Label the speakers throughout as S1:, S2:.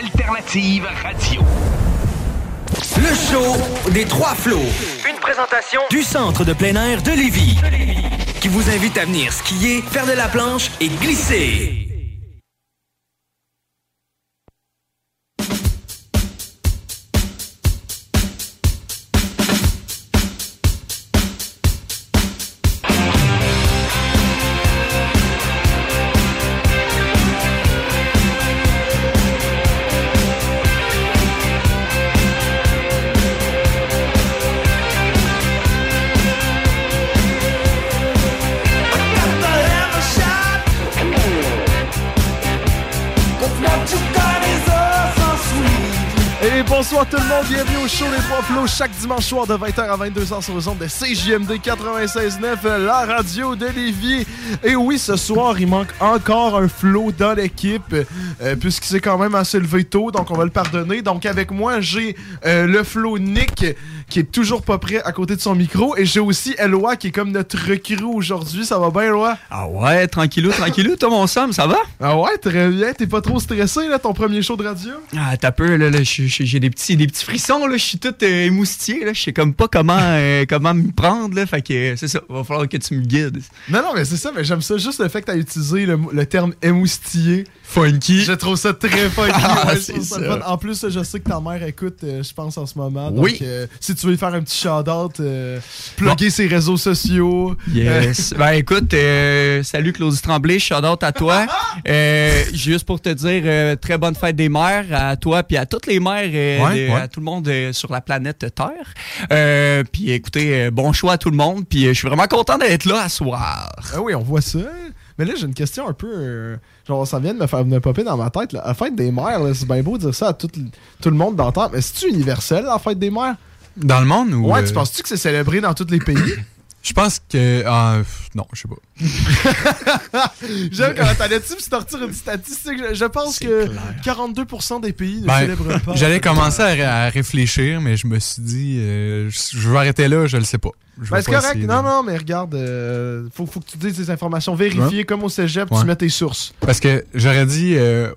S1: Alternative Radio.
S2: Le show des trois flots.
S1: Une présentation
S2: du centre de plein air de Lévis. Qui vous invite à venir skier, faire de la planche et glisser.
S3: Bonsoir tout le monde, bienvenue au show Les Trois Flots chaque dimanche soir de 20h à 22h sur les ondes de CJMD 96.9, la radio de Lévis. Et oui, ce soir, il manque encore un flow dans l'équipe, euh, puisqu'il s'est quand même assez levé tôt, donc on va le pardonner. Donc avec moi, j'ai euh, le flow Nick, qui est toujours pas prêt à côté de son micro, et j'ai aussi Eloi, qui est comme notre recrue aujourd'hui. Ça va bien, Eloi?
S4: Ah ouais, tranquillou, tranquillou, toi mon Sam, ça va?
S3: Ah ouais, très bien. T'es pas trop stressé, là, ton premier show de radio?
S4: Ah, t'as peu, là, là j'ai des petits, des petits frissons, là, je suis tout euh, émoustillé, là, je sais comme pas comment, euh, comment me prendre, là, fait que euh, c'est ça, va falloir que tu me guides.
S3: Non, non, mais c'est ça, mais j'aime ça, juste le fait que t'as utilisé le, le terme émoustillé.
S4: Funky.
S3: Je trouve ça très funky.
S4: Ah,
S3: ouais,
S4: c'est
S3: ça
S4: ça.
S3: fun. En plus, je sais que ta mère écoute, euh, je pense, en ce moment. Donc,
S4: Oui.
S3: euh, si tu veux faire un petit shout-out, euh, plugger ses réseaux sociaux.
S4: Yes. ben écoute, euh, salut Claudie Tremblay, shout out à toi. Euh, juste pour te dire, euh, très bonne fête des mères à toi puis à toutes les mères, euh,
S5: Ouais, ouais.
S4: à tout le monde euh, sur la planète Terre. Euh, puis écoutez, euh, bon choix à tout le monde. Puis euh, je suis vraiment content d'être là à soir.
S3: Ah oui, on voit ça. Mais là, j'ai une question un peu. euh, genre, ça vient de me faire me popper dans ma tête. Là. La fête des mères, c'est bien beau de dire ça à tout, le- tout le monde d'entendre. Mais c'est-tu universel, la fête des mères?
S5: Dans le monde ou.
S3: Ouais,
S5: euh,
S3: tu penses-tu que c'est célébré dans tous les pays?
S5: Je pense que. pff, non, je sais pas.
S3: J'aime quand t'allais-tu puis tu retires une statistique. Je, je pense que
S4: clair.
S3: 42% des pays ne
S5: Ben,
S3: célèbrent pas.
S5: J'allais commencer à, ré- à réfléchir, mais je me suis dit, euh, je je vais arrêter là, je le sais pas. Je
S3: Ben, c'est correct. Non,
S5: de-
S3: non, mais regarde, euh, faut, faut que tu dises des informations vérifiées comme au cégep,
S5: Ouais.
S3: tu mets tes sources.
S5: Parce que j'aurais dit euh,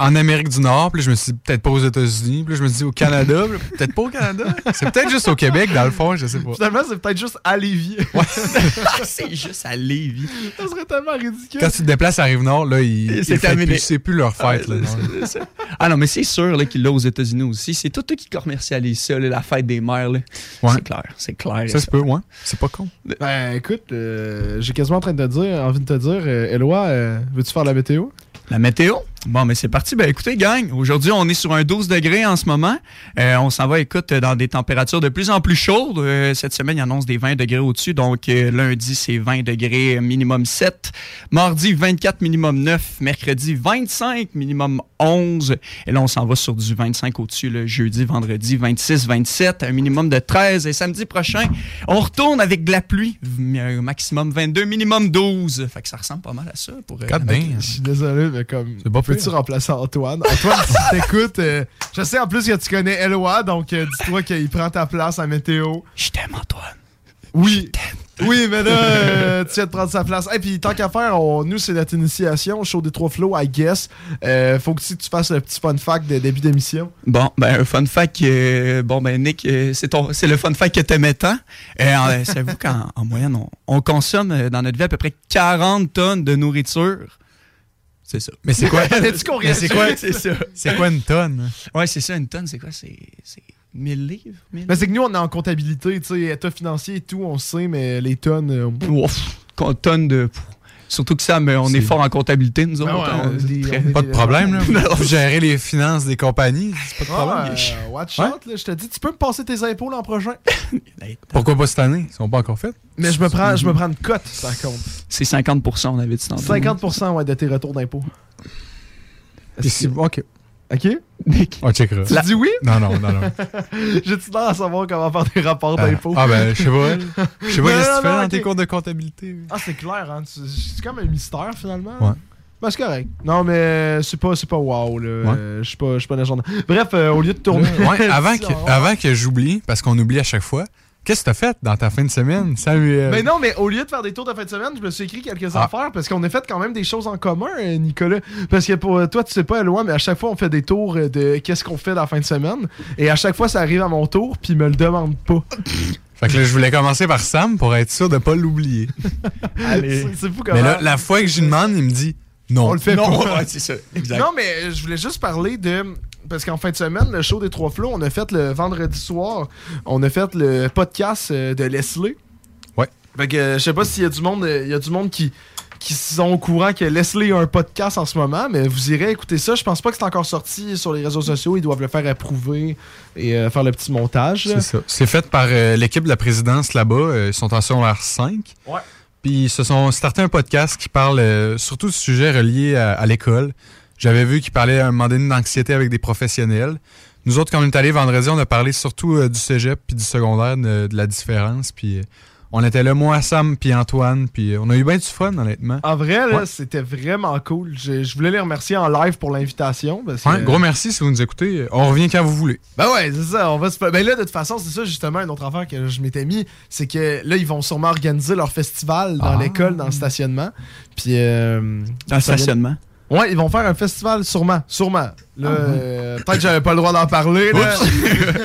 S5: en Amérique du Nord, puis là, je me suis dit peut-être pas aux États-Unis, puis là, je me suis dit au Canada, peut-être pas au Canada. C'est peut-être juste au Québec, dans le fond, je sais pas.
S3: Finalement, c'est peut-être juste à Lévis.
S4: c'est juste à Lévis.
S3: ça serait tellement ridicule.
S5: Quand tu te déplaces à Rive-Nord, là, ils,
S4: C'est terminé.
S5: plus- C'est plus leur fête.
S4: Ah,
S5: là, non?
S4: Ah non, mais c'est sûr là, qu'il l'a aux États-Unis aussi. C'est tout eux qui commercialisent ça, là, la fête des mères. là.
S5: Ouais.
S4: C'est clair, c'est clair.
S5: Ça se peut, ouais. C'est pas con.
S3: Ben, écoute, euh, j'ai quasiment en train de te dire, envie de te dire, euh, Eloi, euh, veux-tu faire la météo?
S4: La météo? Bon, mais c'est parti. Ben écoutez, gang, aujourd'hui, on est sur un 12 degrés en ce moment. Euh, on s'en va, écoute, dans des températures de plus en plus chaudes. Euh, cette semaine, il annonce des 20 degrés au-dessus. Donc, euh, lundi, c'est 20 degrés euh, minimum 7. Mardi, 24 minimum 9. Mercredi, 25 minimum 11. Et là, on s'en va sur du 25 au-dessus. Le jeudi, vendredi, 26, 27. Un minimum de 13. Et samedi prochain, on retourne avec de la pluie. Un maximum 22, minimum 12. Fait que ça ressemble pas mal à ça. Pour, euh,
S5: damn.
S4: météo.
S3: Je suis désolé, mais comme.
S5: C'est pas
S3: Peux-tu remplacer Antoine? Antoine, si t'écoutes, euh, je sais en plus que tu connais Eloi, donc euh, dis-toi qu'il prend ta place à météo.
S4: Je t'aime, Antoine.
S3: Oui. Oui, mais là, euh, tu viens de prendre sa place. Et puis, tant qu'à faire, on- nous, c'est notre initiation, show des trois flots, I guess. Euh, faut que si tu fasses le petit fun fact de début d'émission.
S4: Bon, ben, un fun fact, euh, bon, ben, Nick, c'est ton, c'est le fun fact que t'aimais tant. Euh, en- Savez-vous qu'en en moyenne, on, on consomme dans notre vie à peu près 40 tonnes de nourriture? C'est ça.
S5: Mais c'est quoi? C'est quoi?
S4: C'est ça.
S5: C'est quoi une tonne?
S4: Ouais, c'est ça, une tonne, c'est quoi? C'est c'est 1000 livres? 1000
S3: Mais c'est que nous, on est en comptabilité, tu sais, état financier et tout, on sait, mais les tonnes. euh,
S4: Ouf, con- tonne de. Surtout que ça, mais on est, fort en comptabilité, nous autres.
S3: Ouais, des-
S4: très-
S3: on est
S5: Pas de problème, là. Vous gérez les finances des compagnies, c'est pas de
S3: Ah,
S5: problème.
S3: euh, watch out, là, je te dis, tu peux me passer tes impôts l'an prochain.
S5: Pourquoi pas cette année? Ils sont pas encore faits.
S3: Mais je me prends, je me prends une cote, par contre.
S4: C'est 50% on avait dit tantôt.
S3: 50% ouais, de tes retours d'impôts.
S5: Si- OK? On checkera.
S3: Tu dis oui?
S5: Non, non, non, non.
S3: J'ai-tu l'air à savoir comment faire des rapports
S5: Ah,
S3: d'impôts?
S5: ah, ben, je sais pas. là. Je sais pas qu'est-ce que tu fais dans tes cours de comptabilité.
S3: Ah, c'est clair, hein? C'est comme un mystère, finalement.
S5: Ouais.
S3: Ben, c'est correct. Non, mais c'est pas, c'est pas wow, là. Euh, Je suis pas, je suis pas légende. Bref, euh, au lieu de tourner.
S5: Ouais, avant, que, avant que j'oublie, parce qu'on oublie à chaque fois, qu'est-ce que t'as fait dans ta fin de semaine, Samuel?
S3: Mais non, mais au lieu de faire des tours de fin de semaine, je me suis écrit quelques
S5: Ah.
S3: affaires parce qu'on a fait quand même des choses en commun, euh, Nicolas. Parce que pour euh, toi, tu sais pas, loin, mais à chaque fois, on fait des tours euh, de qu'est-ce qu'on fait dans la fin de semaine. Et à chaque fois, ça arrive à mon tour, puis il me le demande pas.
S5: Fait que là, je voulais commencer par Sam pour être sûr de pas l'oublier.
S3: C'est c'est fou comment.
S5: Mais là, la fois que je lui demande, il me dit non.
S3: On le fait
S4: Non,
S3: pas.
S4: ouais, c'est ça. Exact.
S3: Non, mais je voulais juste parler de. Parce qu'en fin de semaine, le show des Trois Flots, on a fait le vendredi soir, on a fait le podcast euh, de Leslie.
S5: Ouais.
S3: Fait que euh, je sais pas s'il y a du monde, euh, il y a du monde qui, qui sont au courant que Leslie a un podcast en ce moment, mais vous irez écouter ça. Je pense pas que c'est encore sorti sur les réseaux sociaux. Ils doivent le faire approuver et euh, faire le petit montage.
S5: C'est ça. C'est fait par euh, l'équipe de la présidence là-bas. ils sont en secondaire 5.
S3: Ouais.
S5: Puis ils se sont starté un podcast qui parle euh, surtout de sujets reliés à, à l'école. J'avais vu qu'ils parlaient à un moment donné d'anxiété avec des professionnels. Nous autres, quand on est allés vendredi, on a parlé surtout euh, du cégep puis du secondaire, de, de la différence. Puis euh, on était là, moi, Sam puis Antoine. Puis euh, on a eu bien du fun, honnêtement.
S3: En vrai, là,
S5: Ouais.
S3: c'était vraiment cool. Je, je voulais les remercier en live pour l'invitation.
S5: Ouais, gros merci si vous nous écoutez. On revient quand vous voulez.
S3: Ben ouais, c'est ça. On va se... Ben là, de toute façon, c'est ça justement une autre affaire que je m'étais mis. C'est que là, ils vont sûrement organiser leur festival dans
S5: Ah.
S3: l'école, dans le stationnement. Puis. euh,
S4: Dans le
S3: vient-
S4: stationnement.
S3: Ouais, ils vont faire un festival, sûrement. Sûrement. Là,
S4: Ah
S3: euh, peut-être que j'avais pas le droit d'en parler. Là.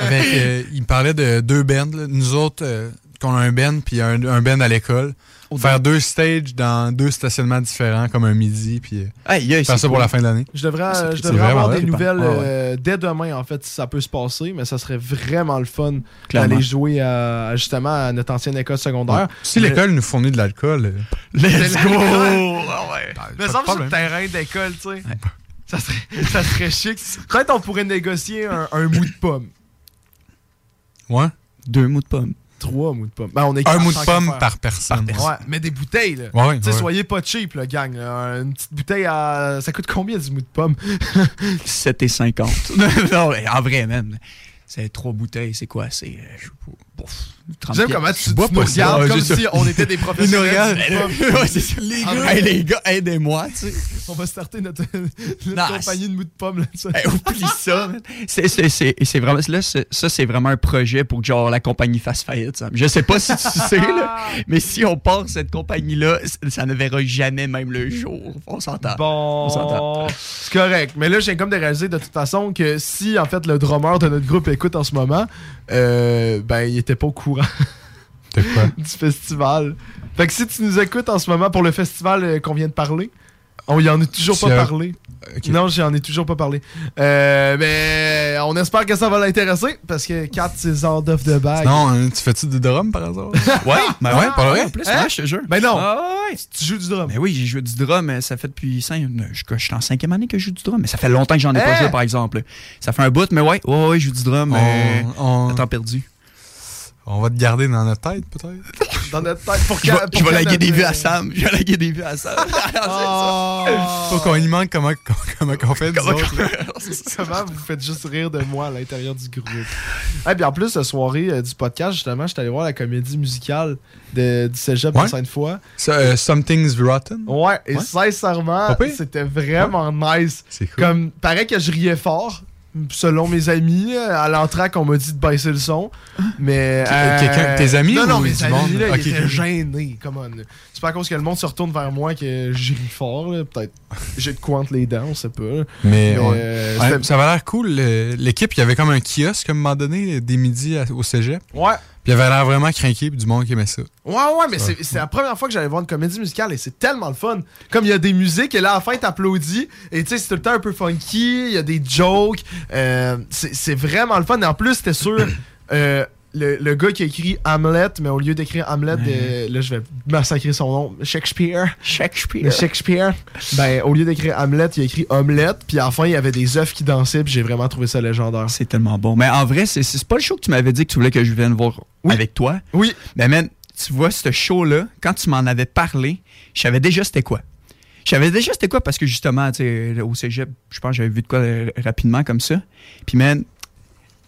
S5: Avec, euh, il me parlait de deux bands. là. Nous autres, euh, qu'on a un band puis un, un band à l'école. Faire deux stages dans deux stationnements différents, comme un midi, puis euh,
S4: Aïe, aïe,
S5: faire ça pour
S4: cool.
S5: la fin de l'année.
S3: Je devrais,
S4: C'est-
S3: je
S4: c'est
S3: devrais avoir des nouvelles
S4: Ouais, ouais.
S3: euh, dès demain, en fait, si ça peut se passer. Mais ça serait vraiment le fun d'aller jouer à, justement à notre ancienne école secondaire.
S5: Si
S3: Mais-
S5: l'école nous fournit de l'alcool, euh,
S4: Let's go!
S3: Ah
S4: ouais.
S3: Mais
S5: pas
S3: ça me sur le terrain d'école, tu sais. Ça serait, ça serait chic. Peut-être on pourrait négocier un, un mou de pomme.
S5: ouais.
S4: Deux mots de pomme.
S3: Trois mous de pomme. Ben, on est
S5: un mou de pomme par personne.
S3: Ouais, mais des bouteilles, là.
S5: Ouais, ouais,
S3: soyez pas cheap, là, gang. là. Une petite bouteille à. Ça coûte combien du mou de pomme?
S4: 7 et 50. non, mais en vrai, même. C'est trois bouteilles, c'est quoi? C'est. euh, je sais pas. Bouf, 30
S3: J'aime comment tu, tu
S5: bois
S3: nous regardes comme si on était des professionnels.
S4: Les
S3: Ah,
S4: gars, hey, les gars, aidez-moi, tu sais.
S3: On va starter notre, compagnie de mou de pomme là-dessus.
S4: Oublie ça. C'est, c'est, c'est, c'est vraiment, là, ça, c'est vraiment un projet pour que, genre, la compagnie fasse faillite. Je sais pas si tu sais, là, mais si on part cette compagnie-là, c- ça ne verra jamais même le jour. On s'entend. On
S3: Bon,
S4: s'entend.
S3: c'est correct. Mais là, j'ai comme de réaliser de toute façon que si en fait le drummer de notre groupe écoute en ce moment, euh, ben il était pas au courant
S5: quoi?
S3: du festival. Fait que si tu nous écoutes en ce moment pour le festival euh, qu'on vient de parler, on y en a toujours pas
S5: as-
S3: parlé.
S5: Ok.
S3: Non, j'en ai toujours pas parlé. Euh, mais on espère que ça va l'intéresser parce que 4 c'est hors d'off de bague.
S5: Non, hein, tu fais-tu du drum par hasard?
S4: Ouais, ben
S5: ouais, pas vrai?
S4: En plus,
S3: Hein?
S4: ouais, je te jure.
S3: Ben non.
S4: Ah, ouais.
S3: Tu joues du drum.
S4: Ben oui, j'ai joué du drum, mais ça fait depuis 5. Je, je suis en cinquième année que je joue du drum, mais ça fait longtemps que j'en ai pas
S3: Hein?
S4: joué, par exemple. Ça fait un bout, mais ouais, ouais, ouais, je joue du drum. mais
S5: on, on-
S4: à temps perdu.
S5: On va te garder dans notre tête, peut-être?
S3: Dans notre tête pour
S4: Je vais, je laguer des vues à Sam. Je vais laguer des vues à Sam.
S3: Oh.
S5: Faut qu'on y manque comment, comment, comment on fait,
S4: Comment-
S5: autres.
S3: Comment vous faites juste rire de moi à l'intérieur du groupe? Et bien en plus, la soirée euh, du podcast, justement, j'étais allé voir la comédie musicale de, du cégep
S5: Ouais.
S3: de Sainte-Foy.
S5: Ça, euh, Something's Rotten?
S3: Ouais, et
S5: Ouais.
S3: sincèrement, c'était vraiment nice.
S5: C'est cool.
S3: Comme, paraît que je riais fort, selon mes amis. euh, À l'entraque, on m'a dit de baisser le son. Mais. euh,
S5: tes amis
S3: Non, non,
S5: ou
S3: mes
S5: du
S3: amis,
S5: monde?
S3: là,
S5: Ok,
S3: ils étaient gênés. Come on. C'est pas à cause que le monde se retourne vers moi que je ris fort. Peut-être j'ai de quoi entre les dents, on sait pas.
S5: Mais,
S3: euh,
S5: Ouais, ça avait l'air cool. L'équipe, il y avait comme un kiosque à un moment donné, des midis au cégep.
S3: Ouais.
S5: Puis il avait l'air vraiment craqué, puis du monde qui aimait ça.
S3: Ouais, ouais, mais c'est la première fois que j'allais voir une comédie musicale et c'est tellement le fun. Comme il y a des musiques et là, à la fin, t'applaudis et tu sais, c'est tout le temps un peu funky, il y a des jokes. euh, c'est vraiment le fun. Et en plus, c'était sûr. euh, le, le gars qui a écrit Hamlet, mais au lieu d'écrire Hamlet, de- là je vais massacrer son nom, Shakespeare.
S4: Shakespeare.
S3: Shakespeare. Ben, au lieu d'écrire Hamlet, il a écrit Omelette, puis à la fin, il y avait des œufs qui dansaient, puis j'ai vraiment trouvé ça légendaire.
S4: C'est tellement bon. Mais en vrai, c'est- pas le show que tu m'avais dit que tu voulais que je vienne voir
S3: Oui.
S4: avec toi.
S3: Oui.
S4: Mais man, tu vois, ce show-là, quand tu m'en avais parlé, je savais déjà c'était quoi. Je savais déjà c'était quoi parce que justement, tu sais, au cégep, je pense que j'avais vu de quoi euh, rapidement comme ça. Puis man,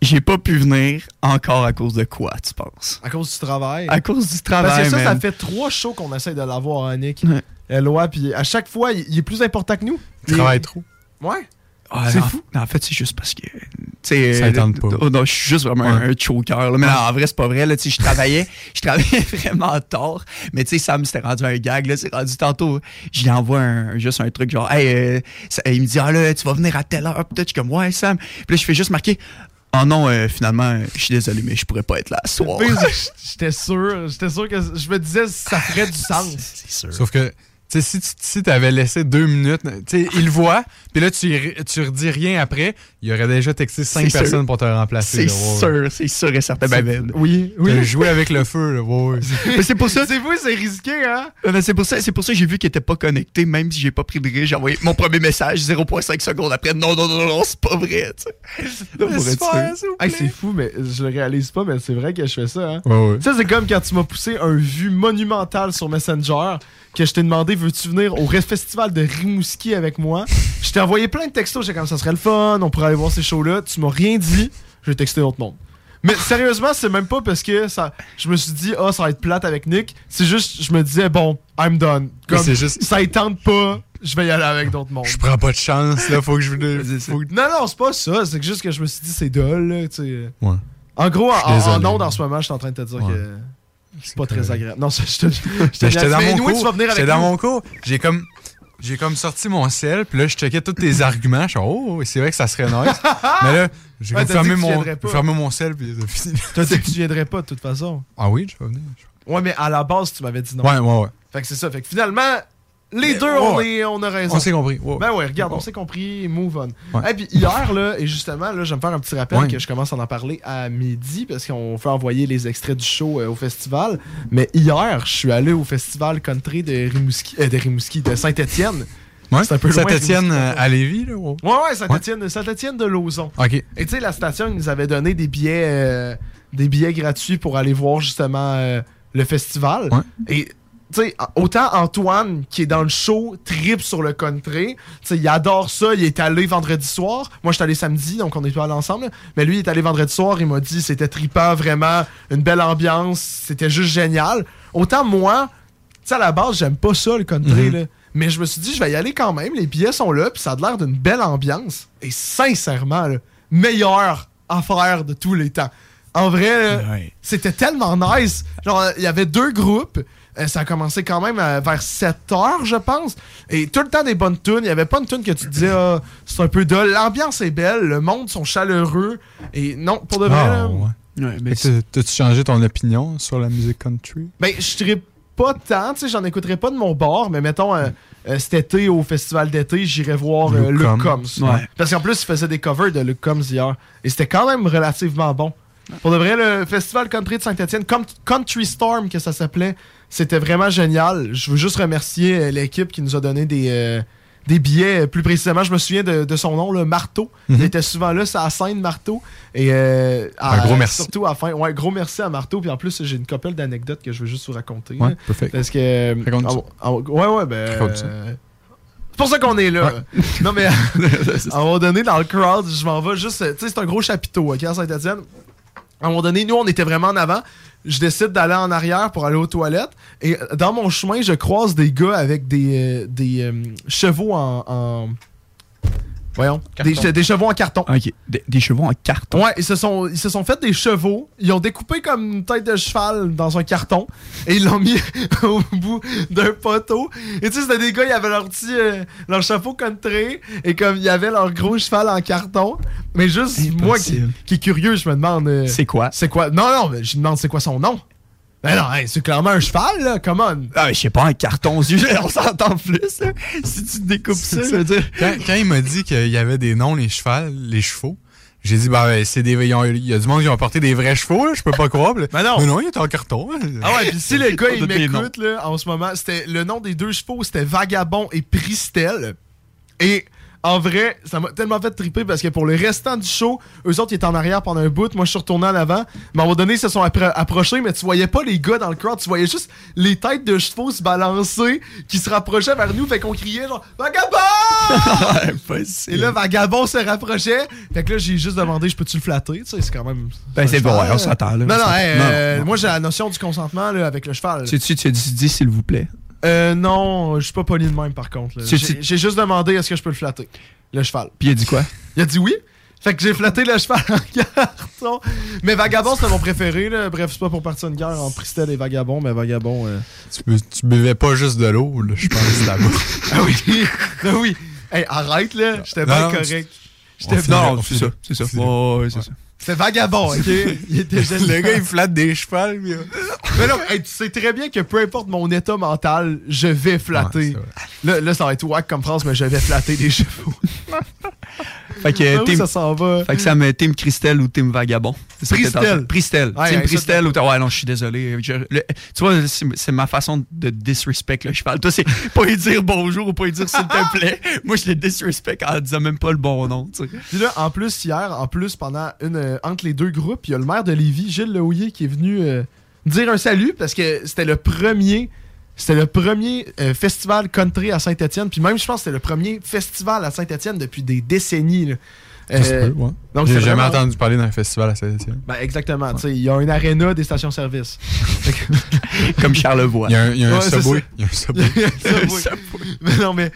S4: j'ai pas pu venir encore à cause de quoi, tu penses?
S3: À cause du travail.
S4: À cause du travail,
S3: Parce que ça, ça fait trois shows qu'on essaie de l'avoir, hein, Nick.
S4: Ouais.
S3: Eloi, puis à chaque fois, il, est plus important que nous.
S5: Il travaille trop.
S3: Ouais.
S4: Ah,
S3: C'est
S4: en-
S3: fou.
S4: En fait, c'est juste parce que. tu sais,
S5: Ça tente pas.
S4: oh non, je suis juste vraiment un, un choker. là. Mais non, en vrai, c'est pas vrai. Là, je travaillais, je travaillais vraiment tard. Mais tu sais, Sam, c'était rendu un gag. là, C'est rendu tantôt. Je lui envoie un- juste un truc genre, hey, euh, ça- il me dit, ah là, tu vas venir à telle heure. Peut-être, je suis comme, ouais, Sam. Puis là, je fais juste marquer, oh non, euh, finalement, je suis désolé, mais je pourrais pas être là ce soir.
S3: J'étais sûr, j'étais sûr que je me disais ça ferait du sens.
S4: C'est sûr.
S5: Sauf que, tu sais, si tu si t'avais laissé deux minutes, tu sais, il le voit, puis là, tu, tu redis rien après, il aurait déjà texté cinq
S4: sûr.
S5: personnes pour te remplacer.
S4: C'est sûr, c'est sûr et certain. Ben, ben,
S3: Oui, oui.
S5: joué avec le feu, là, ouais, ouais.
S4: mais c'est pour ça,
S3: C'est vous, c'est risqué, hein?
S4: Ben, c'est pour ça, c'est pour ça que j'ai vu qu'il était pas connecté, même si j'ai pas pris de risque. J'ai envoyé mon premier message 0.5 secondes après. Non, non, non, non, c'est pas vrai.
S3: Hey, c'est fou, mais je le réalise pas, mais c'est vrai que je fais ça, hein?
S5: Ouais, ouais.
S3: Ça, c'est comme quand tu m'as poussé un vu monumental sur Messenger, que je t'ai demandé veux-tu venir au Festival de Rimouski avec moi? Je t'ai envoyé plein de textos, j'étais comme ça serait le fun, on pourrait aller voir ces shows-là. Tu m'as rien dit, j'ai texté l'autre monde. Mais sérieusement, c'est même pas parce que ça, je me suis dit, ah, ça va être plate avec Nick. C'est juste, je me disais, bon, I'm done. Comme,
S5: juste-
S3: ça y tente pas, je vais y aller avec d'autres mondes.
S5: Je prends pas de chance, là, faut que je... Faut que...
S3: Non, non, c'est pas ça. C'est juste que je me suis dit, c'est dole, là, tu sais.
S5: Ouais.
S3: En gros, en, en ondes, en ce moment, je suis en train de te dire
S5: Ouais.
S3: que c'est pas très agréable. Non, ça, je te
S5: Mais J'étais dans mon cours. J'étais dans mon cours. J'ai comme... J'ai comme sorti mon sel, puis là, je checkais tous tes arguments. Je suis oh, c'est vrai que ça serait nice. Mais là, j'ai
S3: Ouais,
S5: fermé mon, fermé mon sel, puis fini.
S3: T'as dit que tu viendrais pas, de toute façon.
S5: Ah oui, je vais venir.
S3: Ouais, mais à la base, tu m'avais dit non.
S5: Ouais, ouais, ouais.
S3: Fait que c'est ça. Fait que finalement, les deux,
S5: ouais,
S3: on,
S5: ouais.
S3: est- on a raison.
S5: On s'est compris. Ouais.
S3: Ben ouais, regarde, on s'est compris, move on.
S5: Ouais.
S3: Et puis hier, là, et justement, là, je vais me faire un petit rappel que je commence à en parler à midi parce qu'on fait envoyer les extraits du show euh, au festival. Mais hier, je suis allé au festival country de Rimouski, euh, de Rimouski, de Saint-Étienne.
S5: Ouais.
S3: C'est un peu loin,
S5: Saint-Étienne euh, à Lévis, là. ouais.
S3: Ouais, ouais, Saint-Étienne, de Lauzon.
S5: OK.
S3: Et tu sais, la station, ils nous avait donné des billets, euh, des billets gratuits pour aller voir justement le festival.
S5: Ouais.
S3: Et tu sais, autant Antoine, qui est dans le show, trip sur le country, tu sais, il adore ça, il est allé vendredi soir. Moi, je suis allé samedi, donc on est pas allé ensemble. Mais lui, il est allé vendredi soir, il m'a dit c'était trippant, vraiment, une belle ambiance, c'était juste génial. Autant moi, tu sais, à la base, j'aime pas ça, le country, là. Mais je me suis dit, je vais y aller quand même. Les billets sont là, puis ça a l'air d'une belle ambiance. Et sincèrement, là, meilleure affaire de tous les temps. En vrai, c'était tellement nice. Genre, il y avait deux groupes. Euh, ça a commencé quand même euh, vers 7 heures, je pense. Et tout le temps des bonnes tunes. Il n'y avait pas une tune que tu te disais, Ah, c'est un peu dull. L'ambiance est belle, le monde sont chaleureux. Et non, pour de vrai,
S5: Ah,
S3: là,
S5: ouais. T'as- T'as-tu changé ton opinion sur la musique country?
S3: Ben, je dirais pas tant, tu sais, j'en écouterais pas de mon bord, mais mettons, euh, euh, cet été, au festival d'été, j'irais voir euh,
S5: Luke Combs.
S3: Combs.
S4: Ouais.
S3: Parce qu'en plus, il faisait des covers de Luke Combs hier. Et c'était quand même relativement bon. Pour de vrai, le festival country de Saint-Etienne, Country Storm que ça s'appelait, c'était vraiment génial. Je veux juste remercier euh, l'équipe qui nous a donné des, euh, des billets. Plus précisément, je me souviens de, de son nom, le Marteau. Il était souvent là, c'est à scène, Marteau. Et euh, à-
S5: Un gros merci.
S3: Surtout à la fin. Ouais, gros merci à Marteau. Puis en plus, j'ai une couple d'anecdotes que je veux juste vous raconter.
S5: Ouais, parfait.
S3: Parce que.
S5: Raconte
S3: ah, ah, ouais, ouais, ben.
S5: Raconte
S3: euh, C'est pour ça qu'on est là. non, mais à un moment donné, dans le crowd, je m'en vais juste. Tu sais, c'est un gros chapiteau, ok, à Saint-Etienne. À un moment donné, nous, on était vraiment en avant. Je décide d'aller en arrière pour aller aux toilettes. Et dans mon chemin, je croise des gars avec des, euh, euh, chevaux en- Voyons. Des, chevaux en carton.
S4: OK. Des, des chevaux en carton.
S3: Ouais, ils se, sont, ils se sont fait des chevaux. Ils ont découpé comme une tête de cheval dans un carton. Et ils l'ont mis au bout d'un poteau. Et tu sais, c'était des gars, ils avaient leur petit. euh, leur chapeau country. Et comme il y avait leur gros cheval en carton. Mais juste, moi qui, qui est curieux, je me demande. euh,
S4: C'est quoi?
S3: C'est quoi? Non, non, mais je me demande c'est quoi son nom? Ben non, hey, c'est clairement un cheval, là. Come on.
S4: Ah, mais je sais pas, un carton, on s'entend plus. là. Si tu découpes ça, veux dire.
S5: Quand, quand il m'a dit qu'il y avait des noms, les chevals, les chevaux, j'ai dit, bah, c'est des, il y a du monde qui ont apporté des vrais chevaux, là, je peux pas croire.
S3: Ben non.
S5: Mais non, il est en carton.
S3: Ah ouais, puis si les gars, ils m'écoutent, là, en ce moment, c'était le nom des deux chevaux, c'était Vagabond et Pristel. Et en vrai, ça m'a tellement fait triper parce que pour le restant du show, eux autres, ils étaient en arrière pendant un bout. Moi, je suis retourné en avant. Mais à un moment donné, ils se sont appro- approchés, mais tu voyais pas les gars dans le crowd. Tu voyais juste les têtes de chevaux se balancer qui se rapprochaient vers nous. Fait qu'on criait genre Vagabond! Et là, Vagabond se rapprochait. Fait que là, j'ai juste demandé, je peux-tu le flatter? Tu sais, c'est quand même.
S4: Ben, c'est bon, ouais, on s'entend, là.
S3: Non,
S4: On
S3: non, hey,
S4: Non,
S3: euh,
S4: non.
S3: moi, j'ai la notion du consentement là, avec le cheval.
S4: Tu, tu, tu as dit, dis, s'il vous plaît.
S3: Euh, non, je suis pas poli de même par contre. là. J'ai juste demandé est-ce que je peux le flatter, le cheval.
S4: Puis il a dit quoi?
S3: Il a dit oui. Fait que j'ai flatté le cheval en carton. Mais Vagabond, c'était mon préféré. Là. Bref, c'est pas pour partir une guerre entre Pristel et Vagabond, mais Vagabond. euh,
S5: tu, bu- tu buvais pas juste de l'eau, là, je pense, là-bas.
S3: Ah oui, ah oui. Hey, arrête là, j'étais
S5: Non,
S3: bien
S5: non,
S3: correct.
S5: On
S3: J'étais
S5: on
S4: c'est
S5: finit-
S4: ça, c'est ça.
S5: on
S4: ouais, c'est ça.
S3: C'était Vagabond, ok? Il était
S5: le gars, il flatte des chevals, puis, euh,
S3: Mais non, hey, tu sais très bien que peu importe mon état mental, je vais flatter.
S5: c'est
S3: là, là, ça va être wack comme phrase, mais je vais flatter des chevaux.
S4: Fait que,
S3: Ah
S4: team,
S3: ça s'en va.
S4: fait que ça me Team Christelle ou Team Vagabond.
S3: Pristel.
S4: Pristel.
S3: Ouais,
S4: team Pristel ou. Ouais, non, je suis désolé. Je- le- tu vois, c'est ma façon de disrespect le cheval. Toi, c'est pas lui dire bonjour ou pas lui dire s'il te plaît. Moi, je le disrespect en disant même pas le bon nom. tu sais.
S3: Puis là, en plus, hier, en plus, pendant une. euh, entre les deux groupes, il y a le maire de Lévis, Gilles Lehouillier, qui est venu euh, dire un salut parce que c'était le premier. C'était le premier euh, festival country à Saint-Étienne. Puis même, je pense que c'était le premier festival à Saint-Étienne depuis des décennies. là.
S5: ça se
S3: Euh,
S5: peut, ouais.
S3: donc
S5: J'ai jamais
S3: vraiment-
S5: entendu parler d'un festival à Saint-Étienne.
S3: Ben, exactement. tu sais, Il y a un aréna des stations-service.
S4: Comme Charlevoix.
S5: Il y a un, il y a un
S3: Ouais,
S5: subway. Il y a un subway.
S3: Mais non, mais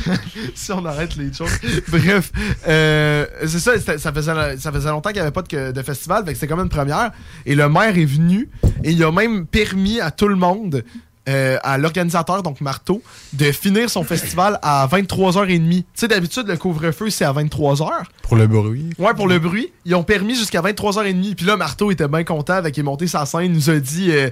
S3: si on arrête les choses. Bref, euh, c'est ça, ça faisait, ça faisait longtemps qu'il n'y avait pas de, de festival, fait que c'était comme une première. Et le maire est venu et il a même permis à tout le monde, euh, à l'organisateur, donc Marteau, de finir son festival à 23h30. Tu sais, d'habitude, le couvre-feu, c'est à 23h.
S5: Pour le bruit.
S3: Ouais, pour le bruit. Ils ont permis jusqu'à 23h30. Puis là, Marteau était bien content avec il est monté sa scène. Il nous a dit euh,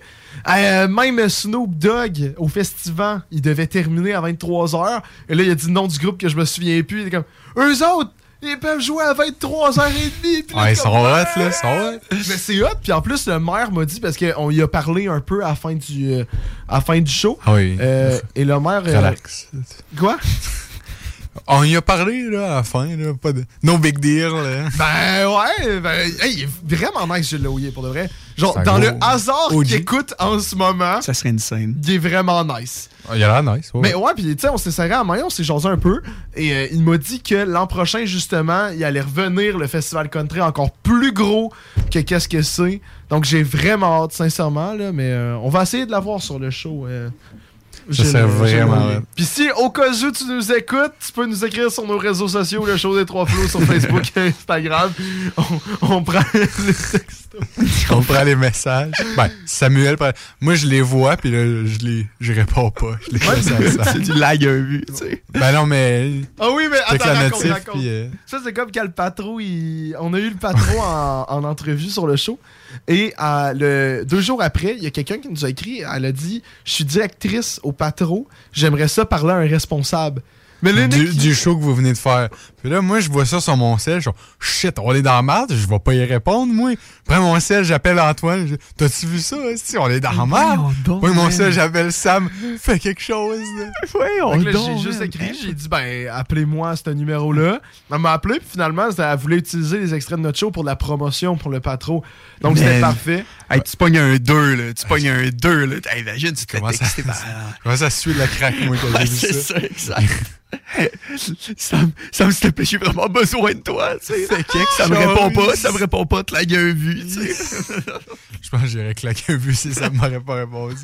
S3: Euh, même Snoop Dogg au festival, il devait terminer à 23h. Et là, il a dit le nom du groupe que je me souviens plus. Il était comme Eux autres, ils peuvent jouer à 23h30. Puis là,
S5: Ouais, ils sont hot,
S3: Ah!
S5: là. Ils sont hot.
S3: Mais c'est hot. Puis en plus, le maire m'a dit, parce qu'on y a parlé un peu à la fin du, euh, à la fin du show.
S5: Ah oui.
S3: Euh, et le maire. euh,
S5: Relax.
S3: quoi?
S5: On y a parlé, là, à la fin, là. Pas de... No big deal, là.
S3: Ben ouais, ben, hey, il est vraiment nice, Gilles Lehouillier, pour de vrai. Genre, dans le hasard qu'il écoute en ce moment,
S4: Ça serait une scène.
S3: il est vraiment nice.
S5: Ah, Il a l'air nice. ouais.
S3: Mais ouais, puis tu sais, on s'est serré à la main, on s'est jasé un peu. Et euh, il m'a dit que l'an prochain, justement, il allait revenir le festival country encore plus gros que qu'est-ce que c'est. Donc j'ai vraiment hâte, sincèrement, là. Mais euh, on va essayer de l'avoir sur le show. euh,
S5: Ça
S3: Gilles
S5: vraiment.
S3: Puis si au cas où tu nous écoutes, tu peux nous écrire sur nos réseaux sociaux, le show des trois flots sur Facebook et Instagram. On, on prend les textos.
S5: On prend les messages. Ben, Samuel, moi, je les vois, puis là, je les, je réponds pas. Je les ça.
S4: C'est du lag un vu, tu sais.
S5: Ben non, mais.
S3: Ah oui, mais attends,
S5: la
S3: raconte,
S5: notif,
S3: raconte.
S5: puis. euh,
S3: Ça, c'est comme quand le patron, il... on a eu le patron en, en entrevue sur le show. Et euh, le, deux jours après, il y a quelqu'un qui nous a écrit. Elle a dit Je suis directrice au patron, j'aimerais ça parler à un responsable. Mais le
S5: du, du show que vous venez de faire. Puis là, moi, je vois ça sur mon sel. Genre, shit, on est dans la merde, je vais pas y répondre, moi. Prends mon sel, j'appelle Antoine. je- T'as-tu vu ça? Si on est dans la merde? Moi, mon sel, j'appelle Sam. Fais quelque chose.
S3: Fait que là, j'ai juste écrit, j'ai dit, ben, appelez-moi à ce numéro-là. Elle m'a appelé, puis finalement, c'était- elle voulait utiliser les extraits de notre show pour la promotion pour le patron. Donc, c'était parfait.
S4: Hey, tu pognes un 2, là. Tu pognes un 2, là. Hey, imagine, tu te fais
S5: Comment ça- ça suit la craque, moi, quand j'ai vu
S4: c'est
S5: ça?
S4: ça, exact. Sam, Sam, plaît, j'ai vraiment besoin de toi, tu sais. Ça me répond pas, ça me répond pas, te la gueule vue, tu sais.
S5: Je pense que j'aurais claqué un but si ça m'aurait pas répondu.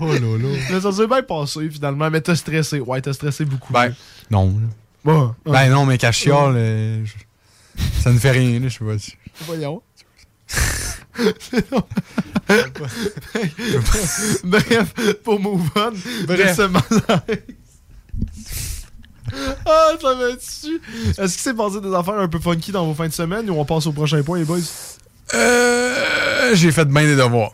S5: Oh là là.
S3: Mais ça s'est bien passé, finalement. Mais t'as stressé. Ouais, t'as stressé beaucoup.
S5: Ben, non.
S3: Bon,
S5: Ben non, mais chiale, euh, je- ça ne fait rien, là, je sais pas.
S3: voyons. Bref, pour move on,
S5: Bref.
S3: de ce malaise. Ah, ça m'a dessus. Est-ce qu'il s'est passé des affaires un peu funky dans vos fins de semaine ou on passe au prochain point, les boys?
S5: Euh, j'ai fait bien des devoirs.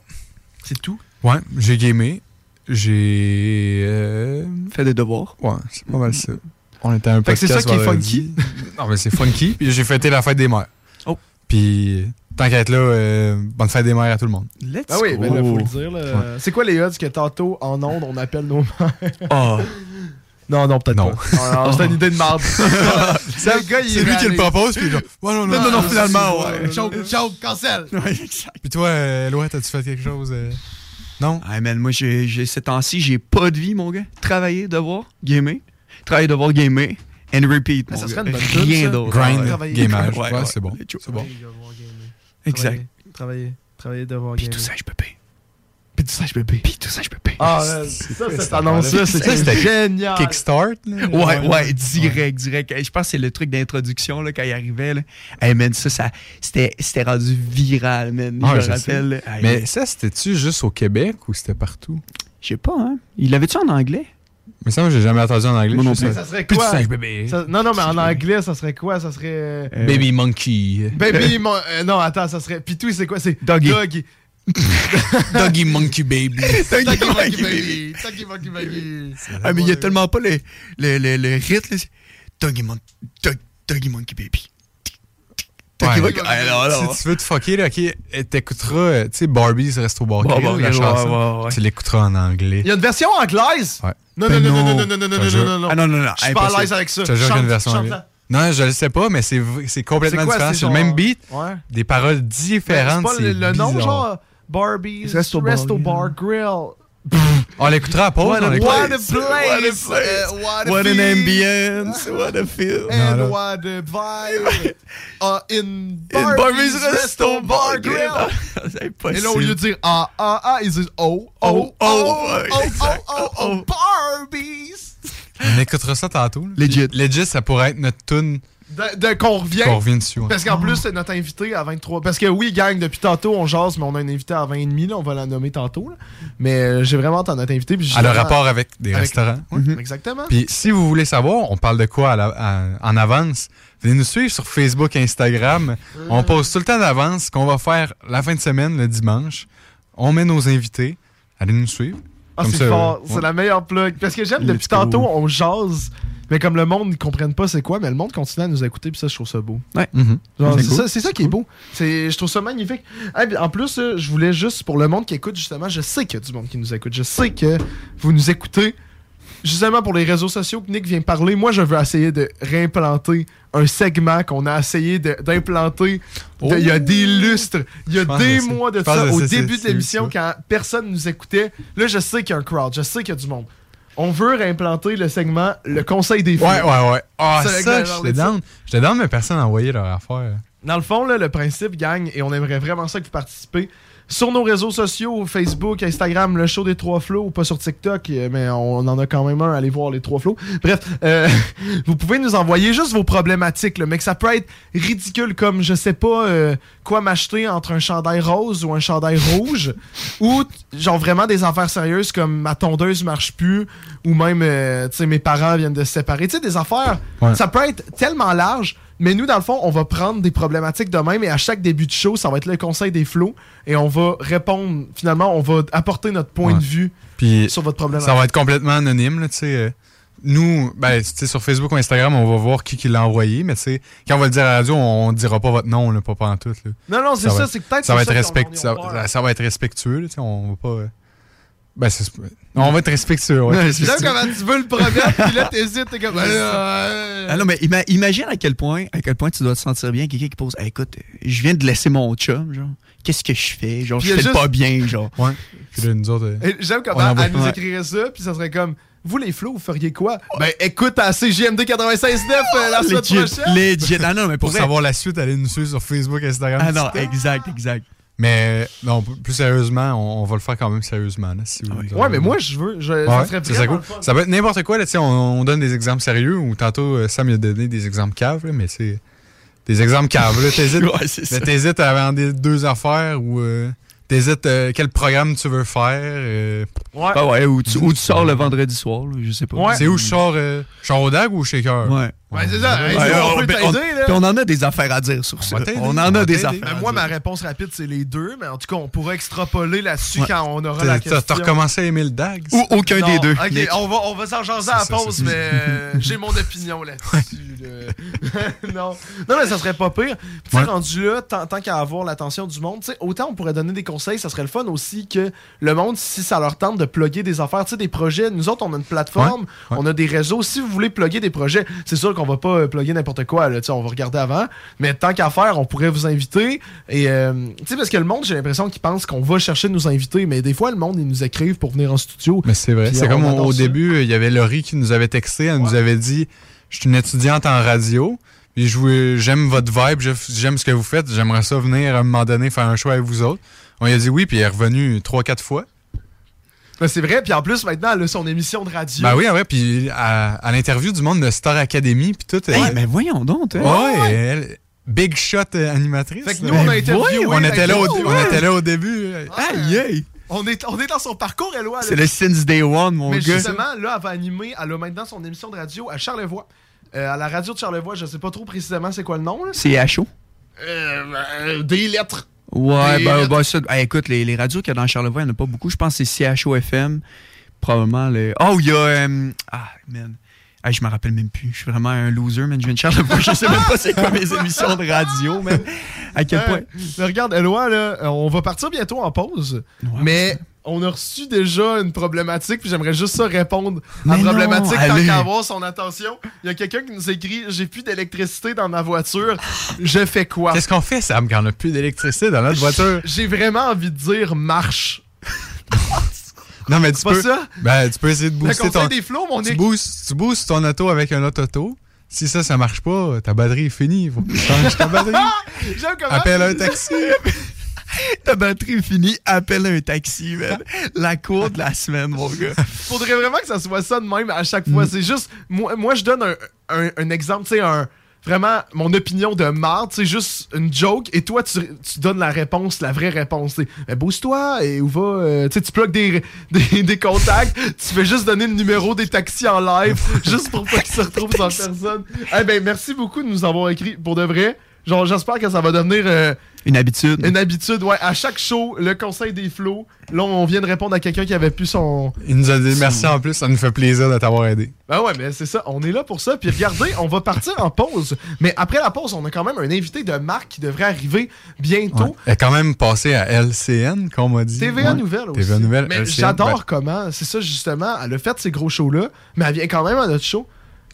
S3: C'est tout?
S5: Ouais, j'ai gamé. J'ai. euh,
S4: Fait des devoirs.
S5: Ouais, c'est pas mal ça. On était un peu.
S3: Fait que c'est ça qui est funky?
S5: non, mais c'est funky. Puis j'ai fêté la fête des mères.
S4: Oh.
S5: Puis, tant qu'à être là, euh, bonne fête des mères à tout le monde.
S4: Let's
S3: Ah oui,
S4: go.
S3: ben là, faut le dire. là. C'est quoi les odds que tantôt, en ondes, on appelle nos mères?
S4: Ah.
S3: Non, non, peut-être
S5: Non.
S3: pas. C'est une idée de marde. c'est
S5: lui qui le propose, puis genre, ouais, non, non,
S4: Non, finalement,
S3: ouais.
S4: ouais.
S3: Choke, cancel.
S5: Puis toi, euh, Loïc, t'as-tu fait quelque chose? euh? Non?
S4: Ah, man, moi, j'ai, ces temps-ci, j'ai pas de vie, mon gars. Travailler, devoir, gamer. Travailler, devoir, gamer. And repeat, mon
S3: ça
S4: gars.
S3: serait une bonne tune,
S4: Rien d'autre.
S5: Grind, gamage.
S4: Ouais,
S5: Ouais,
S4: ouais.
S5: c'est bon. C'est bon.
S3: Travailler, devoir gamer.
S4: Exact.
S3: Travailler, travailler, devoir gamer. Puis tout ça, je peux payer.
S4: Puis tout ça, je peux payer.
S3: Ah, ça, cette annonce-là, c'est
S5: Ça, c'était
S3: génial.
S5: Kickstart? là?
S4: Ouais, ouais, direct, direct. Je pense que c'est le truc d'introduction là, quand il arrivait. Là. Hey, man, ça, ça c'était, c'était rendu viral, man.
S5: Ah,
S4: je me rappelle. Hey,
S5: Mais ça, c'était-tu juste au Québec ou c'était partout?
S4: Je sais pas, hein. Il l'avait-tu en anglais?
S5: Mais ça, moi, j'ai jamais entendu en anglais.
S4: Non plus.
S5: ça.
S3: Ça serait quoi?
S5: bébé.
S3: Ça- non, non, mais en anglais, ça serait quoi? Ça serait... euh,
S5: Baby Monkey.
S3: Baby, mon... euh, non, attends, ça serait... Pitou, c'est quoi? C'est
S4: Doggy.
S3: Doggy.
S5: Doggy Monkey Baby.
S3: Doggy
S4: Doggy
S3: Monkey
S4: Monkey
S3: Baby. Doggy Monkey Baby.
S4: Ah, mais il y a tellement pas le, le, le, le rythme. là. Doggy, Mon- Dog- Doggy Monkey Baby. Doggy
S5: Ouais.
S4: Monkey. Non, non.
S5: Si tu veux te fucker, là, ok, euh, t'écouteras, euh, tu sais, Barbie's Resto Bar
S4: Bon,
S5: Grill,
S4: bon,
S5: la
S4: ouais,
S5: chanson.
S4: ouais, ouais.
S5: Tu l'écouteras en anglais.
S3: Il y a une version anglaise?
S5: Ouais.
S3: Non, non, non, non,
S5: non,
S3: non, non, non, non, non, non, non.
S4: Ah non, non, non.
S3: Je suis pas à
S4: impossible.
S3: l'aise avec ça.
S5: Je te jure qu'il y a une
S3: Chante-
S5: version anglaise? Non, je le sais pas, mais c'est complètement
S3: C'est quoi,
S5: différent.
S3: c'est
S5: le même beat,
S3: Ouais.
S5: des paroles différentes.
S3: C'est pas le, le nom,
S5: bizarre.
S3: genre Barbie's
S4: Resto
S3: Resto,
S4: Bar
S3: Bar Grill.
S5: On l'écoutera à pause.
S4: What a
S5: on
S4: place. What a place.
S3: uh, what a
S4: What an ambience. What a feel.
S3: And
S5: Non,
S3: what a vibe! Uh, in
S4: In
S3: Barbie's Resto Bar
S4: Grill.
S3: Et là, au lieu de dire ah, ah, ah, ils disent oh, oh,
S4: Oh,
S3: oh, oh,
S4: oh,
S3: oh, oh, oh, oh, Barbies!
S5: On écoutera ça tantôt. là.
S4: Legit.
S5: Legit, ça pourrait être notre tune
S3: De, de qu'on revient
S5: dessus. ouais.
S3: Parce qu'en plus, c'est notre invité à 23. Parce que oui, gang, depuis tantôt, on jase, mais on a un invité à 20 et demi, là, on va la nommer tantôt. là. Mais euh, j'ai vraiment à notre invité. puis
S5: À le rapport avec des
S3: avec-
S5: restaurants.
S3: Mhm. Exactement.
S5: Puis si vous voulez savoir, on parle de quoi à la- à- en avance, venez nous suivre sur Facebook, Instagram. On pose tout le temps d'avance ce qu'on va faire la fin de semaine, le dimanche. On met nos invités. Allez nous suivre.
S3: Ah, c'est fort.
S5: ouais.
S3: C'est la meilleure plug. Parce que j'aime, depuis tantôt, on jase. Mais comme le monde ne comprenne pas c'est quoi, mais le monde continue à nous écouter, puis ça, je trouve ça beau.
S5: Mhm.
S3: Genre,
S4: C'est
S3: C'est
S4: cool.
S3: ça, qui est beau. C'est- Je trouve ça magnifique. Puis en plus, euh, je voulais juste, pour le monde qui écoute, justement, je sais qu'il y a du monde qui nous écoute. Je sais que vous nous écoutez. Justement, pour les réseaux sociaux que Nick vient parler, moi, je veux essayer de réimplanter un segment qu'on a essayé d'implanter il y a des lustres, il y a des mois de ça, au début de l'émission, quand personne nous écoutait. Là, je sais qu'il y a un crowd, je sais qu'il y a du monde. On veut réimplanter le segment Le Conseil des filles.
S5: Ouais, ouais, ouais. Ah,
S3: C'est
S5: ça, j'étais down. J'étais down, mais personne n'a envoyé leur affaire.
S3: Dans le fond, là, le principe, gang, et on aimerait vraiment ça que vous participez sur nos réseaux sociaux, Facebook, Instagram, le show des trois flots, ou pas sur TikTok, euh, mais on en a quand même un, allez voir les trois flots. Bref, euh, vous pouvez nous envoyer juste vos problématiques, là, mais que ça peut être ridicule comme, je sais pas, euh, quoi m'acheter entre un chandail rose ou un chandail rouge, ou genre vraiment des affaires sérieuses comme ma tondeuse marche plus, ou même, euh, tu sais, mes parents viennent de se séparer. Tu sais, des affaires,
S5: Ouais.
S3: ça peut être tellement large, mais nous, dans le fond, on va prendre des problématiques de même et à chaque début de show, ça va être le conseil des flots et on va répondre, finalement, on va apporter notre point
S5: Ouais.
S3: de vue
S5: Puis
S3: sur votre problématique.
S5: ça va être complètement anonyme, là, tu sais. euh, Nous, ben, tu sais, sur Facebook ou Instagram, on va voir qui, qui l'a envoyé, mais tu quand on va le dire à la radio, on, on dira pas votre nom, là, pas en tout. Là.
S3: Non, non, c'est
S5: Ça
S3: c'est peut-être
S5: Ça va être respect- ça, va être respectueux, là, tu sais, on va pas. euh, Ben, c'est. On va être respectueux, ouais.
S4: Ouais, c'est
S3: J'aime
S4: ça.
S3: comment tu veux le promettre, puis là, t'hésites, t'es comme. Ben là, euh,
S4: Ah non, mais ima- imagine à quel point à quel point tu dois te sentir bien. Quelqu'un qui pose Hey, écoute, je viens de laisser mon chum, genre. Qu'est-ce que je fais? Genre,
S3: Puis
S4: je fais
S3: juste-
S4: pas bien, genre.
S5: Ouais. Puis là, nous autres. euh,
S3: J'aime comment elle nous écrirait ça, puis ça serait comme. Vous, les flots, vous feriez quoi? Ben, écoute à CGMD 96.9 euh, la semaine prochaine.
S4: legit. Ah non, mais pour,
S5: Pour
S4: vrai.
S5: savoir la suite, allez nous suivre sur Facebook, Instagram.
S4: Ah non,
S5: TikTok.
S4: exact, exact.
S5: Mais non, plus sérieusement, on, on va le faire quand même sérieusement. Là, si vous-
S3: Ouais, mais moi, je veux. je-
S5: Ouais,
S3: ça serait
S5: ça cool. Ça peut être n'importe quoi. Là, tu sais, on, on donne des exemples sérieux ou tantôt euh, Sam il a donné des exemples caves, là, mais c'est des exemples caves. là. T'hésites,
S4: Ouais,
S5: à vendre des- deux affaires ou euh, t'hésites euh, quel programme tu veux faire. euh,
S3: Ouais.
S4: Ah ouais, ou tu, ou tu sors le vendredi soir, là, je sais pas.
S3: Ouais.
S5: C'est où je sors euh, je sors au DAG ou au Shaker?
S4: Ouais.
S3: Ouais, c'est ça. Hey,
S4: Ouais,
S3: on,
S4: on-
S3: peut t'aider,
S4: on-
S3: là.
S4: Puis on en a des affaires à dire sur ça. On
S5: on
S4: en a des affaires.
S3: Ben, moi, ma réponse rapide, c'est les deux, mais en tout cas, on pourra extrapoler là-dessus
S5: Ouais.
S3: quand on aura la
S5: T'as,
S3: question.
S5: t'as recommencé à aimer le DAG?
S4: Ou aucun
S3: Non,
S4: des deux.
S3: Ok,
S4: Nick.
S3: on va, on va s'en jaser à la pause, mais euh, j'ai mon opinion là-dessus. là. non. non, mais ça serait pas pire. Tu rendu là, tant, tant qu'à avoir l'attention du monde, tu sais, autant on pourrait donner des conseils, ça serait le fun aussi que le monde, si ça leur tente de plugger des affaires, tu sais, des projets. Nous autres, on a une plateforme, on a des réseaux. Si vous voulez plugger des projets, c'est sûr qu'on va pas euh, plugger n'importe quoi, là, on va regarder avant. Mais tant qu'à faire, on pourrait vous inviter. Et, euh, tu sais, parce que le monde, j'ai l'impression qu'il pense qu'on va chercher de nous inviter, mais des fois, le monde, ils nous écrivent pour venir en studio.
S5: Mais c'est vrai. C'est comme au,
S3: ça.
S5: début, il y avait Laurie qui nous avait texté. Elle nous avait dit Je suis une étudiante en radio. Puis je vous- j'aime votre vibe, j'aime ce que vous faites. J'aimerais ça venir à un moment donné faire un choix avec vous autres. On lui a dit oui, puis il est revenu trois, quatre fois.
S3: Ben, c'est vrai, puis en plus, maintenant, elle a son émission de radio.
S5: Ben oui, ouais, puis à, à l'interview du monde de Star Academy, puis tout.
S4: Hey, mais voyons donc. hein.
S5: ouais, elle- big shot euh, animatrice.
S3: Fait que nous, on a
S5: Ben
S3: interviewé
S5: on était là au,
S3: gars,
S5: on était là au début.
S4: Aïe, aïe.
S3: On est, on est dans son parcours, Eloi.
S4: C'est le Since Day One, mon
S3: Mais
S4: gars.
S3: justement, là, elle va animer, elle a maintenant son émission de radio à Charlevoix. Euh, à la radio de Charlevoix, je sais pas trop précisément c'est quoi le nom.
S4: C'est à chaud.
S3: Euh, euh, des lettres.
S4: Ouais, ben,
S3: lettres.
S4: ben, ça, hey, écoute, les, les radios qu'il y a dans Charlevoix, il n'y en a pas beaucoup. Je pense que c'est CHOFM. Probablement le. Oh, il y a. euh, ah, man. Hey, je me rappelle même plus. Je suis vraiment un loser, man. Je viens de Charlevoix. je sais même pas c'est quoi mes émissions de radio, man. À quel point?
S3: Euh, mais regarde, Eloi, là, euh, on va partir bientôt en pause. mais on a reçu déjà une problématique, puis j'aimerais juste ça répondre à la
S4: non,
S3: problématique tant
S4: allez.
S3: qu'à avoir son attention. Il y a quelqu'un qui nous écrit J'ai plus d'électricité dans ma voiture. Je fais quoi
S5: Qu'est-ce qu'on fait, Sam, quand on n'a plus d'électricité dans notre voiture?
S3: J'ai vraiment envie de dire marche.
S5: Non, mais tu
S3: pas
S5: peux,
S3: ça?
S5: Ben, tu peux essayer de booster ton...
S3: des flots, mon
S5: tu, boostes, tu boostes ton auto avec un autre auto. Si ça, ça marche pas, ta batterie est finie. Faut que tu changes ta batterie.
S3: J'aime comment.
S5: Appelle un taxi.
S4: Ta batterie est finie. Appelle un taxi, man. La cour de la semaine, mon gars.
S3: Faudrait vraiment que ça soit ça de même à chaque fois. C'est juste. Moi, moi je donne un, un- un exemple, tu sais, un. Vraiment, mon opinion de marde, c'est juste une joke, et toi, tu, tu donnes la réponse, la vraie réponse. tu sais. Ben, bouge-toi, et où va. euh, tu sais, tu plugues des, des, des contacts, tu fais juste donner le numéro des taxis en live, juste pour pas qu'ils se retrouvent sans personne. Eh ben, merci beaucoup de nous avoir écrit, pour de vrai. Genre, j'espère que ça va devenir euh,
S4: Une habitude.
S3: une habitude. Ouais, à chaque show, le conseil des flots. Là, on vient de répondre à quelqu'un qui avait plus son.
S5: Il nous a dit merci en plus, ça nous fait plaisir de t'avoir aidé.
S3: Ben ouais, mais c'est ça, on est là pour ça. Puis regardez, on va partir en pause. Mais après la pause, on a quand même un invité de marque qui devrait arriver bientôt.
S5: Elle est quand même passée à LCN, comme on m'a dit.
S3: TVA
S5: Ouais.
S3: Nouvelle aussi.
S5: TVA Nouvelle,
S3: mais j'adore
S5: ben,
S3: comment, c'est ça justement, elle a fait ces gros shows-là, mais elle vient quand même à notre show.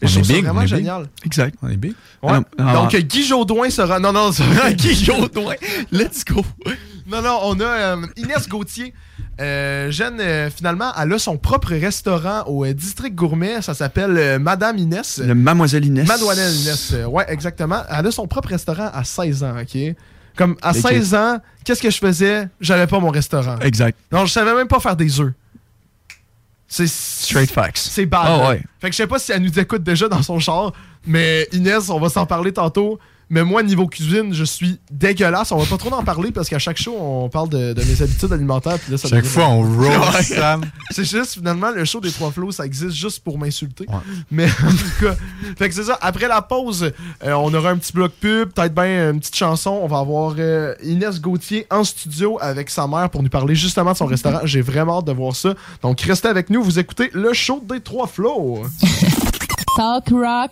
S3: Et
S5: On
S3: je
S5: est
S3: trouve ça
S5: big,
S3: vraiment
S5: on est big.
S3: génial.
S4: Exact.
S5: On est big.
S3: Ouais. Donc, Guy Jodoin sera. Non, non, ça-
S4: Guy Jodoin. Let's go.
S3: non, non, on a euh, Inès Gauthier. Euh, jeune, euh, finalement, elle a son propre restaurant au euh, district gourmet. Ça s'appelle euh, Madame Inès.
S4: Le Mademoiselle Inès.
S3: Mademoiselle Inès, euh, ouais, exactement. Elle a son propre restaurant à 16 ans, OK? Comme à
S4: Ok.
S3: 16 ans, qu'est-ce que je faisais? J'avais pas mon restaurant.
S4: Exact.
S3: Non, je savais même pas faire des œufs. C'est
S4: Straight facts.
S3: C'est bad.
S4: Ah ouais.
S3: Fait que je sais pas si elle nous écoute déjà dans son char, mais Inès, on va s'en parler tantôt. Mais moi, niveau cuisine, je suis dégueulasse. On va pas trop en parler parce qu'à chaque show, on parle de, de mes habitudes alimentaires. puis là, ça
S5: Chaque fois, on roast. Sam.
S3: c'est juste, finalement, le show des trois flots, ça existe juste pour m'insulter.
S5: Ouais.
S3: Mais en tout cas, fait que c'est ça. Après la pause, euh, on aura un petit bloc pub, peut-être bien une petite chanson. On va avoir euh, Inès Gauthier en studio avec sa mère pour nous parler justement de son restaurant. J'ai vraiment hâte de voir ça. Donc, restez avec nous. Vous écoutez le show des trois flots.
S6: Talk rock,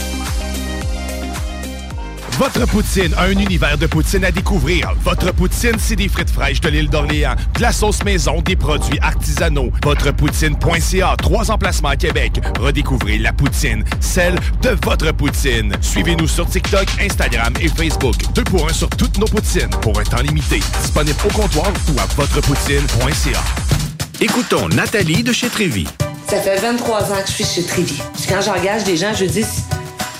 S7: Votre poutine, un univers de poutine à découvrir. Votre poutine, c'est des frites fraîches de l'île d'Orléans, de la sauce maison, des produits artisanaux. Votrepoutine.ca, trois emplacements à Québec. Redécouvrez la poutine, celle de votre poutine. Suivez-nous sur TikTok, Instagram et Facebook. Deux pour un sur toutes nos poutines, pour un temps limité. Disponible au comptoir ou à votrepoutine.ca.
S2: Écoutons Nathalie de chez Trévy.
S8: Ça fait 23 ans que je suis chez Trévy. Puis quand j'engage des gens, je dis,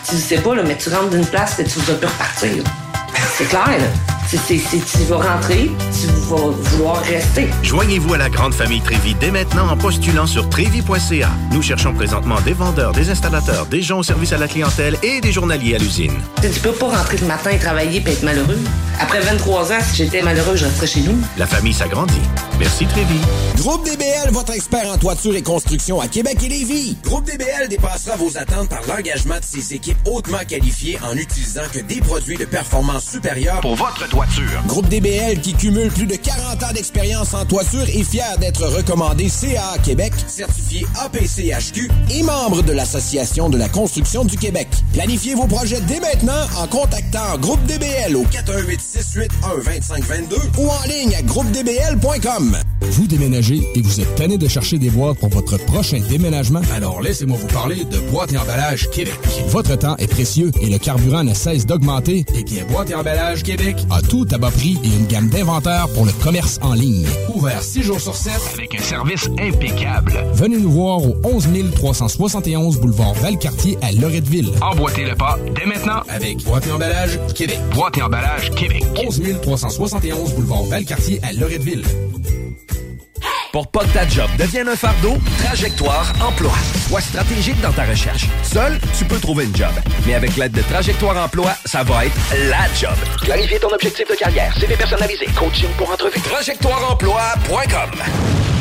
S8: tu sais pas, là, mais tu rentres d'une place et tu vas plus repartir. C'est clair, là. Tu vas rentrer, vouloir rester.
S2: Joignez-vous à la grande famille Trévi dès maintenant en postulant sur trévi.ca. Nous cherchons présentement des vendeurs, des installateurs, des gens au service à la clientèle et des journaliers à l'usine.
S8: Tu peux pas rentrer le matin et travailler et être malheureux. Après 23 ans, si j'étais malheureux, je resterais chez nous.
S2: La famille s'agrandit. Merci Trévi.
S9: Groupe DBL, votre expert en toiture et construction à Québec et Lévis. Groupe DBL dépassera vos attentes par l'engagement de ses équipes hautement qualifiées en utilisant que des produits de performance supérieure
S1: Pour votre toiture.
S9: Groupe DBL qui cumule plus de 40 ans d'expérience en toiture est fier d'être recommandé CA Québec, certifié APCHQ et membre de l'Association de la construction du Québec. Planifiez vos projets dès maintenant en contactant Groupe DBL au 418-681-2522 ou en ligne à groupedbl.com.
S10: Vous déménagez et vous êtes tanné de chercher des boîtes pour votre prochain déménagement? Alors laissez-moi vous parler de Boîte et Emballage Québec. Votre temps est précieux et le carburant ne cesse d'augmenter. Eh bien, Boîte et Emballage Québec a tout à bas prix et une gamme d'inventaires pour le commerce en ligne. Ouvert 6 jours sur 7
S1: Avec un service impeccable.
S10: Venez nous voir au 11 371 boulevard Valcartier à Loretteville.
S1: Emboîtez le pas dès maintenant
S10: Avec Boîte et Emballage Québec.
S1: Boîte et emballage Québec.
S10: 11 371 boulevard Valcartier à Loretteville.
S2: Pour pas que ta job devienne un fardeau, Trajectoire Emploi. Sois stratégique dans ta recherche. Seul, tu peux trouver une job. Mais avec l'aide de Trajectoire Emploi, ça va être la job. Clarifier ton objectif de carrière, CV personnalisé, coaching pour entrevue. TrajectoireEmploi.com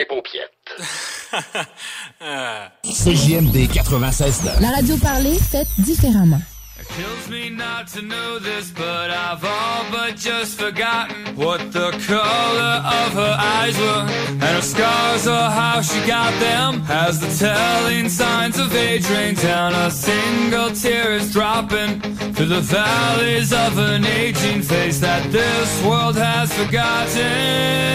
S1: Les paupiètes.
S10: CJMD 96.9.
S6: La radio parlée, faite différemment.
S11: Kills me not to know this, but I've all but just forgotten what the color of her eyes were, and her scars or how she got them. As the telling signs of age rain down, a single tear is dropping through the valleys of an aging face that this world has forgotten.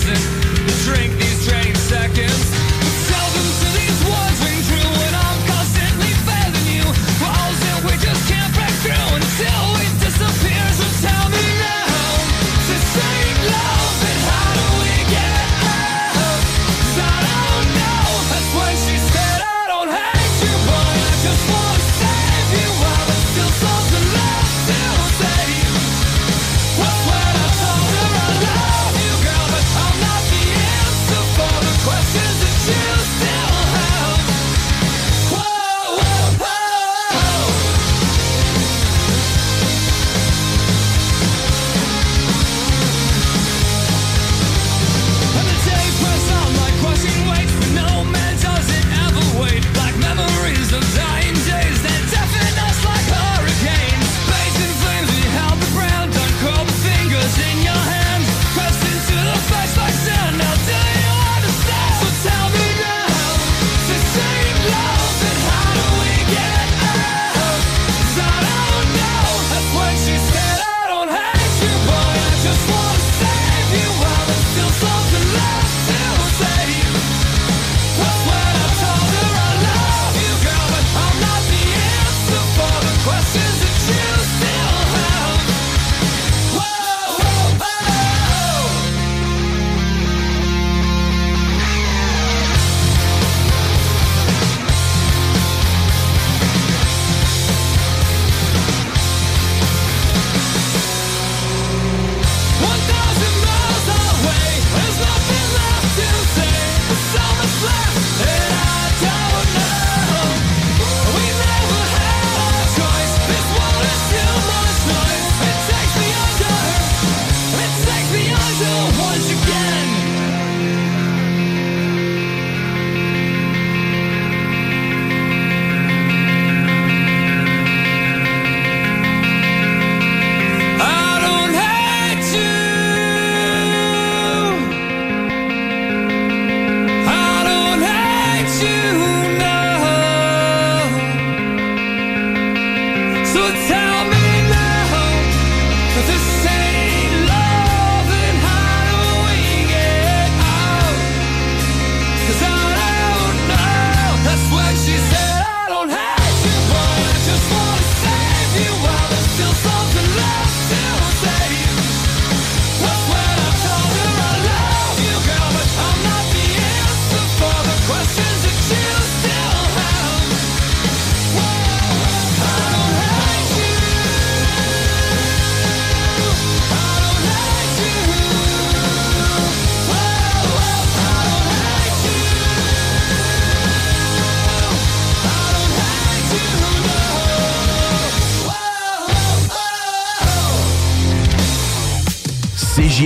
S11: prison to drink these drained seconds.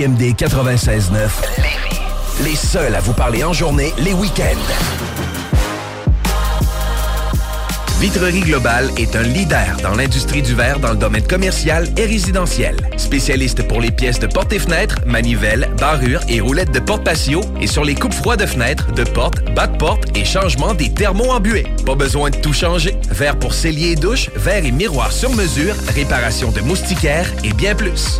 S2: CJMD 96.9 Lévis. Les seuls à vous parler en journée, les week-ends. Vitrerie Globale est un leader dans l'industrie du verre dans le domaine commercial et résidentiel. Spécialiste pour les pièces de portes et fenêtres, manivelles, barrures et roulettes de porte patio et sur les coupes froides de fenêtres, de portes, bas de porte et changement des thermos embués. Pas besoin de tout changer. Verre pour cellier et douche, verre et miroir sur mesure, réparation de moustiquaires et bien plus.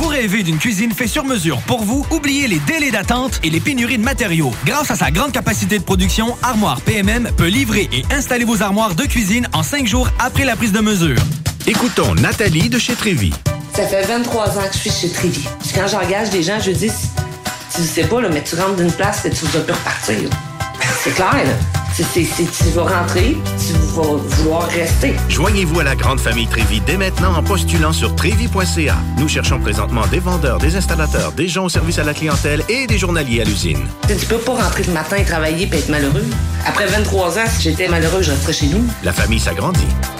S12: Vous rêvez d'une cuisine faite sur mesure pour vous? Oubliez les délais d'attente et les pénuries de matériaux. Grâce à sa grande capacité de production, Armoire PMM peut livrer et installer vos armoires de cuisine en cinq jours après la prise de mesure.
S2: Écoutons Nathalie de chez Trévy.
S8: Ça fait 23 ans que je suis chez Trévy. Quand j'engage des gens, je dis, tu sais pas, là, mais tu rentres d'une place et tu vas plus repartir. C'est clair, là. C'est- tu vas rentrer, tu vas vouloir rester.
S13: Joignez-vous à la grande famille Trévi dès maintenant en postulant sur trévi.ca. Nous cherchons présentement des vendeurs, des installateurs, des gens au service à la clientèle et des journaliers à l'usine.
S8: Tu peux pas rentrer le matin et travailler et être malheureux. Après 23 ans, si j'étais malheureux, je resterais chez nous.
S13: La famille s'agrandit.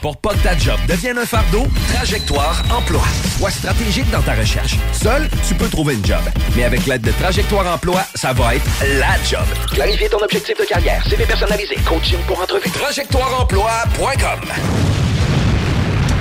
S2: Pour pas que ta job devienne un fardeau, Trajectoire Emploi. Sois stratégique dans ta recherche. Seul, tu peux trouver une job. Mais avec l'aide de Trajectoire Emploi, ça va être la job. Clarifier ton objectif de carrière, CV personnalisé, coaching pour entrevue. TrajectoireEmploi.com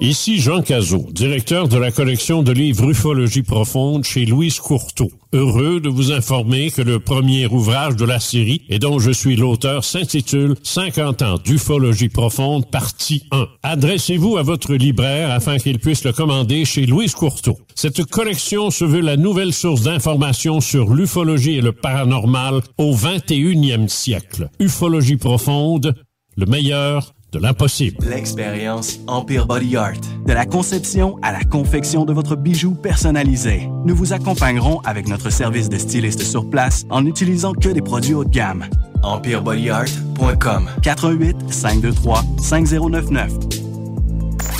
S14: Ici Jean Cazot, directeur de la collection de livres Ufologie profonde chez Louise Courteau. Heureux de vous informer que le premier ouvrage de la série, et dont je suis l'auteur, s'intitule 50 ans d'ufologie profonde, partie 1. Adressez-vous à votre libraire afin qu'il puisse le commander chez Louise Courteau. Cette collection se veut la nouvelle source d'information sur l'ufologie et le paranormal au 21e siècle. Ufologie profonde, le meilleur de l'impossible.
S15: L'expérience Empire Body Art. De la conception à la confection de votre bijou personnalisé. Nous vous accompagnerons avec notre service de styliste sur place en n'utilisant que des produits haut de gamme. EmpireBodyArt.com 418 523 5099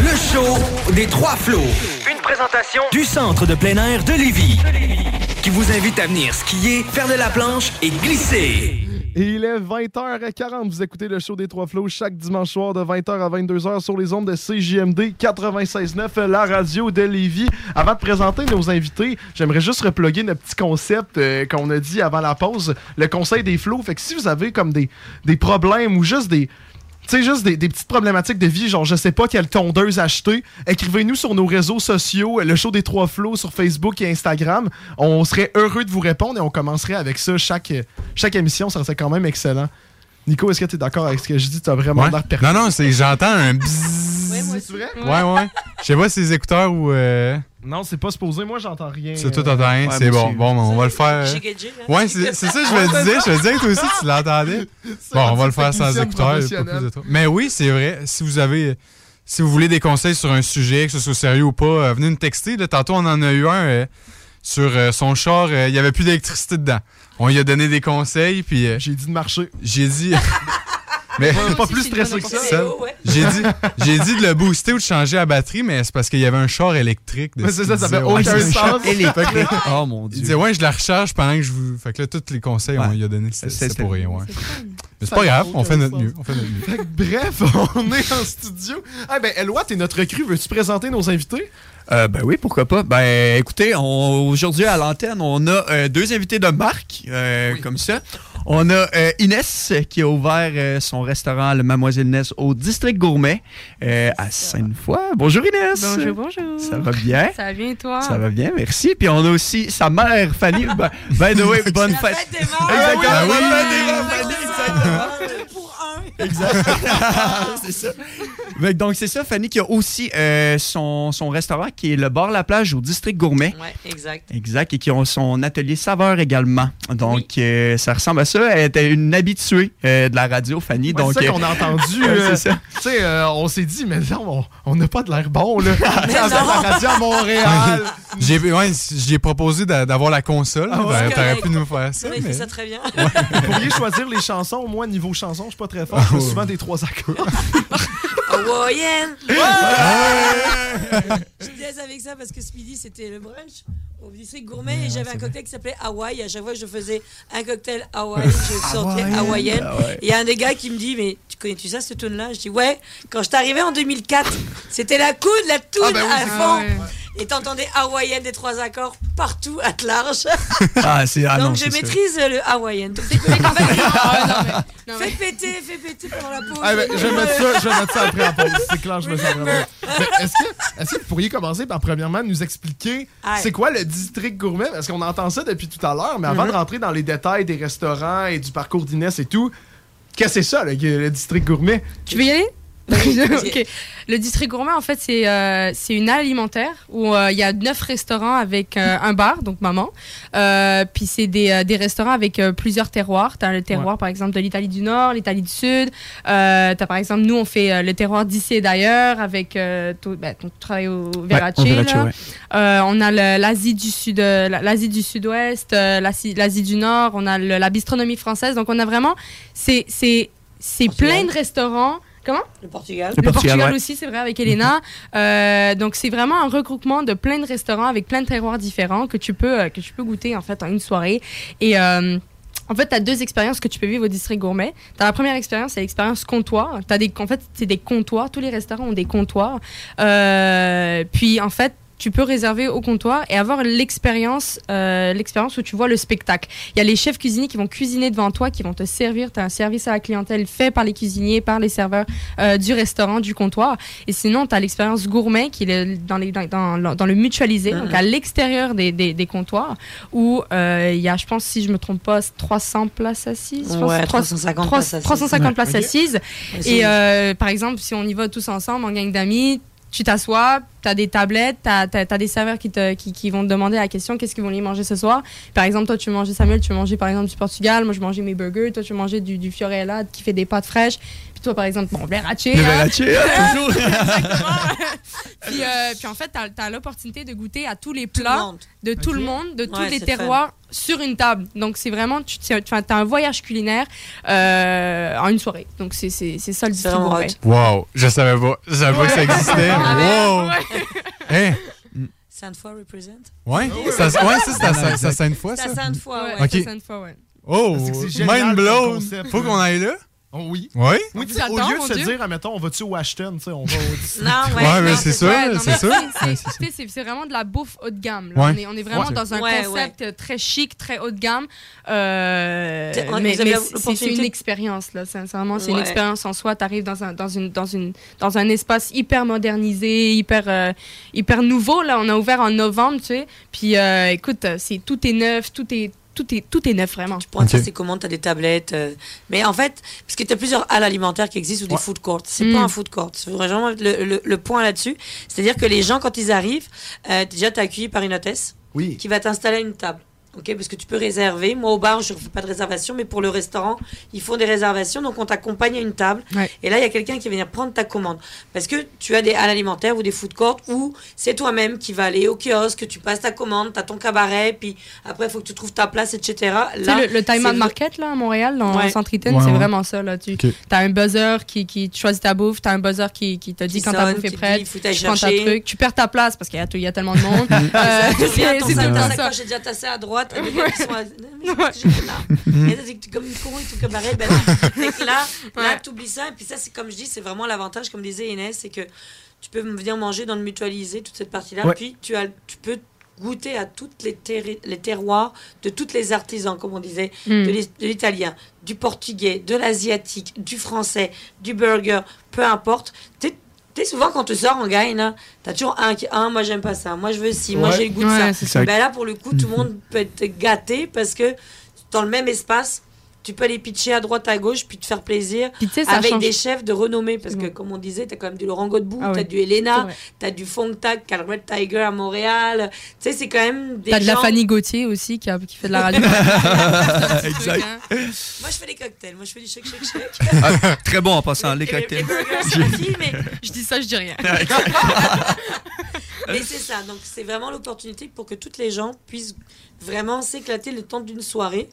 S12: Le show des trois flots. Une présentation du centre de plein air de Lévis. Qui vous invite à venir skier, faire de la planche et glisser.
S3: Et il est 20h40. Vous écoutez le show des Trois Flots chaque dimanche soir de 20h à 22h sur les ondes de CJMD 96.9, la radio de Lévis. Avant de présenter nos invités, j'aimerais juste reploguer notre petit concept euh, qu'on a dit avant la pause, le conseil des flots. Fait que si vous avez comme des, des problèmes ou juste des tu sais, juste des, des petites problématiques de vie, genre je sais pas quelle tondeuse acheter, écrivez-nous sur nos réseaux sociaux, le show des trois flots sur Facebook et Instagram. On serait heureux de vous répondre et on commencerait avec ça chaque, chaque émission, ça serait quand même excellent. Nico, est-ce que tu es d'accord avec ce que je dis? Tu as vraiment
S5: Ouais.
S3: l'air perplexe.
S5: Non, non, c'est j'entends un bzzz.
S3: C'est vrai?
S5: Ouais, ouais. Je sais pas si c'est les écouteurs ou. euh,
S3: Non, c'est pas supposé. Moi, j'entends rien.
S5: C'est tout t'entends rien,
S3: ouais,
S5: c'est bon. Bon, on va le faire.
S3: Hein?
S5: Ouais, c'est ça, je me disais. Je me disais que toi aussi, tu l'entendais. Bon, on va le faire sans écouteurs. pas
S3: professionnelle.
S5: plus de toi. Mais oui, c'est vrai. Si vous avez. Si vous voulez des conseils sur un sujet, que ce soit sérieux ou pas, euh, venez nous texter. Là, tantôt, on en a eu un euh, sur euh, son char. euh, Il y avait plus d'électricité dedans. On lui a donné des conseils, puis.
S3: J'ai dit de marcher.
S5: J'ai dit. Mais
S3: Pas- pas plus stressé que ça.
S5: Ça,
S3: Ouais.
S5: J'ai dit, j'ai dit de le booster ou de changer la batterie, mais c'est parce qu'il y avait un char électrique. de
S3: Mais
S5: ce
S3: c'est ça, ça fait aucun sens.
S4: Oh mon
S5: Il
S4: dieu.
S5: disait, ouais, je la recharge pendant que je vous. Fait que là, tous les conseils, on lui a donné. C'est pour rien, ouais.
S3: C'est
S5: Mais c'est pas grave, on fait notre mieux. On fait notre mieux.
S3: Fait que bref, on est en studio. Ah ben, Eloi, t'es notre recrue. Veux-tu présenter nos invités?
S4: Euh, ben oui, pourquoi pas. Ben écoutez, aujourd'hui à l'antenne, on a euh, deux invités de marque, euh, comme ça. On a euh, Inès qui a ouvert euh, son restaurant Le Mademoiselle Inès au District Gourmet euh, à Sainte-Foy. Bonjour Inès.
S16: Bonjour, bonjour.
S4: Ça va bien?
S16: Ça va bien toi?
S4: Ça va bien, merci. Puis on a aussi sa mère Fanny. ben, by the way, bonne fête. Exactement.
S11: Ah oui.
S4: bonne fête Fanny, exactement. Exact. c'est ça. Donc, c'est ça, Fanny, qui a aussi euh, son, son restaurant qui est le Bar La Plage au District Gourmet.
S8: Ouais, exact.
S4: Exact, et qui ont son atelier saveur également. Donc, euh, ça ressemble à ça. Elle était une habituée euh, de la radio, Fanny.
S3: Ouais,
S4: donc,
S3: c'est ça qu'on a entendu. euh,
S4: c'est ça.
S3: Tu sais, euh, on s'est dit, mais non, on- on n'a pas de l'air bon, là. La radio à Montréal.
S5: J'ai ouais, j'ai proposé d'a- d'avoir la console.
S3: Ah ouais,
S5: T'aurais-
S3: c'est
S5: T'aurais pu nous faire ça.
S8: Ouais, il fait
S5: mais-
S8: ça très bien.
S3: Vous pourriez choisir les chansons. Moi, niveau chanson, je suis pas très fort. Je fais souvent des trois accords.
S8: Hawaïenne!
S3: Ouais!
S8: Je niaise avec ça parce que ce midi, c'était le brunch au district gourmet et j'avais un cocktail qui s'appelait Hawaï. À chaque fois que je faisais un cocktail Hawaï, je sortais
S11: Hawaïenne.
S8: hawaïenne.
S11: Ah ouais.
S8: Et il y a un des gars qui me dit Mais tu connais-tu ça, ce tune-là Je dis Ouais, quand je arrivé en 2004, c'était la coude, la toune
S11: Ah ben oui,
S8: à fond.
S11: ouais.
S8: Et t'entendais hawaïenne des trois accords partout, à large.
S4: Ah, c'est- ah
S8: Donc
S4: non,
S8: je
S4: c'est sûr.
S8: maîtrise le hawaïen. Donc, Fais péter, fais péter pendant la pause.
S3: Ah, ben, je vais mettre ça, je vais mettre ça après la pause. C'est clair, je me sens vraiment. Mais est-ce que, est-ce que vous pourriez commencer par premièrement nous expliquer c'est quoi le district gourmet? Parce qu'on entend ça depuis tout à l'heure, mais avant
S16: Mhm.
S3: de rentrer dans les détails des restaurants et du parcours d'Inès et tout, qu'est-ce que c'est ça, le, le district gourmet?
S16: Tu veux y aller? Le district gourmet, en fait, c'est euh, une alimentaire où euh, il y a neuf restaurants avec euh, un bar, donc maman. Euh, puis c'est des, des restaurants avec plusieurs terroirs. Tu as le terroir, par exemple, de l'Italie du Nord, l'Italie du Sud. Tu as, par exemple, nous, on fait le terroir d'ici et d'ailleurs avec tout, ben, on travaille au
S4: ouais.
S16: Euh, on a l'Asie du Sud, la- l'Asie du Sud-Ouest, l'Asie du Nord. On a le- la bistronomie française. Donc, on a vraiment... C'est plein de restaurants. Comment?
S8: Le Portugal.
S16: le Portugal, aussi, c'est vrai, avec Elena. Euh, donc, c'est vraiment un regroupement de plein de restaurants avec plein de terroirs différents que tu peux, euh, que tu peux goûter en fait en une soirée. Et euh, en fait, tu as deux expériences que tu peux vivre au district gourmet. Tu as la première expérience, c'est l'expérience comptoir. T'as des, en fait, c'est des comptoirs. Tous les restaurants ont des comptoirs. Euh, puis, en fait, tu peux réserver au comptoir et avoir l'expérience euh, l'expérience où tu vois le spectacle. Il y a les chefs cuisiniers qui vont cuisiner devant toi, qui vont te servir. Tu as un service à la clientèle fait par les cuisiniers, par les serveurs euh, du restaurant, du comptoir. Et sinon, tu as l'expérience gourmet qui est dans, les, dans, dans- dans le mutualisé, donc à l'extérieur des, des- des comptoirs, où euh, il y a, je pense, si je me trompe pas, 300 places assises.
S8: Ouais,
S16: 300
S8: 350
S16: 300
S8: places assises.
S16: 350
S8: Ouais.
S16: places
S8: Ok.
S16: assises.
S8: Ouais, c'est-
S16: Et par exemple, si on y va tous ensemble en gang d'amis, tu t'assois, tu as des tablettes, tu as, des serveurs qui, te, qui, qui vont te demander la question qu'est-ce qu'ils vont aller manger ce soir? Par exemple, toi, tu manger Samuel, tu manger par exemple du Portugal, moi je manger mes burgers, toi tu manger du, du Fiorella qui fait des pâtes fraîches. Puis toi, par exemple, bon, Verrace.
S4: Le
S16: hein.
S4: Verrace, hein, toujours.
S16: puis, euh, puis en fait, tu as, l'opportunité de goûter à tous les plats de tout le monde, de tous les terroirs sur une table. Donc c'est vraiment, tu as un voyage culinaire euh, en une soirée. Donc c'est c'est- c'est ça le district gourmet.
S5: Wow, je savais pas. Je savais pas que ça existait.
S16: Ah,
S5: wow. Hein?
S8: Sainte-Foy represent.
S5: Ouais? Ça- ouais, ça, c'est à à ça?
S8: Sainte-Foy, ouais.
S16: Ouais,
S5: Ok.
S16: c'est Sainte-Foy, ouais.
S5: Oh,
S3: que c'est génial
S5: mind blown. Faut qu'on aille là?
S3: Oh oui.
S5: Oui?
S3: Oui, tu sais,
S16: J'attends,
S3: au lieu de se
S16: Dieu.
S3: dire, admettons, on va-tu au Ashton, tu sais, on va au
S17: Non, ouais.
S5: Ouais, mais c'est ça, c'est ça.
S16: c'est- vraiment de la bouffe haut de gamme. là.
S5: Ouais.
S16: On, est, on est vraiment
S5: Ouais.
S16: dans un
S17: Ouais,
S16: concept euh, très chic, très haut de gamme. Euh, mais mais c'est- une expérience, là. Sincèrement, c'est une expérience en soi. Tu arrives dans un, dans, une, dans, une, dans un espace hyper modernisé, hyper, euh, hyper nouveau. Là. On a ouvert en novembre, tu sais. Puis euh, écoute, c'est, tout est neuf, tout est, tout est, tout est neuf, vraiment.
S17: Pour faire ses commandes, tu as des tablettes. euh, Mais en fait, parce que tu as plusieurs halles alimentaires qui existent ou des food courts. C'est
S16: Mm.
S17: pas un food court. C'est vraiment le, le- le point là-dessus. C'est-à-dire que les gens, quand ils arrivent, euh, déjà, tu es accueilli par une hôtesse
S3: Oui.
S17: qui va t'installer à une table. Ok, parce que tu peux réserver. Moi, au bar, je ne fais pas de réservation, mais pour le restaurant, ils font des réservations. Donc, on t'accompagne à une table. Et là, il y a quelqu'un qui va venir prendre ta commande. Parce que tu as des halles alimentaires ou des food courts où c'est toi-même qui va aller au kiosque, tu passes ta commande, tu as ton cabaret, puis après, il faut que tu trouves ta place, etc.
S16: Tu sais,
S17: Là,
S16: le, le Time Out Market là, à Montréal, dans
S17: Ouais.
S16: le centre Eaton,
S17: Ouais,
S16: c'est
S17: ouais.
S16: vraiment ça. Là. Tu as un buzzer qui, qui tu choisis ta bouffe, tu as un buzzer qui, qui te dit
S17: Qui
S16: quand ta
S17: sonne,
S16: bouffe est prête,
S17: dit,
S16: tu prends ta truc, tu perds ta place parce qu'il y a, il y a tellement de monde. Euh, c'est ça.
S17: Quand j'ai déjà tassé à droite, t'as des gars qui sont à... Non, mais je pense que j'étais là. Et c'est comme une courroux et tout cabaret. Ben, fait que là, là t'oublies ça. Et puis ça, c'est comme je dis, c'est vraiment l'avantage, comme disait Inès, c'est que tu peux venir manger dans le mutualisé, toute cette partie-là.
S3: Ouais.
S17: Puis tu, as, tu peux goûter à toutes les, terri- les terroirs de tous les artisans, comme on disait,
S16: Mm.
S17: de l'is- de l'italien, du portugais, de l'asiatique, du français, du burger, peu importe. T'es- Tu sais, souvent, quand tu sors en gagne, là, t'as toujours un qui, ah, moi, j'aime pas ça, moi, je veux ci, moi, j'ai le goût de ça. Ben là, pour le coup, tout le monde peut être gâté parce que dans le même espace, tu peux aller pitcher à droite, à gauche, puis te faire plaisir
S16: tu ça
S17: avec
S16: change-
S17: des chefs de renommée. Parce que, comme on disait, tu as quand même du Laurent Godbout,
S16: Ah
S17: tu as du Elena, tu as du Fong Tak, qui a le Red Tiger à Montréal. Tu sais, c'est quand même des
S16: T'as de la Fanny Gauthier aussi qui, a- qui fait de la radio.
S4: Exact.
S17: Moi, je fais des cocktails. Moi, je fais du shake, shake, shake.
S4: Ah, très bon en passant, les cocktails.
S17: fille, mais
S16: je dis ça, je dis rien.
S17: Mais c'est ça, donc c'est vraiment l'opportunité pour que toutes les gens puissent vraiment s'éclater le temps d'une soirée,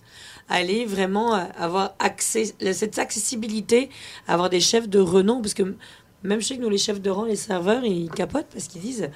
S17: aller vraiment euh, avoir accès, cette accessibilité, avoir des chefs de renom, parce que même que nous, les chefs de rang, les serveurs, ils capotent parce qu'ils disent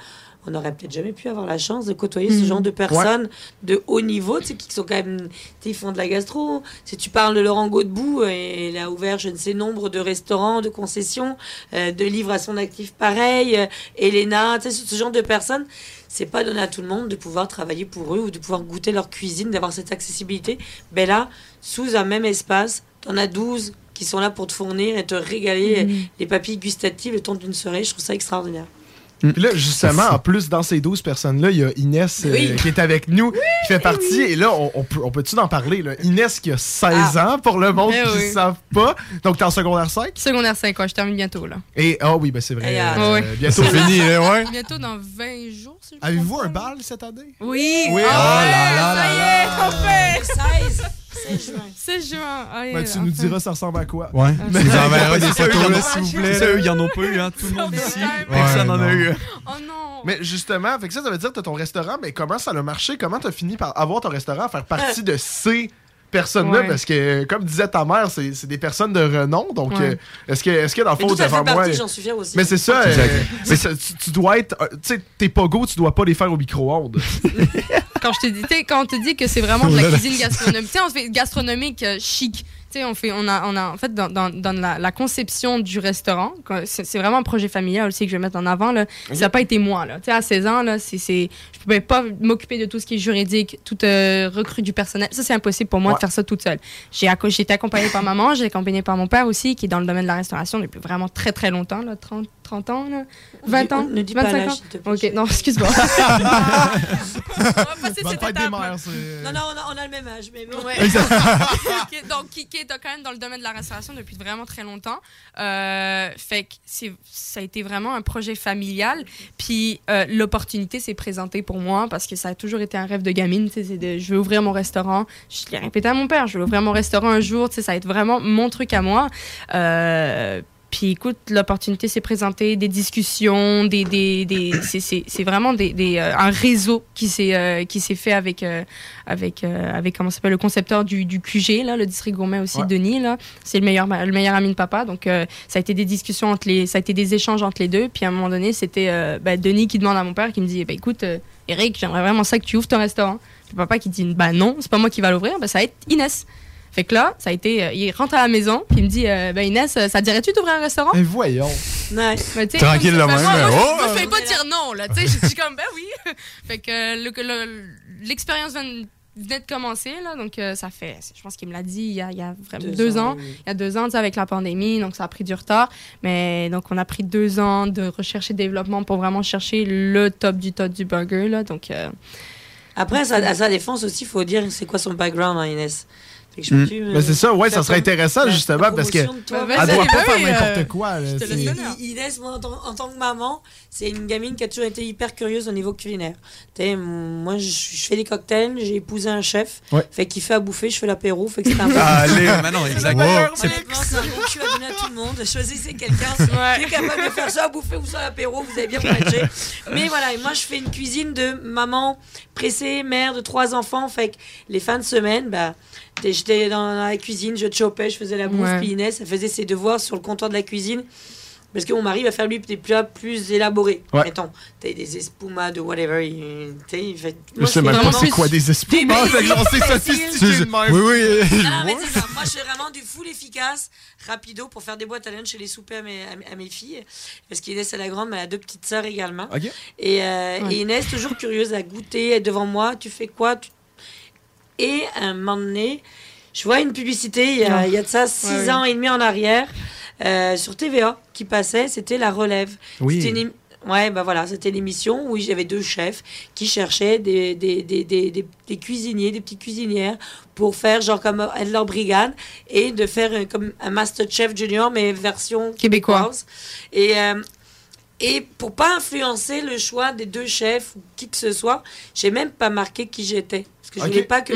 S17: on n'aurait peut-être jamais pu avoir la chance de côtoyer ce
S16: Mhm.
S17: genre de personnes de haut niveau, tu sais, qui sont quand même, ils font de la gastro. Si tu parles de Laurent Godbout, euh, il a ouvert je ne sais nombre de restaurants, de concessions, euh, de livres à son actif pareil. Euh, Elena, tu sais, ce genre de personnes, c'est pas donné à tout le monde de pouvoir travailler pour eux ou de pouvoir goûter leur cuisine, d'avoir cette accessibilité. Ben là, sous un même espace, t'en as 12 qui sont là pour te fournir et te régaler
S3: Mhm.
S17: les papilles gustatives le temps d'une soirée. Je trouve ça extraordinaire.
S3: Puis là, justement, en plus, dans ces 12 personnes-là, il y a Inès euh,
S17: Oui.
S3: qui est avec nous, qui fait partie. Et là, on, on peut, on peut-tu en parler? Là? Inès qui a 16
S16: Ah.
S3: ans, pour le monde
S16: Eh
S3: qui ne
S16: oui.
S3: savent pas. Donc, t'es en secondaire 5.
S16: Secondaire 5, ouais, je termine bientôt, là.
S3: Et, ah oui, ben c'est vrai.
S16: Et, euh,
S3: euh, bientôt.
S5: Fini, là, ouais.
S16: Bientôt dans 20 jours, si
S3: Avez-vous un bal cette année?
S16: Oui!
S3: Oui.
S16: Ah
S3: Oh
S16: ouais,
S3: là là
S16: ça
S3: là
S16: y est, on fait!
S17: 16, 16 juin.
S16: 16 juin. Ah,
S3: Ben, tu nous diras ça ressemble à quoi.
S5: Ouais.
S3: Mais-
S5: Tu nous enverras des photos, là, s'il vous plaît.
S4: C'est eux, ils en ont pas eu, hein, tout le monde ici. Personne n'en a eu.
S16: Oh non!
S3: Mais justement, fait que ça, ça veut dire que t'as ton restaurant, mais comment ça a marché? Comment t'as fini par avoir ton restaurant, faire partie de ces personnes-là?
S16: Ouais.
S3: Parce que, comme disait ta mère, c'est c'est des personnes de renom. Donc,
S16: Ouais.
S3: euh, est-ce que, est que dans le
S17: Mais
S3: fond, devant moi.
S17: partie, j'en suis fière aussi.
S3: Mais c'est ça,
S17: Exact.
S3: euh, mais ça, tu, tu dois être. euh, Tu sais, tes pogos, tu dois pas les faire au micro-ondes.
S16: quand je te dis, quand on te dit que c'est vraiment de la
S3: là.
S16: cuisine gastronomique, tu sais, on fait gastronomique euh, chic. Tu sais, on fait, on a, on a, en fait, dans, dans, dans la, la conception du restaurant, c'est vraiment un projet familial aussi que je vais mettre en avant, là. Ça n'a pas été moi, là. Tu sais, à 16 ans, là, c'est, c'est, je pouvais pas m'occuper de tout ce qui est juridique, tout euh, recrue du personnel. Ça, c'est impossible pour moi
S3: Ouais.
S16: de faire ça toute seule. J'ai, été accompagnée par maman, j'ai été accompagnée par mon père aussi, qui est dans le domaine de la restauration depuis vraiment très, très longtemps, là, 30, 30 ans, là. 20 ans?
S17: Ne dis pas
S16: 25
S17: l'âge,
S16: ans? Ok, non, excuse-moi. passer
S3: Va
S16: cette
S3: pas être des
S16: étape.
S3: mères.
S17: Non, non, on a, on a le même âge, mais bon.
S16: Ouais. Qui- donc, qui, qui est quand même dans le domaine de la restauration depuis vraiment très longtemps. Euh, fait que c'est- ça a été vraiment un projet familial. Puis euh, l'opportunité s'est présentée pour moi parce que ça a toujours été un rêve de gamine. je veux ouvrir mon restaurant. Je l'ai répété à mon père, je veux ouvrir mon restaurant un jour. Ça va être vraiment mon truc à moi. Euh, puis écoute, l'opportunité s'est présentée, des discussions, des, des, des c'est- c'est c'est vraiment des, des, euh, un réseau qui s'est euh, qui s'est fait avec euh, avec avec comment s'appelle le concepteur du, du QG là, le district gourmet aussi
S3: Ouais.
S16: Denis là, c'est le meilleur le meilleur ami de papa. Donc ça a été des discussions entre les ça a été des échanges entre les deux. Puis à un moment donné c'était ben, Denis qui demande à mon père qui me dit ben écoute Eric j'aimerais vraiment ça que tu ouvres ton restaurant. Puis papa qui dit bah non, c'est pas moi qui va l'ouvrir, bah ça va être Inès. Fait que là, ça a été. euh, il rentre à la maison, puis il me dit euh, bah Inès, euh, ça te dirait-tu d'ouvrir un restaurant?
S3: Mais voyons.
S16: Sais,
S5: Tranquille
S16: ben,
S5: même,
S16: Moi, moi,
S5: oh!
S16: je me fais pas dire non, là. Tu sais, je suis comme, ben oui. fait que euh, le- le- l'expérience vient- venait de commencer, là. Donc, euh, ça fait, je pense qu'il me l'a dit il y a, il y a vraiment
S18: Deux
S16: deux,
S18: ans,
S16: ans.
S18: oui.
S16: Il y a deux ans, tu sais, avec la pandémie. Donc, ça a pris du retard. Mais donc, on a pris deux ans de recherche et développement pour vraiment chercher le top du top du burger, là. Donc, euh,
S17: Après, à sa, à sa défense aussi, il faut dire c'est quoi son background, hein, Inès? Je
S3: Mm.
S17: euh,
S3: Ben, c'est ça, ouais, ça serait intéressant
S17: la-
S3: justement
S17: la
S3: parce que
S17: toi.
S3: elle doit pas faire n'importe quoi. là, c'est-
S17: I- Inès, moi, en tant, en tant que maman, c'est une gamine qui a toujours été hyper curieuse au niveau culinaire. Sais, moi, je, je fais des cocktails, j'ai épousé un chef,
S3: Ouais.
S17: fait qu'il fait à bouffer, je fais l'apéro, fait que c'est un peu...
S4: Ah, allez, mais non, exactement.
S17: Honnêtement,
S4: C'est-
S17: bon cul à donner à tout le monde. Choisissez quelqu'un qui est capable de faire ça à bouffer ou ça à l'apéro, vous avez bien matché. Mais voilà, et moi, je fais une cuisine de maman pressée, mère de trois enfants, fait que les fins de semaine, bah, j'étais dans la cuisine, je chopais, je faisais la bouffe,
S16: Ouais.
S17: puis Inès, elle faisait ses devoirs sur le comptoir de la cuisine. Parce que mon mari va faire lui des plats plus élaborés.
S3: Ouais.
S17: Mettons, t'as des espumas de whatever. il- sais, fait-
S3: Je
S17: moi,
S3: sais
S17: fais
S3: même pas
S17: vraiment
S3: c'est quoi des genre, c'est sophistiqué de même.
S5: Oui, oui.
S17: non, mais c'est ça. Moi, je fais vraiment du full efficace, rapido, pour faire des boîtes à lunch chez les soupers à mes, à mes- à mes filles. Parce qu'Inès, elle la grande, mais elle a deux petites sœurs également. Et, euh,
S3: Ouais.
S17: et Inès, toujours curieuse à goûter, elle est devant moi, tu fais quoi Tu- Et à un moment donné, je vois une publicité, il y a, il y a de ça six
S16: Ouais, oui.
S17: ans et demi en arrière, euh, sur TVA, qui passait, c'était La Relève.
S3: Oui.
S17: C'était une Ouais, bah voilà, c'était l'émission où j'avais deux chefs qui cherchaient des, des, des, des, des- des cuisiniers, des petites cuisinières pour faire genre comme leur brigade et de faire euh, comme un Masterchef Junior mais version
S16: Québécois.
S17: québécoise. Et, euh, et pour pas influencer le choix des deux chefs ou qui que ce soit, j'ai même pas marqué qui j'étais. Parce que je
S3: Ok.
S17: voulais pas que,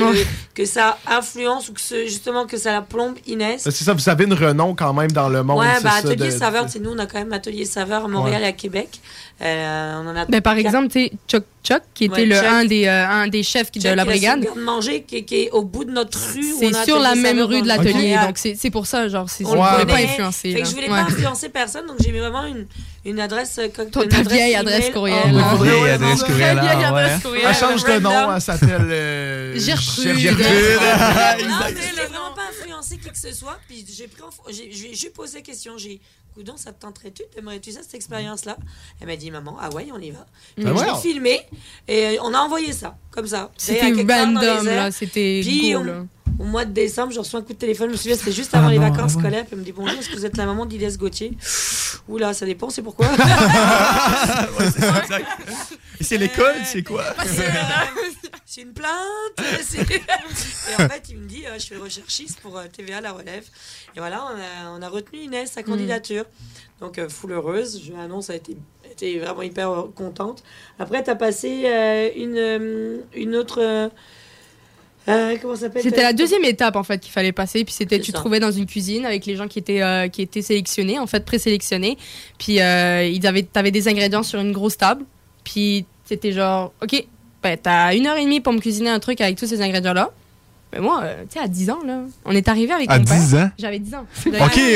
S17: que ça influence ou que ce- justement que ça la plombe Inès.
S3: C'est ça, vous avez une renom quand même dans le monde.
S17: Ouais, bah,
S3: ça,
S17: atelier
S3: de-
S17: saveur, c'est nous, on a quand même atelier saveur à Montréal
S3: Ouais.
S17: et à Québec. Euh, on en a
S16: ben, par exemple, tu sais, Chuck Chuck, qui était
S17: Ouais,
S16: le,
S17: Chuck.
S16: un, des, euh, un des chefs qui- de la brigade.
S17: manger qui, est- qui est au bout de notre rue.
S16: C'est
S17: a
S16: sur la même rue de l'atelier, donc c'est c'est pour ça, genre, c'est-
S17: On
S16: ne voulait pas
S17: connaît.
S16: influencer.
S17: Fait que je voulais
S16: Ouais.
S17: pas influencer personne, donc j'ai mis vraiment une, une adresse. euh, une
S16: ta vieille
S17: email.
S16: adresse courriel,
S17: Oh, ouais,
S4: Vieille
S17: ouais,
S4: adresse courriel,
S17: Très vieille
S4: ouais.
S17: adresse courriel.
S3: Elle change de nom, elle s'appelle euh,
S16: Gertrude.
S3: Gertrude.
S17: Non, mais je voulais vraiment pas influencer qui que ce soit. Puis j'ai pris, j'ai, j'ai, j'ai posé la question. J'ai, Coudon, ça te tenterait-tu T'aimerais-tu ça, cette expérience-là? Elle m'a dit, maman, ah ouais, on y va.
S16: Ah ouais.
S17: je l'ai filmé et on a envoyé ça, comme ça.
S16: C'était random, là, c'était go,
S17: au, mois de décembre, je reçois un coup de téléphone. Je me souviens, c'était juste avant
S4: Ah
S17: les
S4: non,
S17: vacances
S4: ah ouais.
S17: scolaires. Puis elle me dit, bonjour, est-ce que vous êtes la maman d'Inès Gauthier? Oula, ça dépend, c'est pourquoi
S4: Ouais, c'est ça, l'école, c'est quoi?
S17: C'est une plainte. et en fait, il me dit, euh, je suis recherchiste pour euh, TVA La Relève. Et voilà, on a, on a retenu Inès, sa candidature. Donc, euh, full heureuse. Je l'annonce, elle a été, était vraiment hyper contente. Après, tu as passé euh, une, euh, une autre... euh, euh, comment ça s'appelle
S16: C'était la deuxième étape en fait qu'il fallait passer. Puis c'était, tu te trouvais dans une cuisine avec les gens qui étaient euh, qui étaient sélectionnés, en fait présélectionnés. Puis euh, ils avaient, t'avais des ingrédients sur une grosse table. Puis c'était genre, ok, ben t'as une heure et demie pour me cuisiner un truc avec tous ces ingrédients là. Mais moi, euh, tu sais, à 10 ans là, on est arrivé avec
S5: À
S16: mon père.
S5: 10 ans?
S16: J'avais 10 ans.
S5: Ok,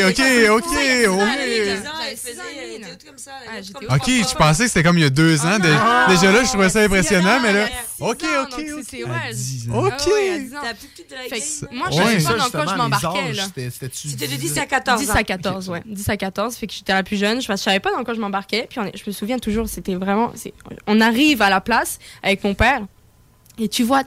S5: ok, ok, ok. Ok, je pensais que c'était comme il y a deux ans. Dé- Déjà là, je trouvais ça impressionnant, mais là. Ok, ok, ok.
S16: c'est-. Ah 10 moi, je savais pas dans quoi je m'embarquais. là.
S17: C'était de 10 à 14
S16: 10
S17: ans.
S16: à 14, ouais. 10 à 14, fait que j'étais la plus jeune. Je, savais pas dans quoi je m'embarquais. Puis je me souviens toujours, c'était vraiment. On arrive à la place avec mon père. Et tu vois,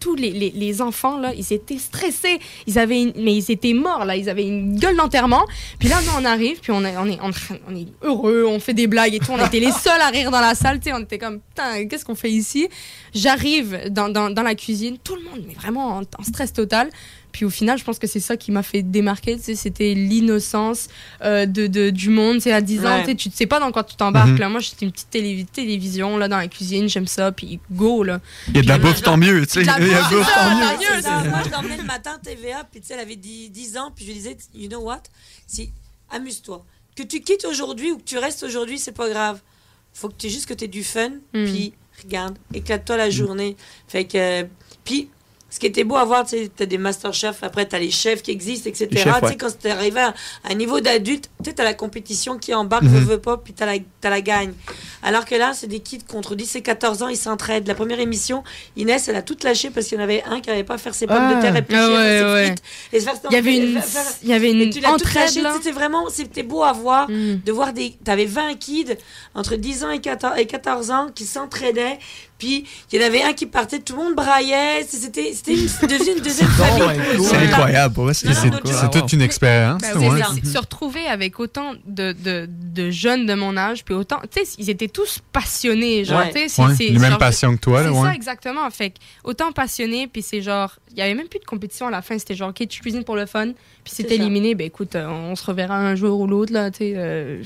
S16: tous les, les, enfants, là, ils étaient stressés. Ils avaient mais ils étaient morts, là. Ils avaient une gueule d'enterrement. Puis là, on arrive, puis on est, on, est, on est heureux, on fait des blagues et tout. On était les seuls à rire dans la salle, tu sais. On était comme, putain, qu'est-ce qu'on fait ici? J'arrive dans, dans, dans la cuisine, tout le monde, mais vraiment en, en stress total. Puis au final, je pense que c'est ça qui m'a fait démarquer. C'était l'innocence euh, de, de- du monde. C'est à 10 ans,
S17: Ouais.
S16: tu sais, tu ne sais pas dans quoi tu t'embarques.
S4: Mhm.
S16: là. Moi, j'étais une petite télé- télévision là, dans la cuisine, j'aime ça. Puis go, là.
S4: Il y a de la bouffe, tant mieux, tu sais.
S16: De la
S4: Il y a
S16: bouffe,
S4: bouffe,
S16: c'est ça,
S4: tant mieux.
S17: Moi, je l'emmenais le matin TVA, puis tu sais, elle avait 10, 10 ans, puis je lui disais, you know what? Si, amuse-toi. Que tu quittes aujourd'hui ou que tu restes aujourd'hui, c'est pas grave. Faut que tu juste que tu aies du fun,
S16: Mm.
S17: puis regarde, éclate-toi la journée. Fait que, euh, puis, ce qui était beau à voir, tu sais, t'as des masterchefs, après t'as les chefs qui existent, etc.
S4: Chefs,
S17: Tu sais,
S4: ouais.
S17: quand t'es arrivé à un niveau d'adulte, tu sais, t'as la compétition qui embarque,
S4: Mhm.
S17: veux, veux pas, puis t'as la, t'as la gagne. Alors que là, c'est des kids contre 10 et 14 ans, ils s'entraident. La première émission, Inès, elle a tout lâché parce qu'il y en avait un qui n'avait pas faire ses pommes
S16: Ah.
S17: de terre
S16: Ah ouais,
S17: à faire ses
S16: ouais.
S17: Et se faire
S16: Il y avait une-
S17: faire-
S16: il y avait une
S17: et tu
S16: entraide.
S17: C'était vraiment, c'était beau à voir,
S16: Mm.
S17: de voir des. T'avais 20 kids entre 10 ans et 14, et 14 ans qui s'entraidaient. Puis il y en avait un qui partait, tout le monde braillait. C'était c'était une, devenu une deuxième famille.
S4: C'est incroyable, c'est
S5: toute une expérience. Ouais.
S16: c'est- se retrouver avec autant de, de, de jeunes de mon âge, puis autant, tu sais, ils étaient tous passionnés, genre,
S5: Ouais.
S16: tu sais, c'est-
S5: les mêmes passions que toi, là,
S16: C'est
S5: ouais.
S16: ça, exactement. Fait autant passionnés, puis c'est genre, il y avait même plus de compétition à la fin, c'était genre, ok, tu cuisines pour le fun, puis
S17: C'est
S16: éliminé, ben écoute, euh, on se reverra un jour ou l'autre, là, tu sais. euh,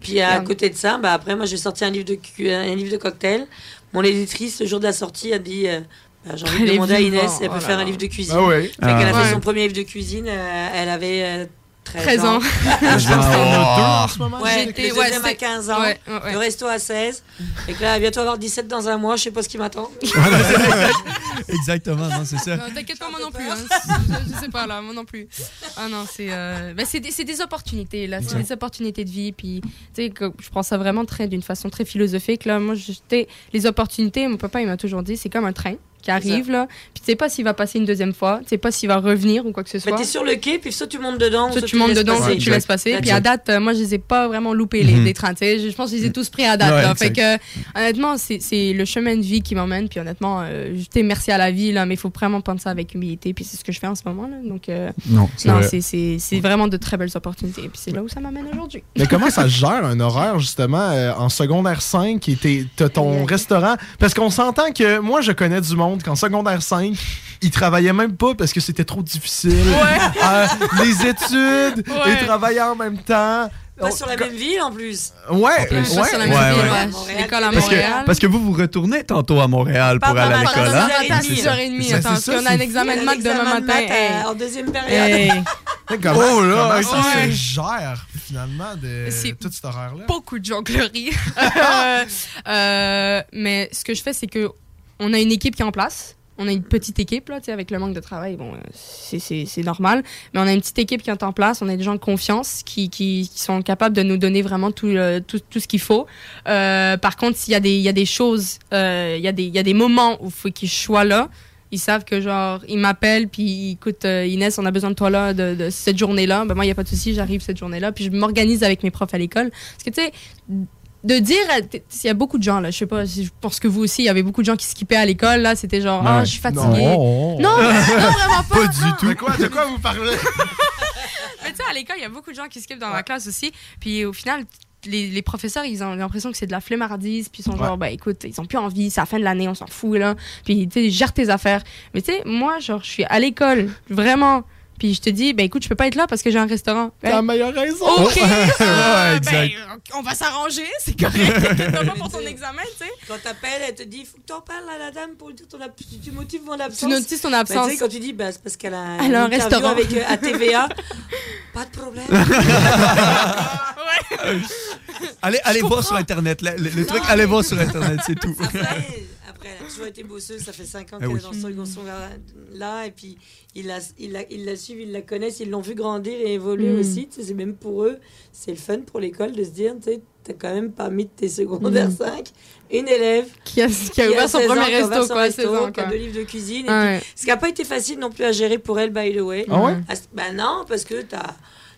S17: Puis à côté de ça, bah, après, moi, j'ai sorti un livre de, cu- un livre de cocktail. Mon éditrice, le jour de la sortie, a dit euh, bah, J'ai envie de
S16: Elle
S17: demander à Inès elle peut
S16: Oh
S17: faire un livre de cuisine.
S3: Ah ouais.
S17: Fait qu'elle a
S3: Ah.
S17: fait son
S3: Ouais.
S17: premier livre de cuisine. euh, elle avait euh, 13,
S16: 13 ans.
S17: ans.
S16: Je pense en a deux en ce moment.
S17: Ouais,
S16: J'étais- ouais,
S17: à
S16: c'est-
S17: 15 ans.
S16: ouais, ouais.
S17: Le resto à 16. Et que là, bientôt avoir 17 dans un mois. Je sais pas ce qui m'attend.
S4: Exactement, non, c'est ça.
S16: T'inquiète pas, moi non plus. hein. Je, je sais pas, là, moi non plus. Ah non, c'est euh, ben, c'est des, c'est des opportunités, là. C'est des opportunités de vie. Puis, tu sais, que je prends ça vraiment très, d'une façon très philosophique. Là. Moi, j'étais les opportunités, mon papa, il m'a toujours dit, c'est comme un train qui arrive, là. Puis, tu sais pas s'il va passer une deuxième fois. Tu sais pas s'il va revenir ou quoi que ce
S17: Mais
S16: soit.
S17: t'es sur le quai, puis soit tu montes dedans,
S16: Soit
S17: soit
S16: tu montes dedans,
S17: passer.
S16: soit tu laisses passer. Puis à
S17: it.
S16: date, euh, moi, je les ai pas vraiment loupés, les, les trains. tu sais. Je pense que je les ai tous pris à date.
S17: Ouais,
S16: là. Fait que, honnêtement, c'est c'est le chemin de vie qui m'emmène. Puis honnêtement, euh, je t'ai merci à la vie, là, mais il faut vraiment prendre ça avec humilité. Puis c'est ce que je fais en ce moment. Là. Donc, euh,
S3: Non, c'est vrai.
S16: c'est- c'est c'est vraiment de très belles opportunités. Puis c'est là où ça m'amène aujourd'hui.
S3: Mais comment ça se gère un horaire, justement, euh, en secondaire 5 et t'es- t'as ton restaurant? Parce qu'on s'entend que moi, je connais du monde qu'en secondaire 5, ils travaillaient même pas parce que c'était trop difficile. Euh, les études
S17: Ouais.
S3: et travailler en même temps.
S17: Pas sur la même ville en plus.
S3: Ouais,
S17: En plus.
S3: ouais.
S17: Sur la
S4: même
S17: même
S4: ville, ouais.
S17: ouais. Montréal,
S16: L'école à
S4: Parce
S16: Montréal.
S4: que, parce que vous, vous retournez tantôt à Montréal pour
S17: Pas
S4: aller à l'école, hein?
S17: demie.
S16: 6h30.
S17: C'est-
S16: Attends, parce qu'on a un examen de maths demain matin.
S17: maths,
S16: hey.
S17: euh, en deuxième période.
S16: Hey.
S3: Mais comment,
S17: Oh là,
S3: comment ça
S17: ouais.
S3: se gère, finalement, de
S16: C'est
S3: tout cet horaire-là?
S16: beaucoup de jonglerie. Euh, euh, mais ce que je fais, c'est que on a une équipe qui est en place. On a une petite équipe, là, avec le manque de travail, bon, euh, c'est- normal. Mais on a une petite équipe qui est en place. On a des gens de confiance qui, qui, qui sont capables de nous donner vraiment tout, le- tout, tout ce qu'il faut. Euh, par contre, s'il y, a des- il y a des choses, euh, il y, a des- il y a des moments où il faut qu'ils soient là. Ils savent que, genre, ils m'appellent, puis écoute, euh, Inès, on a besoin de toi là, de, de cette journée-là. Ben, moi, il n'y a pas de souci, j'arrive cette journée-là. Puis je m'organise avec mes profs à l'école. Parce que, tu sais, de dire, il y a beaucoup de gens là, je sais pas, je pense que vous aussi, il y avait beaucoup de gens qui skippaient à l'école là, c'était genre, ah,
S3: Ouais.
S16: je suis fatiguée.
S3: Non.
S16: non, non, vraiment pas.
S3: Pas du tout. De quoi, de quoi vous parlez?
S16: Mais tu sais, à l'école, il y a beaucoup de gens qui skippent dans ma classe aussi. Puis au final, les, les professeurs, ils ont l'impression que c'est de la flemmardise. Puis ils sont genre, bah écoute, ils ont plus envie, c'est la fin de l'année, on s'en fout là. Puis tu sais, gère tes affaires. Mais tu sais, moi, genre, je suis à l'école, vraiment. Puis je te dis, ben écoute, je peux pas être là parce que j'ai un restaurant.
S3: T'as la meilleure raison.
S16: Ok.
S3: Ouais, exact.
S16: ben, on va s'arranger, c'est correct. T'as pas pour ton examen, tu sais.
S17: Quand t'appelles, elle te dit faut que t'en parles à la dame pour lui dire ton ab- tu, motives mon absence.
S16: Tu notices ton
S17: Bah,
S16: absence.
S17: tu sais, quand tu dis bah, c'est parce qu'elle a,
S16: Elle a un restaurant.
S17: avec euh, à TVA, pas de problème.
S4: Allez, allez voir sur Internet. Le, le- le truc, allez voir sur Internet, c'est tout.
S17: Après, elle a toujours été bosseuse, ça fait 5 ans
S4: Ah
S17: qu'elle est dans ce second son là, et puis ils la, ils la, ils la suivent, ils la connaissent, ils l'ont vu grandir et évoluer
S16: Mm.
S17: aussi. C'est même pour eux, c'est le fun pour l'école de se dire, tu sais, t'as quand même parmi tes secondaires
S16: Mm.
S17: 5 une élève
S16: Qui a- qui a ouvert son
S17: 16 ans,
S16: premier
S17: qui a ouvert
S16: resto,
S17: son
S16: quoi,
S17: resto,
S16: 16 ans,
S17: qui a
S16: quoi.
S17: deux livres de cuisine. et
S16: Ouais.
S17: puis- ce qui n'a pas été facile non plus à gérer pour elle, by the way.
S3: Ah ouais?
S17: Ben non, parce que t'as.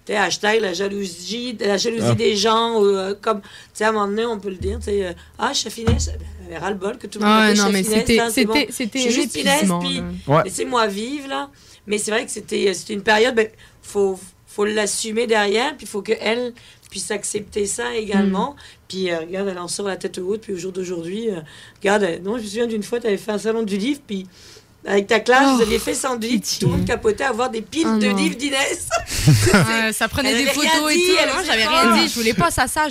S17: T'es hashtag la jalousie, la jalousie
S3: Ah.
S17: des gens, ou, euh, comme, tu sais, à un moment donné, on peut le dire, tu sais, euh, ah, ben, elle avait ras le bol que tout le monde
S16: Ah, non, mais c'était- c'était- c'était
S17: juste puis.
S3: Ouais.
S17: laissez-moi vivre, là. Mais c'est vrai que c'était c'était une période, ben, faut, faut l'assumer derrière, puis il faut qu'elle puisse accepter ça également. Puis, euh, regarde, elle en sort la tête haute, puis au jour d'aujourd'hui, euh, regarde, non, je me souviens d'une fois, tu avais fait un salon du livre, puis avec ta classe,
S16: Oh,
S17: vous aviez fait sandwich, tout le monde capotait à voir des piles
S16: Oh
S17: de
S16: non.
S17: livres d'Inès.
S16: Ça prenait
S17: Elle
S16: des photos et
S17: dit,
S16: tout.
S17: elle
S16: Moi, j'avais rien dit. Je voulais pas ça, ça.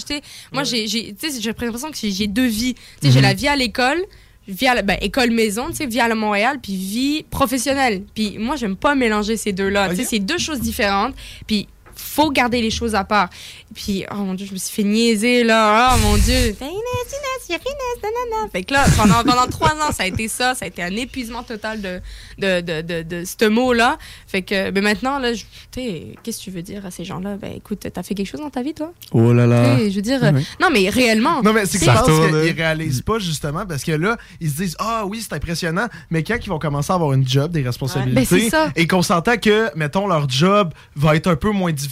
S16: Moi, j'ai, j'ai, tu sais, j'ai l'impression que j'ai- deux vies. Tu sais, j'ai
S17: Mhm.
S16: la vie à l'école, vie à la- ben, école maison, tu sais, vie à la Montréal, puis vie professionnelle. Puis moi, j'aime pas mélanger ces deux-là. Tu sais, c'est deux choses différentes. Puis faut garder les choses à part. Puis, oh mon Dieu, je me suis fait niaiser, là. Oh mon Dieu. Fait, Inès, Inès, Inès, nanana. Fait que là, pendant, pendant trois ans, ça a été ça. Ça a été un épuisement total de, de, de, de, de ce mot-là. Fait que ben maintenant, là, je- tu sais, qu'est-ce que tu veux dire à ces gens-là? Ben écoute, t'as fait quelque chose dans ta vie, toi?
S4: Oh là là.
S16: Je veux dire,
S4: oui.
S16: non, mais réellement.
S3: Non, mais c'est que je pense qu'ils réalisent pas, justement, parce que là, ils se disent Ah oui, c'est impressionnant, mais quand ils vont commencer à avoir une job, des
S16: Ben,
S3: responsabilités,
S16: c'est ça.
S3: et qu'on s'entend que, mettons, leur job va être un peu moins difficile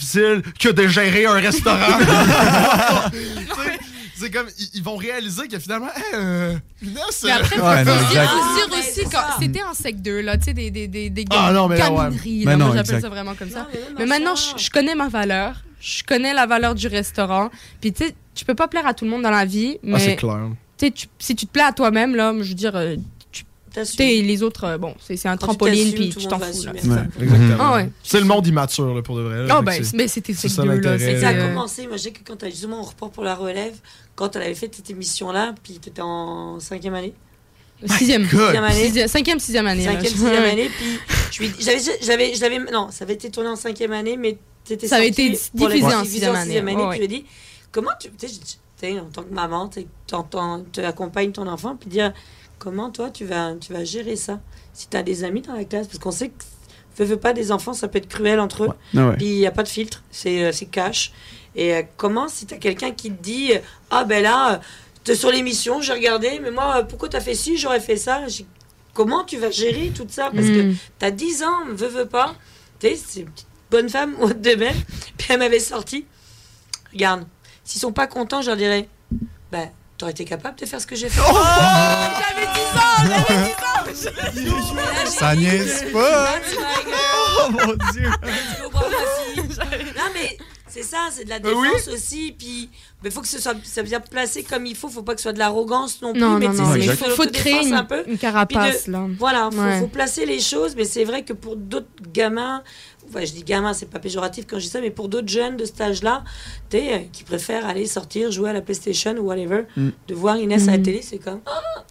S3: que de gérer un restaurant. Tu sais, c'est comme, ils, ils vont réaliser que finalement, hey, euh, Inès,
S16: Mais après,
S3: euh,
S4: Ouais, non,
S17: Ah,
S16: aussi,
S17: ben,
S16: quand
S17: ça.
S16: c'était en sec 2, là, tu sais, des, des, des, des
S3: Ah, non, mais ouais.
S16: camineries,
S4: Mais
S16: là,
S4: non,
S16: moi j'appelle ça vraiment comme ça.
S17: Non, mais même
S16: Mais
S17: à
S16: maintenant,
S17: ça.
S16: je, je connais ma valeur, je connais la valeur du restaurant, puis tu sais, tu peux pas plaire à tout le monde dans la vie, mais
S3: Ah, c'est clair.
S16: tu sais, tu- si tu te plais à toi-même, là, je veux dire, euh, tu les autres, euh, bon, c'est un
S17: Quand tu
S16: trampoline, puis
S17: tout
S16: tu
S17: le
S16: t'en fous.
S3: Ouais, exactement.
S16: Ah ouais.
S3: C'est le monde immature, là, pour de vrai. là.
S16: Ah ben,
S3: c'est-
S16: mais c'était
S3: ça
S16: 2, là.
S17: Ça a
S16: euh,
S17: commencé, moi, je sais que quand t'as justement au report pour la relève, quand elle avait fait cette émission-là, puis t'étais en cinquième année.
S16: Sixième.
S17: Sixième année.
S16: Sixième- Cinquième, sixième année.
S17: Cinquième, sixième année, puis j'avais, j'avais, non, ça avait été tourné en cinquième année, mais
S16: Ça avait été diffusé en sixième année, ouais,
S17: Tu lui as dit, comment tu, tu tu en tant que maman, tu tu accompagnes ton enfant, puis dire, comment toi tu vas, tu vas gérer ça si tu as des amis dans la classe, parce qu'on sait que veux, veux pas des enfants, ça peut être cruel entre eux,
S4: Ah ouais.
S17: puis il n'y a pas de filtre, c'est, euh, c'est cash. Et euh, comment si tu as quelqu'un qui te dit, euh, ah ben là, t'es sur l'émission, j'ai regardé, mais moi, pourquoi t'as fait ci, j'aurais fait ça? Comment tu vas gérer tout ça? Parce que
S16: Mm.
S17: t'as 10 ans, veux, veux pas. Tu sais, c'est une petite bonne femme, haute de même. Puis elle m'avait sorti. Regarde, s'ils sont pas contents, je leur dirais, ben, t'aurais été capable de faire ce que j'ai fait.
S16: Oh J'avais 10 ans! J'avais 10 ans!
S5: Ça niaise pas.
S4: Oh mon dieu!
S17: Non, mais c'est ça, c'est de la
S3: Euh, oui.
S17: défense aussi. Puis, il faut que ce soit ça bien placé comme il faut. faut pas que ce soit de l'arrogance non plus.
S16: Non,
S17: mais
S16: non, non, mais
S17: de
S16: faut, créer une,
S17: un peu.
S16: une carapace,
S17: de-
S16: là.
S17: Voilà, faut,
S16: Ouais.
S17: faut placer les choses, mais c'est vrai que pour d'autres gamins, ouais, je dis gamins, c'est pas péjoratif quand je dis ça, mais pour d'autres jeunes de cet âge-là, euh, qui préfèrent aller sortir, jouer à la PlayStation ou whatever,
S4: Mm.
S17: de voir Inès à la
S16: Mm.
S17: télé, c'est comme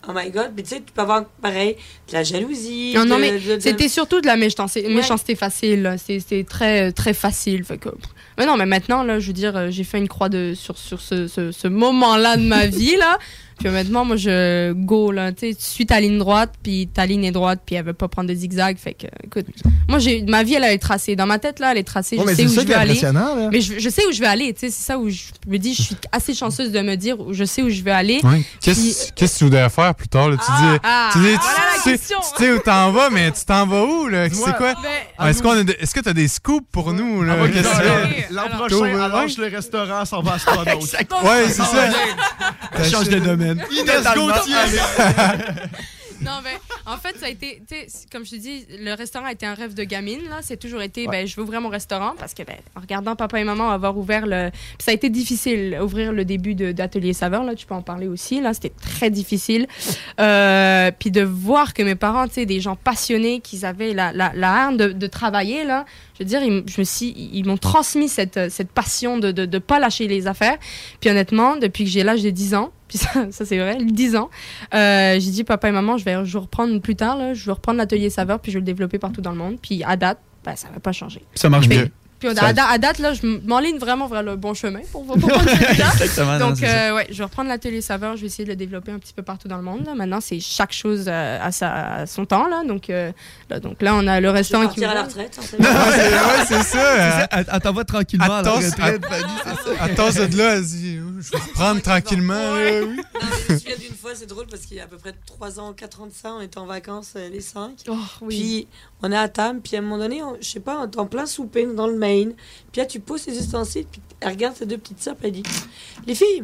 S17: oh my god, mais tu sais, tu peux avoir pareil, de la jalousie.
S16: Non, mais
S17: de- de-
S16: c'était surtout de la méchanceté,
S17: Ouais.
S16: méchanceté facile. C'est- C'était très, très facile. Fait que... Mais non, mais maintenant, là, je veux dire, euh, j'ai fait une croix de, sur, sur ce, ce, ce moment-là de ma vie, là. Puis honnêtement, moi, je go, là. Tu sais, tu suis ta ligne droite, puis ta ligne est droite, puis elle veut pas prendre de zigzag. Fait que, écoute, moi, j'ai ma vie, elle, elle est tracée. Dans ma tête, là, elle est tracée.
S3: Ouais,
S16: je sais où je
S3: est
S16: veux aller.
S3: là.
S16: Mais je, je sais où je vais aller. Tu sais, c'est ça où je me dis, je suis assez chanceuse de me dire, je sais où je veux aller.
S5: Ouais. Qu'est-ce qu'est-ce que tu voudrais faire plus tard? Là? Tu dis,
S16: ah,
S5: tu, dis, tu,
S16: voilà la
S5: sais,
S16: question.
S5: tu sais où t'en vas, mais tu t'en vas où? là? C'est quoi?
S16: Ben,
S5: Ah, Est-ce qu'on est-ce que tu as des scoops pour nous? Là?
S3: Ah? L'an prochain,
S5: ouais.
S3: le restaurant s'en va à.
S5: Ouais, c'est ça.
S4: On change de domaine.
S3: Inès Gauthier.
S16: Non, mais en fait, ça a été, tu sais, comme je te dis, le restaurant a été un rêve de gamine, là. C'est toujours été, ben, je veux ouvrir mon restaurant parce que, ben, en regardant papa et maman avoir ouvert le. Puis ça a été difficile, ouvrir le début de- d'Atelier Saveur, là. Tu peux en parler aussi, là. C'était très difficile. Euh, puis de voir que mes parents, tu sais, des gens passionnés, qu'ils avaient la, la, la hargne de, de travailler, là. Je veux dire, ils, je me suis, ils m'ont transmis cette, cette passion de ne de, de pas lâcher les affaires. Puis honnêtement, depuis que j'ai l'âge de 10 ans, puis ça, ça c'est vrai, 10 ans, euh, j'ai dit papa et maman, je vais, je vais reprendre plus tard, là, je vais reprendre l'atelier saveur, puis je vais le développer partout dans le monde. Puis à date, ben, ça va pas changer.
S4: Ça marche bien.
S16: Puis à, da- date, là, je m'enligne vraiment vers le bon chemin pour, pour prendre celui-là.
S4: Exactement, non,
S16: Donc, euh, ouais, je vais reprendre l'atelier saveur, je vais essayer de le développer un petit peu partout dans le monde. là. Maintenant, c'est chaque chose euh, à, sa, à son temps. Là. Donc, euh, là, donc là, on a le restaurant qui.
S17: partir à la retraite.
S5: c'est ouais, c'est ça.
S4: Elle elle t'envoie tranquillement à la
S5: Attends. Attends, de là, elle dit, je vais reprendre tranquillement. là, oui.
S17: Non, mais je me souviens d'une fois, c'est drôle parce qu'il y a à peu près 3 ans, 4 ans de ça, on était en vacances les 5.
S16: Oh, oui.
S17: Puis on est à table, puis à un moment donné, on- je sais pas, on est en plein souper dans le main. Puis là, tu poses tes ustensiles, puis elle regarde ses deux petites sœurs, puis elle dit Les filles,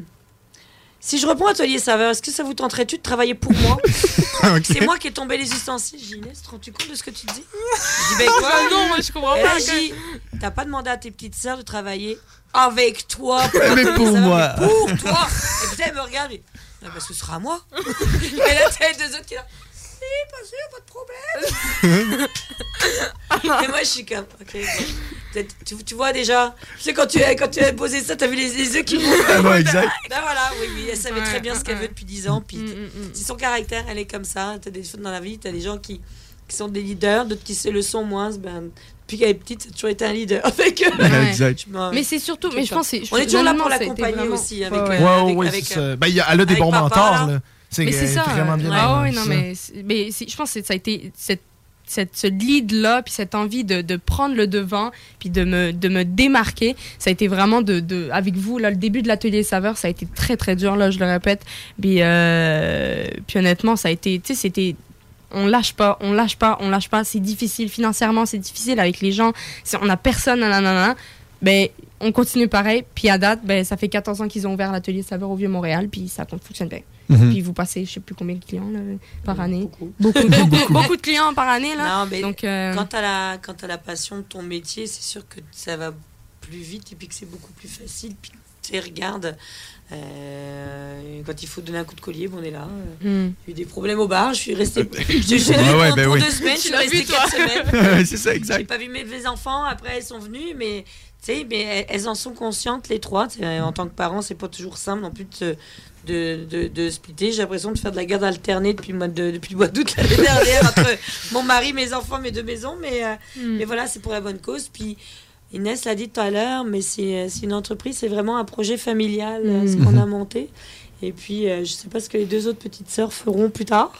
S17: si je reprends Atelier Saveur, est-ce que ça vous tenterait-tu de travailler pour moi C'est moi qui ai tombé les ustensiles. J'ai dit Inès, te rends-tu compte de ce que tu dis? Je dis Ben quoi?
S16: Non, moi, je comprends
S17: Et
S16: pas,
S17: dit, T'as pas demandé à tes petites sœurs de travailler avec toi
S4: Mais
S17: Atelier
S4: pour
S17: Saveur,
S4: moi.
S17: mais Pour toi Et puis elle me regarde, Ah, bah, ce sera à moi. et là, t'as les deux autres qui là. Si, pas de problème. Et moi, je suis comme, ok. Tu, tu vois déjà, tu sais, quand tu, as- quand tu as posé ça, t'as vu les, les yeux qui m'ont.
S4: Ah exact.
S17: Ben voilà, oui, oui, elle savait
S16: Ouais,
S17: très bien ce qu'elle
S16: ouais.
S17: veut depuis 10 ans. Puis
S16: Mm, mm, mm.
S17: c'est son caractère, elle est comme ça. T'as des choses dans la vie, t'as des gens qui, qui sont des leaders, d'autres qui se le sont moins. Ben,
S19: depuis qu'elle est petite, ça a toujours été un leader. Fait que-
S4: Ouais.
S16: Mais c'est surtout, mais je pense, que c'est-
S19: On est toujours là pour l'accompagner
S16: vraiment-
S19: aussi avec.
S16: Ouais,
S19: euh.
S16: Ouais,
S19: avec-
S3: ouais,
S19: avec,
S3: c'est
S19: euh,
S3: ça. Il y a- elle a des
S19: avec
S3: bons mentors,
S19: là.
S3: là. C'est vraiment bien.
S16: Ah non, mais, je pense que ça a été cette, cette, ce lead-là, puis cette envie de, de prendre le devant, puis de me, de me démarquer, ça a été vraiment de, de avec vous, là, le début de l'atelier saveur, ça a été très, très dur, là, je le répète. Puis, euh, puis honnêtement, ça a été, tu sais, c'était on lâche pas, on lâche pas, on lâche pas. C'est difficile financièrement, c'est difficile avec les gens. On a personne, nanana. Ben, on continue pareil. Puis à date, ben, ça fait 14 ans qu'ils ont ouvert l'atelier Saveur au Vieux-Montréal, puis ça fonctionne bien.
S19: Mhm.
S16: Puis vous passez, je sais plus combien de clients là, par année. Beaucoup, beaucoup, beaucoup, de clients par année là.
S19: Non, mais
S16: Donc, euh,
S19: quand tu as, la, quand t'as la passion de ton métier, c'est sûr que ça va plus vite et puis que c'est beaucoup plus facile. Puis tu sais, regarde, euh, quand il faut donner un coup de collier, bon, on est là. euh,
S16: Mm.
S19: J'ai eu des problèmes au bar, je suis restée.
S4: Ouais,
S19: pour,
S4: ouais, ben
S19: pour
S4: oui.
S19: deux semaines, je suis restée quatre semaines.
S4: C'est ça, exact.
S19: J'ai pas vu mes, mes enfants, après elles sont venues, mais tu sais, mais elles, en sont conscientes, les trois. En tant que parents, c'est pas toujours simple non plus de, se- de, de, de splitter. J'ai l'impression de faire de la garde alternée depuis le mois de- depuis le mois d'août l'année dernière entre mon mari, mes enfants, mes deux maisons. Mais, euh,
S16: Mm.
S19: mais voilà, c'est pour la bonne cause. Puis Inès l'a dit tout à l'heure, mais c'est euh, une entreprise, c'est vraiment un projet familial, euh, ce
S16: Mm.
S19: qu'on a monté. Et puis, euh, je sais pas ce que les deux autres petites sœurs feront plus tard.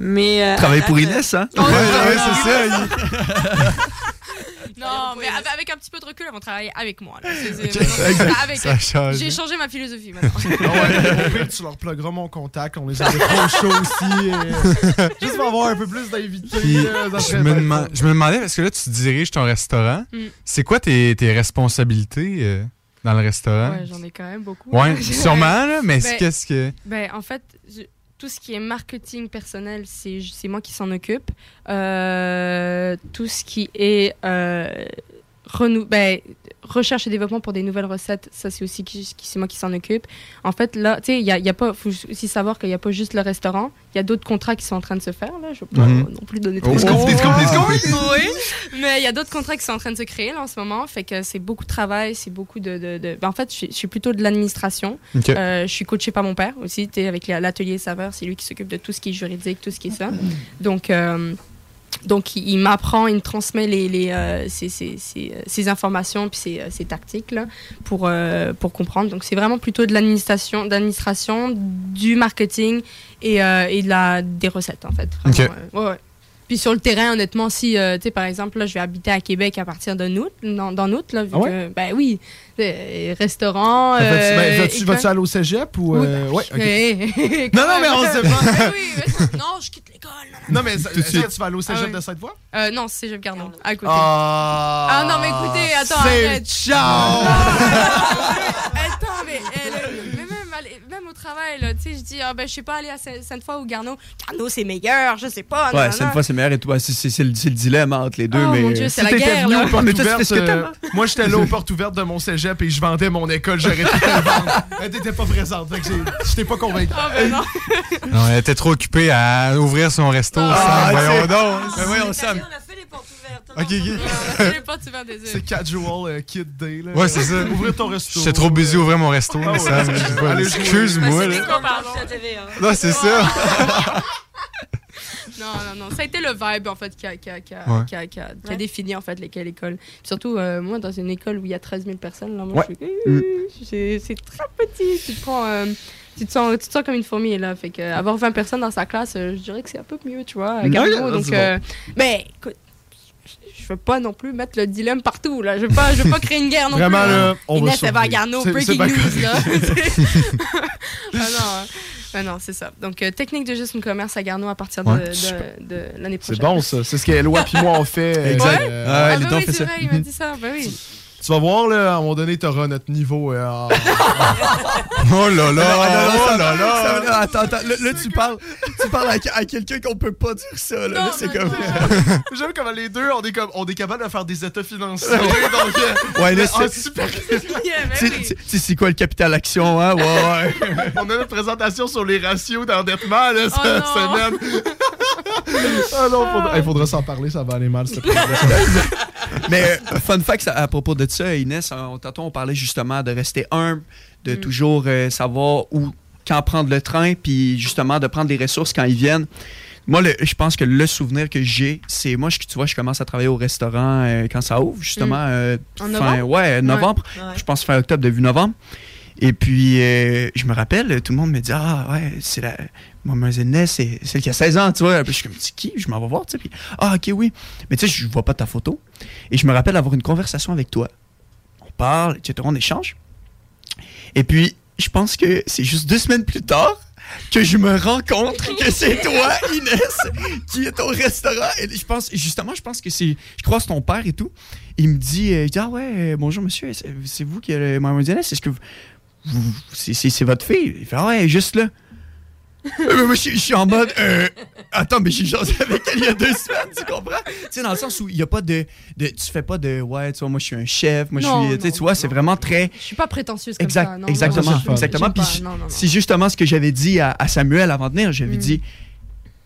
S19: Mais, euh,
S4: Travailler pour
S19: euh,
S4: Inès, hein?
S19: Oh,
S4: Ouais, ouais, c'est
S19: non.
S4: ça,
S16: Non, mais avec, avec un petit peu de recul, elles vont travailler avec moi. là. C'est- c'est-
S3: Ok.
S16: maintenant, c'est
S3: Exact.
S16: avec
S3: Ça
S16: elles.
S3: change.
S16: J'ai changé ma philosophie maintenant.
S3: Ah ouais, au pire, tu leur plugueras mon contact, on les a trop chauds aussi. et- Juste pour avoir un peu plus d'invités.
S5: Puis,
S3: euh,
S5: je, me
S3: bien
S5: deman-
S3: fun.
S5: je me demandais, parce que là, tu diriges ton restaurant.
S16: Mm.
S5: C'est quoi tes, tes responsabilités euh, dans le restaurant?
S16: Ouais, j'en ai quand même beaucoup.
S5: Ouais, sûrement, là, mais
S16: Ben,
S5: qu'est-ce que.
S16: Ben, en fait, je- tout ce qui est marketing personnel, c'est c'est moi qui s'en occupe. Euh, tout ce qui est euh, renou ben, recherche et développement pour des nouvelles recettes, ça c'est aussi qui, qui- c'est moi qui s'en occupe. En fait, là, tu sais, il y a, il y a pas, faut aussi savoir qu'il n'y a pas juste le restaurant. Il y a d'autres contrats qui sont en train de se faire. Là, je peux pas
S5: Mhm.
S16: non plus donner
S5: Oh,
S16: trop
S5: oh, oh, oh, oh.
S16: Oui, mais il y a d'autres contrats qui sont en train de se créer là en ce moment. Fait que c'est beaucoup de travail, c'est beaucoup de. de- de- ben, en fait, je suis, plutôt de l'administration.
S5: Ok.
S16: Euh, je suis coachée par mon père aussi, tu avec la- l'atelier saveur. C'est lui qui s'occupe de tout ce qui est juridique, tout ce qui est ça. Donc. euh, donc, il, il m'apprend, il me transmet les, les, euh, ces, ces- ces, euh, ces informations puis ces, euh, ces tactiques là, pour, euh, pour comprendre. Donc, c'est vraiment plutôt de l'administration, d'administration, du marketing et, euh, et de la, des recettes, en fait. Vraiment,
S5: Ok.
S16: euh, ouais, ouais. Puis sur le terrain, honnêtement, si, euh, tu sais, par exemple, là, je vais habiter à Québec à partir d'un août, dans, dans août, là, vu
S3: Ah ouais?
S16: que, ben oui, euh, restaurant.
S3: Vas-tu
S16: euh,
S3: ben, vas-tu- vas-tu aller au cégep ou.
S16: Oui,
S3: euh,
S16: ben,
S3: ouais, ok.
S16: hey,
S3: Non, non, mais on sait pas.
S16: Ben oui, non, je quitte l'école.
S3: Non, mais
S5: Tout de
S3: que
S5: suite.
S3: tu vas aller au cégep
S16: Ah
S3: de cette fois?
S16: Euh, non, c'est Cégep Garneau, à côté.
S3: Ah,
S16: Ah non, mais écoutez, attends,
S3: c'est
S16: arrête.
S3: ciao!
S16: travail, là, tu sais, je dis, ah ben, je sais pas aller à Saint- Sainte-Foy ou Garneau. Garneau, c'est meilleur, je sais pas.
S4: Ouais, fois, c'est meilleur et toi. C'est c'est- c'est le, c'est le dilemme entre les deux.
S16: Oh,
S4: mais...
S16: mon Dieu, c'est la guerre,
S3: venu aux portes ouvertes, euh, moi j'étais là aux portes ouvertes de mon cégep et je vendais mon école, j'aurais pu le vendre. Elle t'étais pas présente, fait que j'ai- je t'ai pas convaincu.
S16: Ah ben non.
S5: Non, elle était trop occupée à ouvrir son resto.
S3: Ah,
S5: Sam, voyons donc.
S4: Ben voyons, Sam.
S19: Les portes ouvertes.
S5: Ok, ok.
S16: Tu vends des œufs.
S3: C'est casual euh, kid day. Là.
S5: Ouais, c'est ça.
S3: Ouvrir ton resto.
S5: J'étais trop busy à ouvrir mon resto.
S3: Ah ouais. Allez jouer.
S5: Excuse-moi.
S19: C'est TVA.
S5: Non, c'est ça.
S16: Non, non, non. Ça a été le vibe, en fait, qui a, qui a, qui a,
S5: Ouais.
S16: qui a, qui a- a défini, en fait, lesquelles écoles. Puis surtout, euh, moi, dans une école où il y a 13 000 personnes, là, moi,
S3: Ouais.
S16: je suis...
S3: Mm.
S16: c'est très petit. Tu te prends... euh, tu te, sens, tu te sens comme une fourmi, là. Fait que avoir 20 personnes dans sa classe, euh, je dirais que c'est un peu mieux, tu vois,
S3: Ouais,
S16: Garneau.
S3: ouais,
S16: donc,
S3: bon.
S16: euh, ben, écoute, je- veux pas non plus mettre le dilemme partout, là. Je veux pas, je veux pas créer une guerre non
S3: Vraiment,
S16: plus.
S3: là, on va
S16: Inès. Garneau, breaking news, là. ah non, hein. Ah non, c'est ça. Donc, euh, technique de gestion de commerce à Garneau à partir de,
S3: Ouais.
S16: de-
S3: Super.
S16: de l'année prochaine.
S3: C'est bon ça, c'est ce qu'Eloi puis moi on fait. euh,
S4: Exact.
S3: euh,
S4: Ah,
S16: Ah, bah
S4: dons
S16: oui, c'est
S4: ça.
S16: vrai, il m'a dit ça. Bah oui.
S3: Tu vas voir là, à un moment donné, t'auras notre niveau. euh, en-
S5: Oh là là.
S4: ah,
S5: Oh là là.
S4: Attends, attends. Là, là, tu parles, tu parles à, à quelqu'un qu'on peut pas dire ça. Là, Là, c'est comme.
S3: J'aime comment les deux, on est, comme, on est capable de faire des états financiers. donc, euh,
S4: Ouais, là, c'est-
S3: super.
S4: C'est- quoi le capital action, hein? Ouais, ouais.
S3: on a notre présentation sur les ratios d'endettement là, cette
S16: Oh non.
S3: semaine. Ah non, faudra, il faudra s'en parler, ça va aller mal.
S4: Mais euh, fun fact à, à propos de ça, Inès, on, tantôt on parlait justement de rester humble, de
S16: Mm.
S4: toujours euh, savoir où, quand prendre le train, puis justement de prendre les ressources quand ils viennent. moi, le- je pense que le souvenir que j'ai, c'est moi, je, tu vois, je commence à travailler au restaurant euh, quand ça ouvre, justement.
S16: Mm.
S4: euh,
S16: En
S4: fin-
S16: novembre?
S4: Ouais, novembre.
S16: Ouais. Ouais.
S4: Je pense fin octobre, début novembre. Et puis, euh, je me rappelle, tout le monde me dit Ah, ouais, c'est la. Mademoiselle Ness, c'est celle qui a 16 ans, tu vois. Puis je suis comme, c'est qui? Je m'en vais voir, tu sais. Puis, ah, ok, oui. Mais tu sais, je vois pas ta photo. Et je me rappelle avoir une conversation avec toi. On parle, etc. On échange. Et puis, je pense que c'est juste deux semaines plus tard que je me rends compte que c'est toi, Inès, qui est au restaurant. Et je pense, justement, je pense que c'est. Je croise ton père et tout. Il me dit, euh, il dit Ah ouais, euh, bonjour monsieur, c'est vous qui avez Maman Inès, est-ce que c'est votre fille? Il fait Ah ouais, juste là. Euh, moi, je, suis- en mode. euh, attends, mais j'ai jasé avec elle il y a deux semaines, tu comprends? Tu sais, dans le sens où il n'y a pas de, de- Tu fais pas de. Ouais, tu vois, moi, je suis un chef, moi,
S16: Non,
S4: je suis. Tu vois, c'est vraiment très.
S16: Je suis pas prétentieuse comme
S4: Exact,
S16: ça. non,
S4: exactement,
S16: non,
S4: exactement. Puis c'est justement ce que j'avais dit à, à Samuel avant de venir. J'avais
S16: Mm.
S4: dit,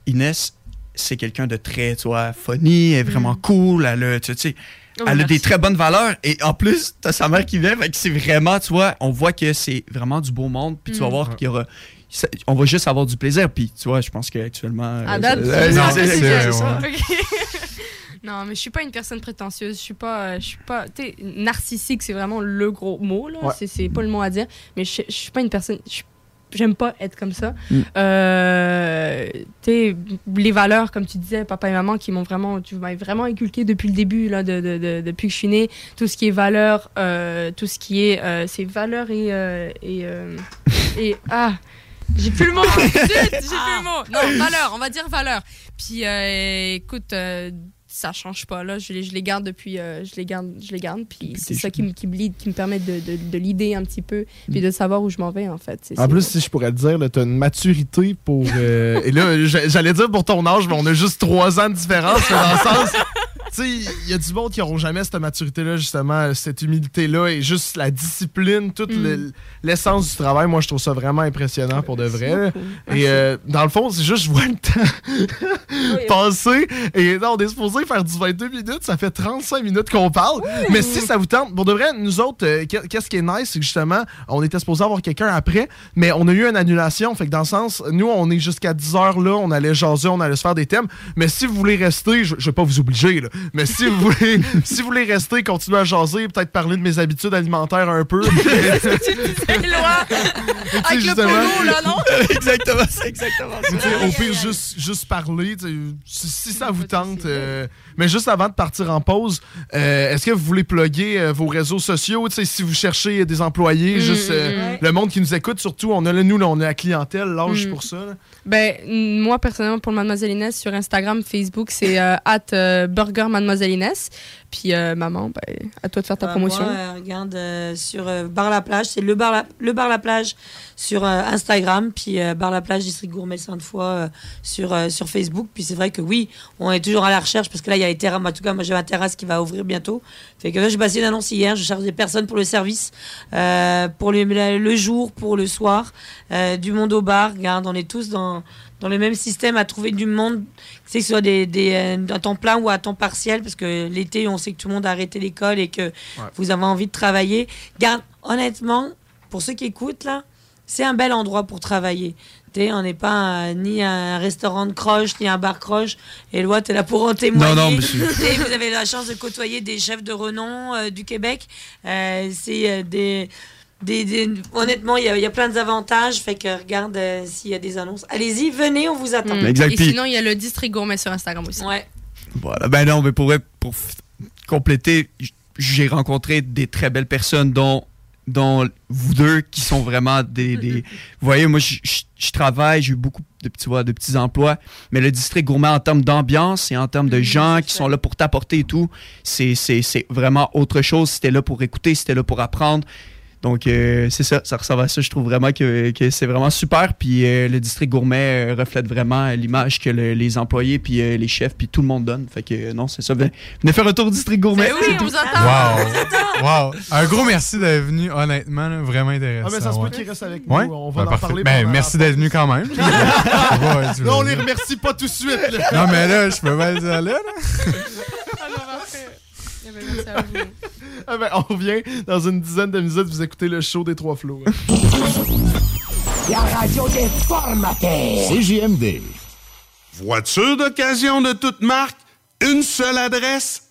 S4: Inès, c'est quelqu'un de très, tu vois, funny, elle est vraiment cool, elle a, tu sais,
S16: Oh,
S4: elle a des très bonnes valeurs. Et en plus, t'as sa mère qui vient, fait que c'est vraiment, tu vois, on voit que c'est vraiment du beau monde. Puis tu vas
S16: Mm.
S4: voir qu'il y aura. Ça- On va juste avoir du plaisir. Puis tu vois, je pense qu'actuellement.
S16: À
S4: euh,
S16: date,
S4: ça-
S16: c'est
S4: non,
S16: ça, mais je suis pas une personne prétentieuse. Je suis pas, euh, je suis pas, tu narcissique, c'est vraiment le gros mot là.
S3: Ouais.
S16: C'est, c'est pas le mot à dire. Mais je, je suis pas une personne. je- J'aime pas être comme ça.
S4: Mm.
S16: Euh, tu les valeurs, comme tu disais, papa et maman, qui m'ont vraiment, tu m'as vraiment inculqué depuis le début, là, de, de- de- depuis que je suis née, tout ce qui est valeurs, euh, tout ce qui est, euh, c'est valeurs et euh, et, euh, et ah, j'ai plus le mot. Zut, j'ai plus le mot. Non, valeurs, on va dire valeurs. Puis euh, écoute, euh, ça change pas là. Je les, je les garde depuis, euh, je les garde, je les garde. Puis c'est ça qui me qui me lead- qui me permet de, de, de l'idée un petit peu, puis de savoir où je m'en vais en fait.
S3: En plus, si je pourrais te dire, tu as une maturité pour. euh, et là, j'a- j'allais dire pour ton âge, mais on a juste trois ans de différence. dans le sens. Tu sais, il y a du monde qui n'auront jamais cette maturité-là, justement, cette humilité-là et juste la discipline, toute
S16: Mm.
S3: le- l'essence du travail. Moi, je trouve ça vraiment impressionnant pour de vrai. Et euh, dans le fond, c'est juste, je vois le temps passer. Et là, on est supposé faire du 22 minutes. Ça fait 35 minutes qu'on parle. Mais si ça vous tente, pour de vrai, nous autres, euh, qu'est- qu'est-ce qui est nice, c'est que justement, on était supposé avoir quelqu'un après, mais on a eu une annulation. Fait que dans le sens, nous, on est jusqu'à 10 heures là, on allait jaser, on allait se faire des thèmes. Mais si vous voulez rester, je, je vais pas vous obliger, là, mais si vous voulez, si vous voulez rester, continuer à jaser, peut-être parler de mes habitudes alimentaires un peu.
S16: C'est loin. Avec le polo, là, non?
S4: exactement, c'est exactement
S3: sais, au pire, juste, juste parler, si, si ça vous tente. euh, mais juste avant de partir en pause, euh, est-ce que vous voulez plugger euh, vos réseaux sociaux? Si vous cherchez des employés,
S16: Mm,
S3: juste euh,
S16: mm, mm.
S3: le monde qui nous écoute, surtout, on a là, nous, là, on a la clientèle, l'âge
S16: Mm.
S3: pour ça. là.
S16: Ben, moi, personnellement, pour Mademoiselle Inès, sur Instagram, Facebook, c'est euh, at euh, burger Mademoiselle Inès. Puis, euh, maman, ben, à toi de faire ta
S17: Bah,
S16: promotion.
S17: moi, euh, regarde euh, sur Bar La Plage, c'est le Bar La, le Bar La Plage sur Instagram, puis Bar La Plage District Gourmet Sainte-Foy sur, sur Facebook. Puis c'est vrai que oui, on est toujours à la recherche parce que là, il y a les terrasses. En tout cas, moi, j'ai ma terrasse qui va ouvrir bientôt. Fait que là, j'ai passé une annonce hier, je cherche des personnes pour le service, pour le, le jour, pour le soir, du monde au bar. Regarde, on est tous dans, dans le même système à trouver du monde, que ce soit des, des, euh, à temps plein ou à temps partiel, parce que l'été, on sait que tout le monde a arrêté l'école et que vous avez envie de travailler. Garde, honnêtement, pour ceux qui écoutent, là, c'est un bel endroit pour travailler. On n'est pas ni un restaurant de croche, ni un bar croche. Et Loi, t'es là pour en témoigner.
S4: Non, non, monsieur.
S17: Vous avez la chance de côtoyer des chefs de renom euh, du Québec. Euh, c'est des, des, des- Honnêtement, il y, a- il y a plein d'avantages. Fait que regarde euh, s'il y a des annonces. Allez-y, venez, on vous attend.
S16: Mm.
S4: Exact,
S16: Et
S4: puis-
S16: sinon, il y a le district gourmet sur Instagram aussi.
S17: Ouais.
S4: Voilà. Ben non, mais pour, pour compléter, j'ai rencontré des très belles personnes, dont, dont vous deux, qui sont vraiment des. des- vous voyez, moi, je- je je travaille, j'ai eu beaucoup de petits, vois, de petits emplois, mais le district gourmet, en termes d'ambiance et en termes de gens qui sont là pour t'apporter et tout, c'est c'est- c'est vraiment autre chose. C'était là pour écouter, c'était là pour apprendre. Donc, euh, c'est ça, ça ressemble à ça. Je trouve vraiment que, que c'est vraiment super. Puis euh, le district gourmet euh, reflète vraiment l'image que le- les employés, puis euh, les chefs, puis tout le monde donne. Fait que euh, non, c'est ça. Venez, venez faire un tour au district gourmet.
S16: Ben oui,
S4: c'est
S16: on
S4: tout.
S16: vous attend.
S5: Wow! wow! Un gros merci d'être venu, honnêtement, là, vraiment intéressant.
S3: Ah, mais ça se peut
S5: ouais.
S3: qu'il reste avec nous.
S5: Ouais?
S3: On va
S5: Ben,
S3: en
S5: parfait.
S3: parler
S5: Ben, merci d'être venu quand même. Ouais,
S3: Là, on les remercie pas tout de suite. là.
S5: Non, mais là, je peux pas le dire là. là.
S3: Ah ben, on revient dans une dizaine de minutes. Vous écoutez le show des Trois Flots.
S20: La radio des formateurs.
S21: CJMD.
S7: Voiture d'occasion de toute marque, une seule adresse,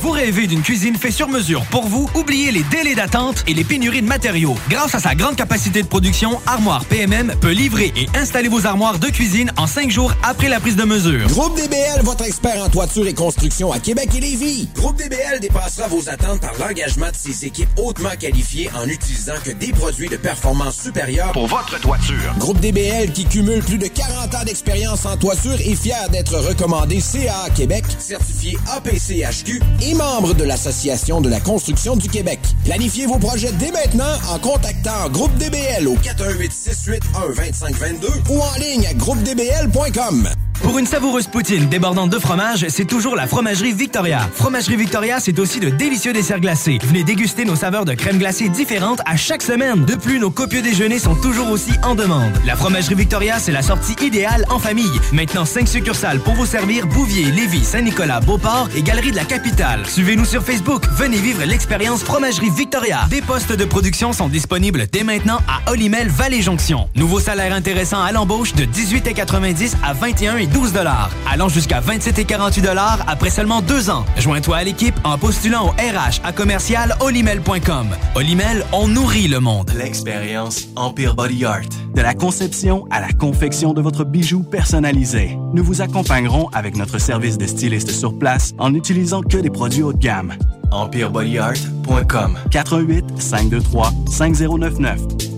S12: Vous rêvez d'une cuisine faite sur mesure pour vous? Oubliez les délais d'attente et les pénuries de matériaux. Grâce à sa grande capacité de production, Armoire PMM peut livrer et installer vos armoires de cuisine en cinq jours après la prise de mesure.
S9: Groupe DBL, votre expert en toiture et construction à Québec et Lévis. Groupe DBL dépassera vos attentes par l'engagement de ses équipes hautement qualifiées en utilisant que des produits de performance supérieure
S1: Pour votre toiture.
S9: Groupe DBL qui cumule plus de 40 ans d'expérience en toiture est fier d'être recommandé CA Québec, certifié APCHQ et membre de l'Association de la construction du Québec. Planifiez vos projets dès maintenant en contactant Groupe DBL au 418 681 2522 ou en ligne à groupedbl.com.
S12: Pour une savoureuse poutine débordante de fromage, c'est toujours la Fromagerie Victoria. Fromagerie Victoria, c'est aussi de délicieux desserts glacés. Venez déguster nos saveurs de crème glacée différentes à chaque semaine. De plus, nos copieux déjeuners sont toujours aussi en demande. La Fromagerie Victoria, c'est la sortie idéale en famille. Maintenant, 5 succursales pour vous servir Bouvier, Lévis, Saint-Nicolas, Beauport et Galerie de la Capitale. Suivez-nous sur Facebook. Venez vivre l'expérience Fromagerie Victoria. Des postes de production sont disponibles dès maintenant à Olimel Valley Jonction. Nouveau salaire intéressant à l'embauche de 18,90 à 21 et 12 dollars, allant jusqu'à 27 et 48 dollars après seulement deux ans. Joins-toi à l'équipe en postulant au RH à commercial olimel.com. Olimel, on nourrit le monde.
S15: L'expérience Empire Body Art. De la conception à la confection de votre bijou personnalisé. Nous vous accompagnerons avec notre service de styliste sur place en n'utilisant que des produits haut de gamme. EmpireBodyArt.com 418 523 5099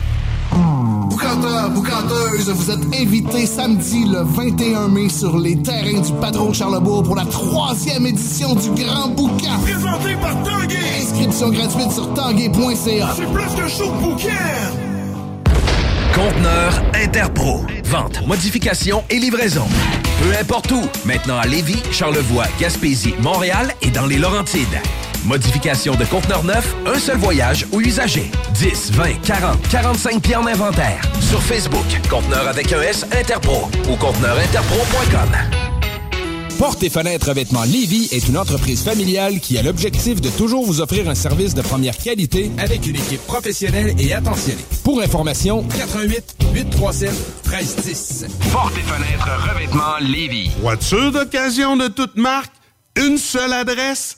S22: Boucanteurs, boucanteuses, vous êtes invités samedi le 21 mai sur les terrains du Patron Charlebourg pour la troisième édition du Grand Boucan.
S11: Présenté par Tanguay.
S22: Inscription gratuite sur tanguay.ca.
S11: C'est plus qu'un show de bouquin.
S2: Conteneur Interpro. Vente, modification et livraison. Peu importe où. Maintenant à Lévis, Charlevoix, Gaspésie, Montréal et dans les Laurentides. Modification de conteneur neuf, un seul voyage ou usager. 10, 20, 40, 45 pieds en inventaire. Sur Facebook, conteneur avec un S Interpro ou conteneurinterpro.com.
S10: Porte et fenêtres vêtements Lévis est une entreprise familiale qui a l'objectif de toujours vous offrir un service de première qualité avec une équipe professionnelle et attentionnée. Pour information, 88 837 1310.
S1: Porte et fenêtres revêtements Lévis.
S7: Voiture d'occasion de toute marque, une seule adresse,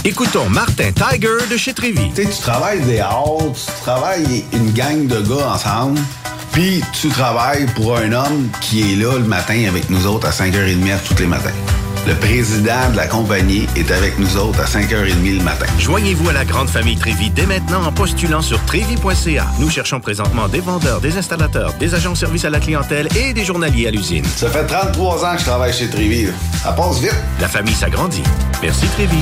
S13: Écoutons Martin Tiger de chez Trévy.
S23: Tu sais, tu travailles des heures, tu travailles une gang de gars ensemble, puis tu travailles pour un homme qui est là le matin avec nous autres à 5h30 tous les matins. Le président de la compagnie est avec nous autres à 5h30 le matin.
S13: Joignez-vous à la grande famille Trévi dès maintenant en postulant sur trévi.ca. Nous cherchons présentement des vendeurs, des installateurs, des agents de service à la clientèle et des journaliers à l'usine.
S23: Ça fait 33 ans que je travaille chez Trévi. Ça passe vite.
S13: La famille s'agrandit. Merci Trévi.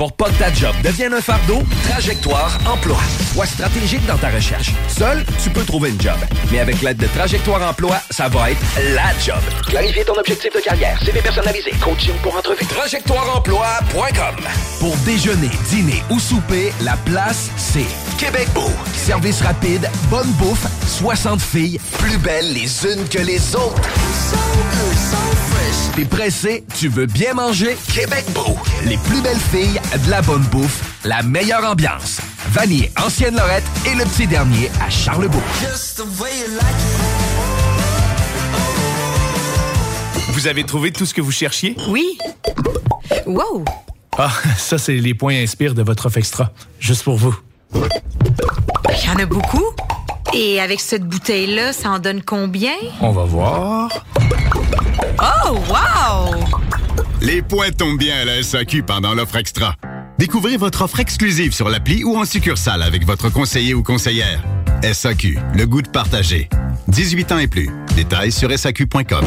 S2: Pour pas que ta job devienne un fardeau, Trajectoire Emploi. Sois stratégique dans ta recherche. Seul, tu peux trouver une job. Mais avec l'aide de Trajectoire Emploi, ça va être la job. Clarifier ton objectif de carrière, CV personnalisé, coaching pour entrevue. TrajectoireEmploi.com Pour déjeuner, dîner ou souper, la place, c'est Québec Beau. Service rapide, bonne bouffe, 60 filles, plus belles les unes que les autres. T'es pressé, tu veux bien manger? Québec Beau. Les plus belles filles, de la bonne bouffe, la meilleure ambiance. Vanier, Ancienne Lorette et le petit dernier à Charlebourg.
S24: Vous avez trouvé tout ce que vous cherchiez?
S25: Oui. Wow.
S24: Ah, ça, c'est les points inspire de votre offre extra. Juste pour vous.
S25: Il y en a beaucoup. Et avec cette bouteille-là, ça en donne combien?
S24: On va voir.
S25: Oh, wow!
S26: Les points tombent bien à la SAQ pendant l'offre extra. Découvrez votre offre exclusive sur l'appli ou en succursale avec votre conseiller ou conseillère. SAQ, le goût de partager. 18 ans et plus. Détails sur SAQ.com.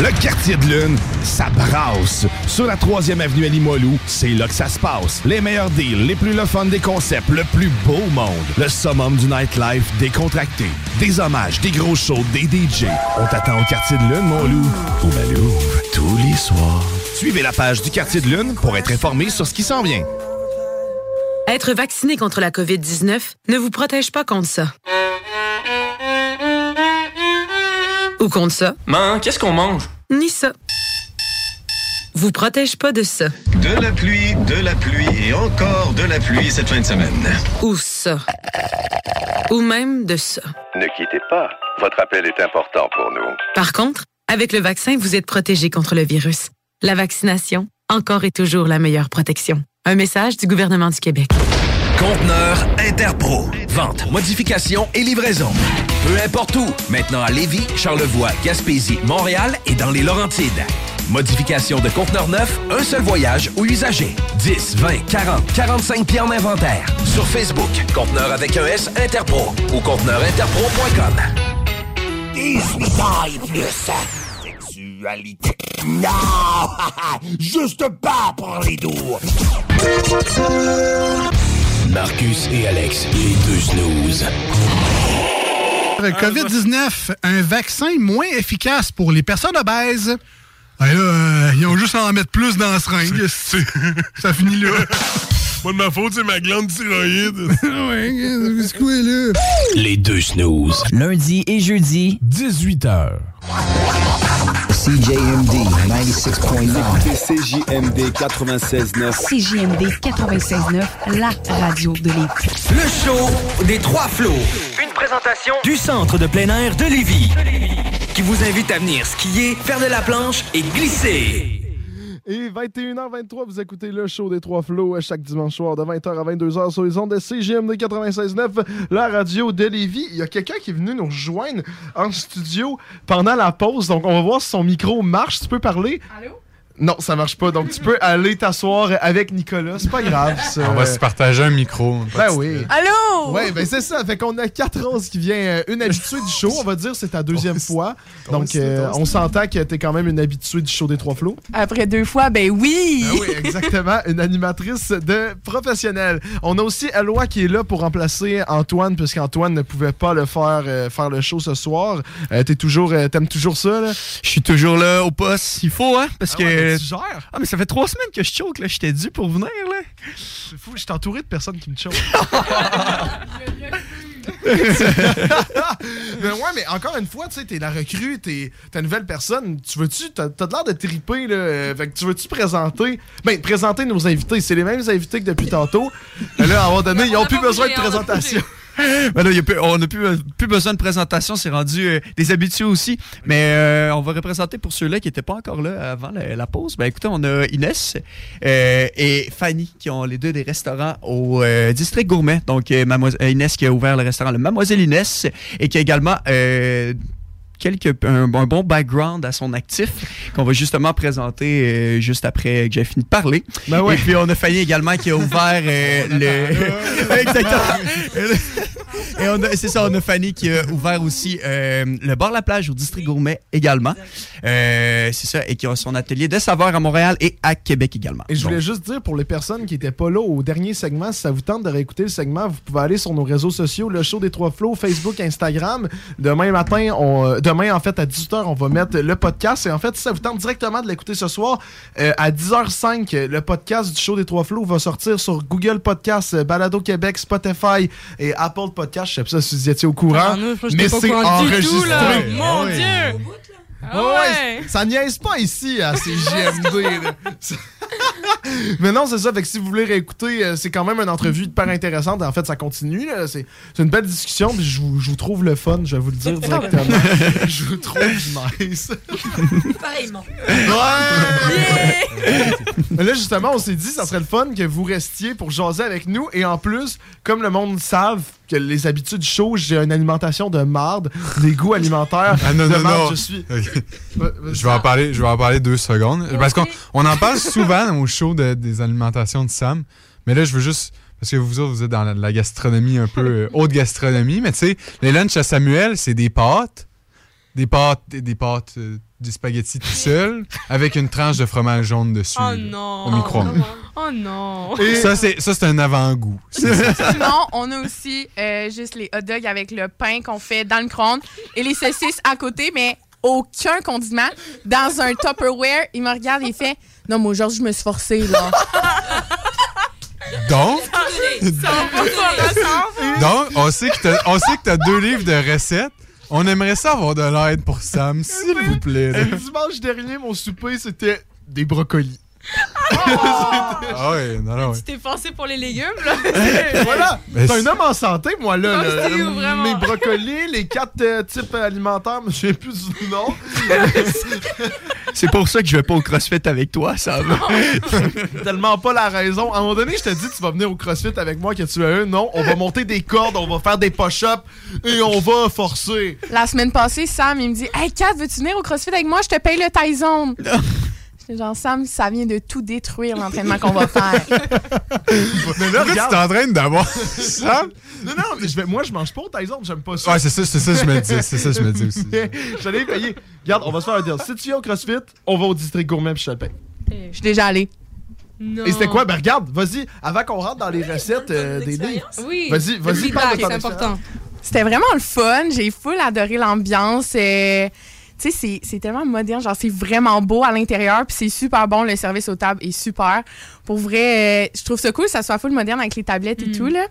S7: Le quartier de lune, ça brasse. Sur la 3e avenue à Limoilou, c'est là que ça se passe. Les meilleurs deals, les plus le fun des concepts, le plus beau monde. Le summum du nightlife décontracté. Des hommages, des gros shows, des DJ. On t'attend au quartier de lune, mon loup. Au Malou, tous les soirs. Suivez la page du quartier de lune pour être informé sur ce qui s'en vient.
S27: Être vacciné contre la COVID-19 ne vous protège pas contre ça. Ou contre ça?
S28: Man, qu'est-ce qu'on mange?
S27: Ni ça. Vous protège pas de ça.
S29: De la pluie, de la pluie et encore de la pluie cette fin de semaine.
S27: Ou ça. Ou même de ça.
S30: Ne quittez pas. Votre appel est important pour nous.
S27: Par contre, avec le vaccin, vous êtes protégé contre le virus. La vaccination, encore et toujours la meilleure protection. Un message du gouvernement du Québec.
S2: Conteneur Interpro. Vente, modification et livraison. Peu importe où. Maintenant à Lévis, Charlevoix, Gaspésie, Montréal et dans les Laurentides. Modification de conteneur neuf, un seul voyage ou usager. 10, 20, 40, 45 pieds en inventaire. Sur Facebook, conteneur avec un S Interpro ou conteneurinterpro.com.
S31: 18 ans et plus. Sexualité. Non! Juste pas pour les doux.
S10: Marcus et Alex, les deux snooze.
S22: COVID-19, un vaccin moins efficace pour les personnes obèses. Là, euh, ils ont juste à en mettre plus dans la seringue. Ça finit là.
S32: Pas de ma faute, c'est ma glande thyroïde.
S22: ouais, c'est quoi là?
S10: Les deux snooze.
S33: Lundi et jeudi,
S32: 18h.
S33: CJMD 96.9.
S34: CJMD 96.9.
S35: CJMD 96.9, la radio de Lévis.
S12: Le show des trois flots. Une présentation du centre de plein air de Lévis. Qui vous invite à venir skier, faire de la planche et glisser.
S3: Et 21h23, vous écoutez le show des Trois Flots euh, chaque dimanche soir de 20h à 22h sur les ondes de CGMD 96.9, la radio de Lévis. Il y a quelqu'un qui est venu nous rejoindre en studio pendant la pause, donc on va voir si son micro marche. Tu peux parler?
S16: Allô?
S3: Non, ça marche pas. Donc, tu peux aller t'asseoir avec Nicolas. C'est pas grave, ça.
S5: On va se partager un micro.
S3: Ben oui.
S16: Allô?
S3: Ouais, ben c'est ça. Fait qu'on a 4 ans qui vient, euh, une habituée du show. On va dire c'est ta deuxième fois. Donc, euh, on s'entend que t'es quand même une habituée du show des Trois Flots.
S16: Après deux fois, ben oui!
S3: Ah oui, exactement. Une animatrice de professionnelle. On a aussi Eloi qui est là pour remplacer Antoine, puisqu'Antoine ne pouvait pas le faire, euh, faire le show ce soir. Euh, t'es toujours, euh, T'aimes toujours ça, là?
S4: Je suis toujours là au poste. Il faut, hein? Parce
S3: Ah
S4: que.
S3: Tu gères?
S4: Ah, mais ça fait trois semaines que je choke, là. J'étais dû pour venir, là.
S3: C'est fou, je suis entouré de personnes qui me choquent. mais ouais, mais encore une fois, tu sais, t'es la recrue, t'es une nouvelle personne. Tu veux-tu, t'as t'as de l'air de triper, là. Fait que tu veux-tu présenter, ben, présenter nos invités. C'est les mêmes invités que depuis tantôt. Mais là, à un moment donné, ils ont plus besoin de présentation.
S4: Ben on n'a plus, besoin de présentation, c'est rendu euh, des habitués aussi. Mais euh, on va représenter pour ceux-là qui n'étaient pas encore là avant la, pause. Ben écoutez, on a Inès euh, et Fanny qui ont les deux des restaurants au district gourmet. Donc Inès qui a ouvert le restaurant le Mademoiselle Inès et qui a également quelques, un, un bon background à son actif qu'on va justement présenter euh, juste après que j'ai fini de parler.
S3: Ben ouais.
S4: Et puis on a Fanny également qui a ouvert euh, le... Exactement. Et on a- c'est ça, on a Fanny qui a ouvert aussi euh, le bar La Plage au district gourmet également. Euh, c'est ça, et qui a son atelier de saveurs à Montréal et à Québec également.
S3: Et je voulais
S4: Donc,
S3: juste dire pour les personnes qui n'étaient pas là au dernier segment, si ça vous tente de réécouter le segment, vous pouvez aller sur nos réseaux sociaux, le show des trois flots, Facebook, Instagram. Demain matin, on, euh, demain en fait à 18h, on va mettre le podcast. Et en fait, si ça vous tente directement de l'écouter ce soir, euh, à 10h05, euh, le podcast du show des trois flots va sortir sur Google Podcast, Balado Québec, Spotify et Apple Podcast. Je sais pas si vous étiez au courant,
S16: Ah, non,
S3: mais c'est
S16: du tout,
S3: enregistré.
S16: là.
S3: Ouais,
S16: Mon
S3: ouais.
S16: Dieu! Ah
S3: Ouais,
S16: ouais.
S3: Ça niaise pas ici à CGMD. là. Mais non, c'est ça. Fait que si vous voulez réécouter, euh, c'est quand même une entrevue hyper intéressante. En fait, ça continue. là. C'est une belle discussion. Puis je vous, je vous trouve le fun, je vais vous le dire directement. je vous trouve nice.
S25: Pareillement.
S3: Ouais! Mais là, justement, on s'est dit, ça serait le fun que vous restiez pour jaser avec nous. Et en plus, comme le monde savent que les habitudes chaudes, j'ai une alimentation de marde, des goûts alimentaires
S5: Ah non,
S3: de
S5: non,
S3: marde.
S5: non.
S3: Je suis.
S5: Je vais en parler, je vais en parler deux secondes. Parce qu'on on en parle souvent au show de- des alimentations de Sam. Mais là, je veux juste. Parce que vous autres, vous êtes dans la, la gastronomie un peu euh, haute gastronomie. Mais tu sais, les lunchs à Samuel, c'est des pâtes. Des pâtes, des, pâtes, euh, des spaghettis tout seul, avec une tranche de fromage jaune dessus.
S16: Oh
S5: là,
S16: non!
S5: Au micro-ondes.
S16: Oh non!
S5: Ça, c'est ça, c'est un avant-goût.
S36: Sinon, on a aussi euh, juste les hot dogs avec le pain qu'on fait dans le micro-ondes et les saucisses à côté, mais aucun condiment. Dans un Tupperware, il me regarde et il fait Non, moi, aujourd'hui, je me suis forcé, là.
S5: Donc, donc on sait que t'as- on sait que tu as deux livres de recettes. On aimerait ça avoir de l'aide pour Sam, s'il vous plaît.
S3: Euh, dimanche dernier, mon souper, c'était des brocolis.
S5: Ah ouais, non, non, ouais.
S16: Tu t'es forcé pour les légumes, là?
S3: voilà!
S5: Mais
S3: T'es un
S5: c'est-
S3: homme en santé, moi, là. Là.
S16: c'est où, vraiment?
S3: Mes brocolis, les quatre euh, types alimentaires, je sais plus du nom.
S4: C'est pour ça que je vais pas au CrossFit avec toi, ça va.
S3: Tellement pas la raison. À un moment donné, je te dis, tu vas venir au CrossFit avec moi, que tu as un. Non, on va monter des cordes, on va faire des push-ups et on va forcer.
S36: La semaine passée, Sam, il me dit Hey, Kat, veux-tu venir au CrossFit avec moi? Je te paye le Tyson. J'étais genre, Sam, ça vient de tout détruire l'entraînement qu'on va faire.
S3: Mais là,
S5: Pourquoi tu
S3: regarde.
S5: t'entraînes d'avoir Sam?
S3: Non, non, mais je vais, moi, je mange pas au Tyson, j'aime pas ça.
S5: Ouais, c'est ça, c'est ça, je me dis. C'est ça, je me dis aussi.
S3: J'allais payer. Regarde, on va se faire un deal. Si tu viens au CrossFit, on va au district gourmet puis je te le paye.
S36: Je suis déjà allée.
S16: Non.
S3: Et c'était quoi? Ben regarde, vas-y, avant qu'on rentre dans les recettes euh, des livres.
S16: Oui.
S3: Vas-y, vas-y,
S16: Le
S3: parle de ton
S16: c'est important.
S36: C'était vraiment le fun. J'ai full adoré l'ambiance. Euh, tu sais, c'est- tellement moderne. Genre, c'est vraiment beau à l'intérieur. Puis c'est super bon. Le service aux tables est super. Pour vrai, euh, je trouve ça cool que ça soit full moderne avec les tablettes et tout. Là.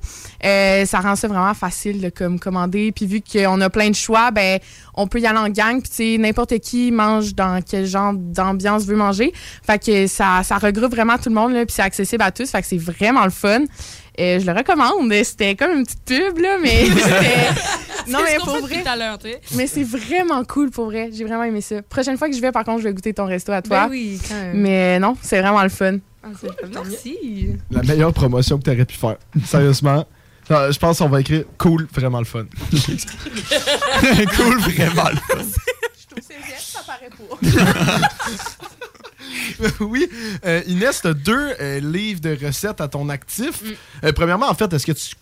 S36: Euh, ça rend ça vraiment facile de comme, commander. Puis vu qu'on a plein de choix, ben on peut y aller en gang. Puis tu sais, n'importe qui mange dans quel genre d'ambiance veut manger. Fait que ça, ça regroupe vraiment tout le monde. Là, puis c'est accessible à tous. Fait que c'est vraiment le fun. Euh, je le recommande. C'était comme une petite pub, là, mais c'était... Non,
S16: C'est
S36: mais pour
S16: fait
S36: vrai...
S16: depuis tout à l'heure, tu sais.
S36: Mais c'est vraiment cool, pour vrai. J'ai vraiment aimé ça. Prochaine fois que je vais, par contre, je vais goûter ton resto à toi.
S16: Ben oui, quand même.
S36: Mais non, c'est vraiment le fun.
S16: Ah, c'est le fun. Merci.
S3: La meilleure promotion que t'aurais pu faire. Sérieusement. Euh, Je pense qu'on va écrire cool, vraiment le fun.
S4: cool, vraiment le fun.
S36: ça paraît pas.
S3: oui, euh, Inès, t'as deux euh, livres de recettes à ton actif.
S16: Mm.
S3: Euh, premièrement, en fait, est-ce que tu,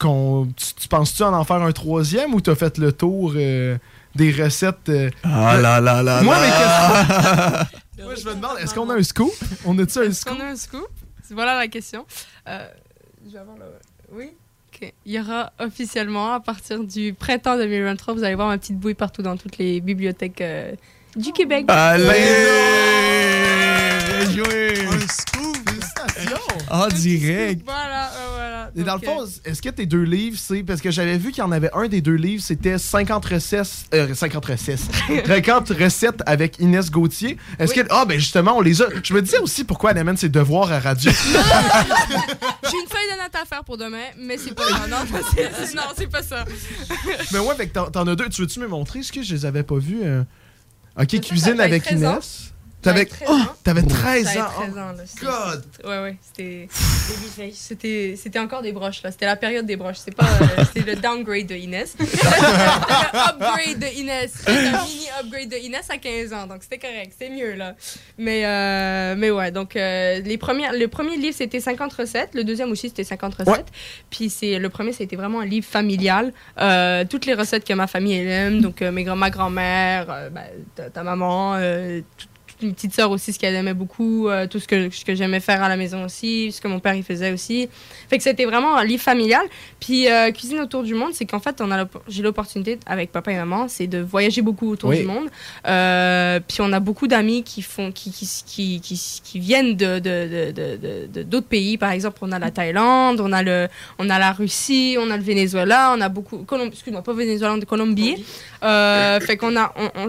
S3: tu, tu penses-tu en en faire un troisième ou t'as fait le tour euh, des recettes? euh,
S4: Ah là là là
S3: Moi,
S4: là.
S3: mais qu'est-ce Moi, je me demande, est-ce qu'on a un scoop? On a-tu un
S16: Est-ce
S3: scoop?
S16: qu'on a un scoop? Voilà la question. Euh, je vais avoir le- Oui? Ok. Il y aura officiellement, à partir du printemps 2023, vous allez voir ma petite bouille partout dans toutes les bibliothèques euh, du Québec.
S4: Allez! Bien joué!
S3: Un scoop, félicitations!
S4: En direct!
S16: Voilà, euh, voilà.
S3: Et dans le fond, est-ce que tes deux livres, c'est. Parce que j'avais vu qu'il y en avait un des deux livres, c'était 50 recettes. euh, 50 recettes. 50 recettes avec Inès Gauthier. Est-ce que. Ah, ben justement, on les a. Je me disais aussi pourquoi elle amène ses devoirs à radio.
S16: J'ai une feuille de notes à faire pour demain, mais c'est pas ça. Non, non, c'est pas ça.
S3: Mais ouais, fait que t'en- as deux. Tu veux-tu me montrer ce que je les avais pas vus? euh? Ok, cuisine avec
S16: 13 ans.
S3: Inès. T'avais
S16: J'avais 13
S3: oh,
S16: ans.
S3: t'avais 13
S16: J'avais
S3: ans.
S16: 13
S3: Oh,
S16: ans, là. C'était-
S3: God!
S16: Ouais, ouais, c'était. C'était c'était encore des broches, là. C'était la période des broches. C'est pas. euh, C'était le downgrade de Inès. le upgrade de Inès. C'était un mini upgrade de Inès à 15 ans. Donc c'était correct. C'était mieux, là. Mais, euh, mais ouais, donc euh, les premières, le premier livre, c'était 50 recettes. Le deuxième aussi, c'était 50 recettes. Puis c'est le premier, c'était vraiment un livre familial. Euh, toutes les recettes que ma famille elle aime. Donc euh, mes ma grand-mère, euh, ben, ta, ta maman, euh, tout- une petite sœur aussi, ce qu'elle aimait beaucoup, euh, tout ce que, ce que j'aimais faire à la maison aussi, ce que mon père il faisait aussi. Fait que c'était vraiment un livre familial. Puis euh, Cuisine autour du monde, c'est qu'en fait, on a j'ai l'opportunité avec papa et maman, c'est de voyager beaucoup autour
S17: Oui.
S16: du monde. Euh, puis on a beaucoup d'amis qui font, qui, qui, qui, qui, qui viennent de, de, de, d'autres pays. Par exemple, on a la Thaïlande, on a le, on a la Russie, on a le Venezuela, on a beaucoup, Colom- excuse-moi, pas Venezuela, de Colombie. Fait qu'on a, on,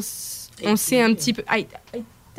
S16: on, sait un petit peu,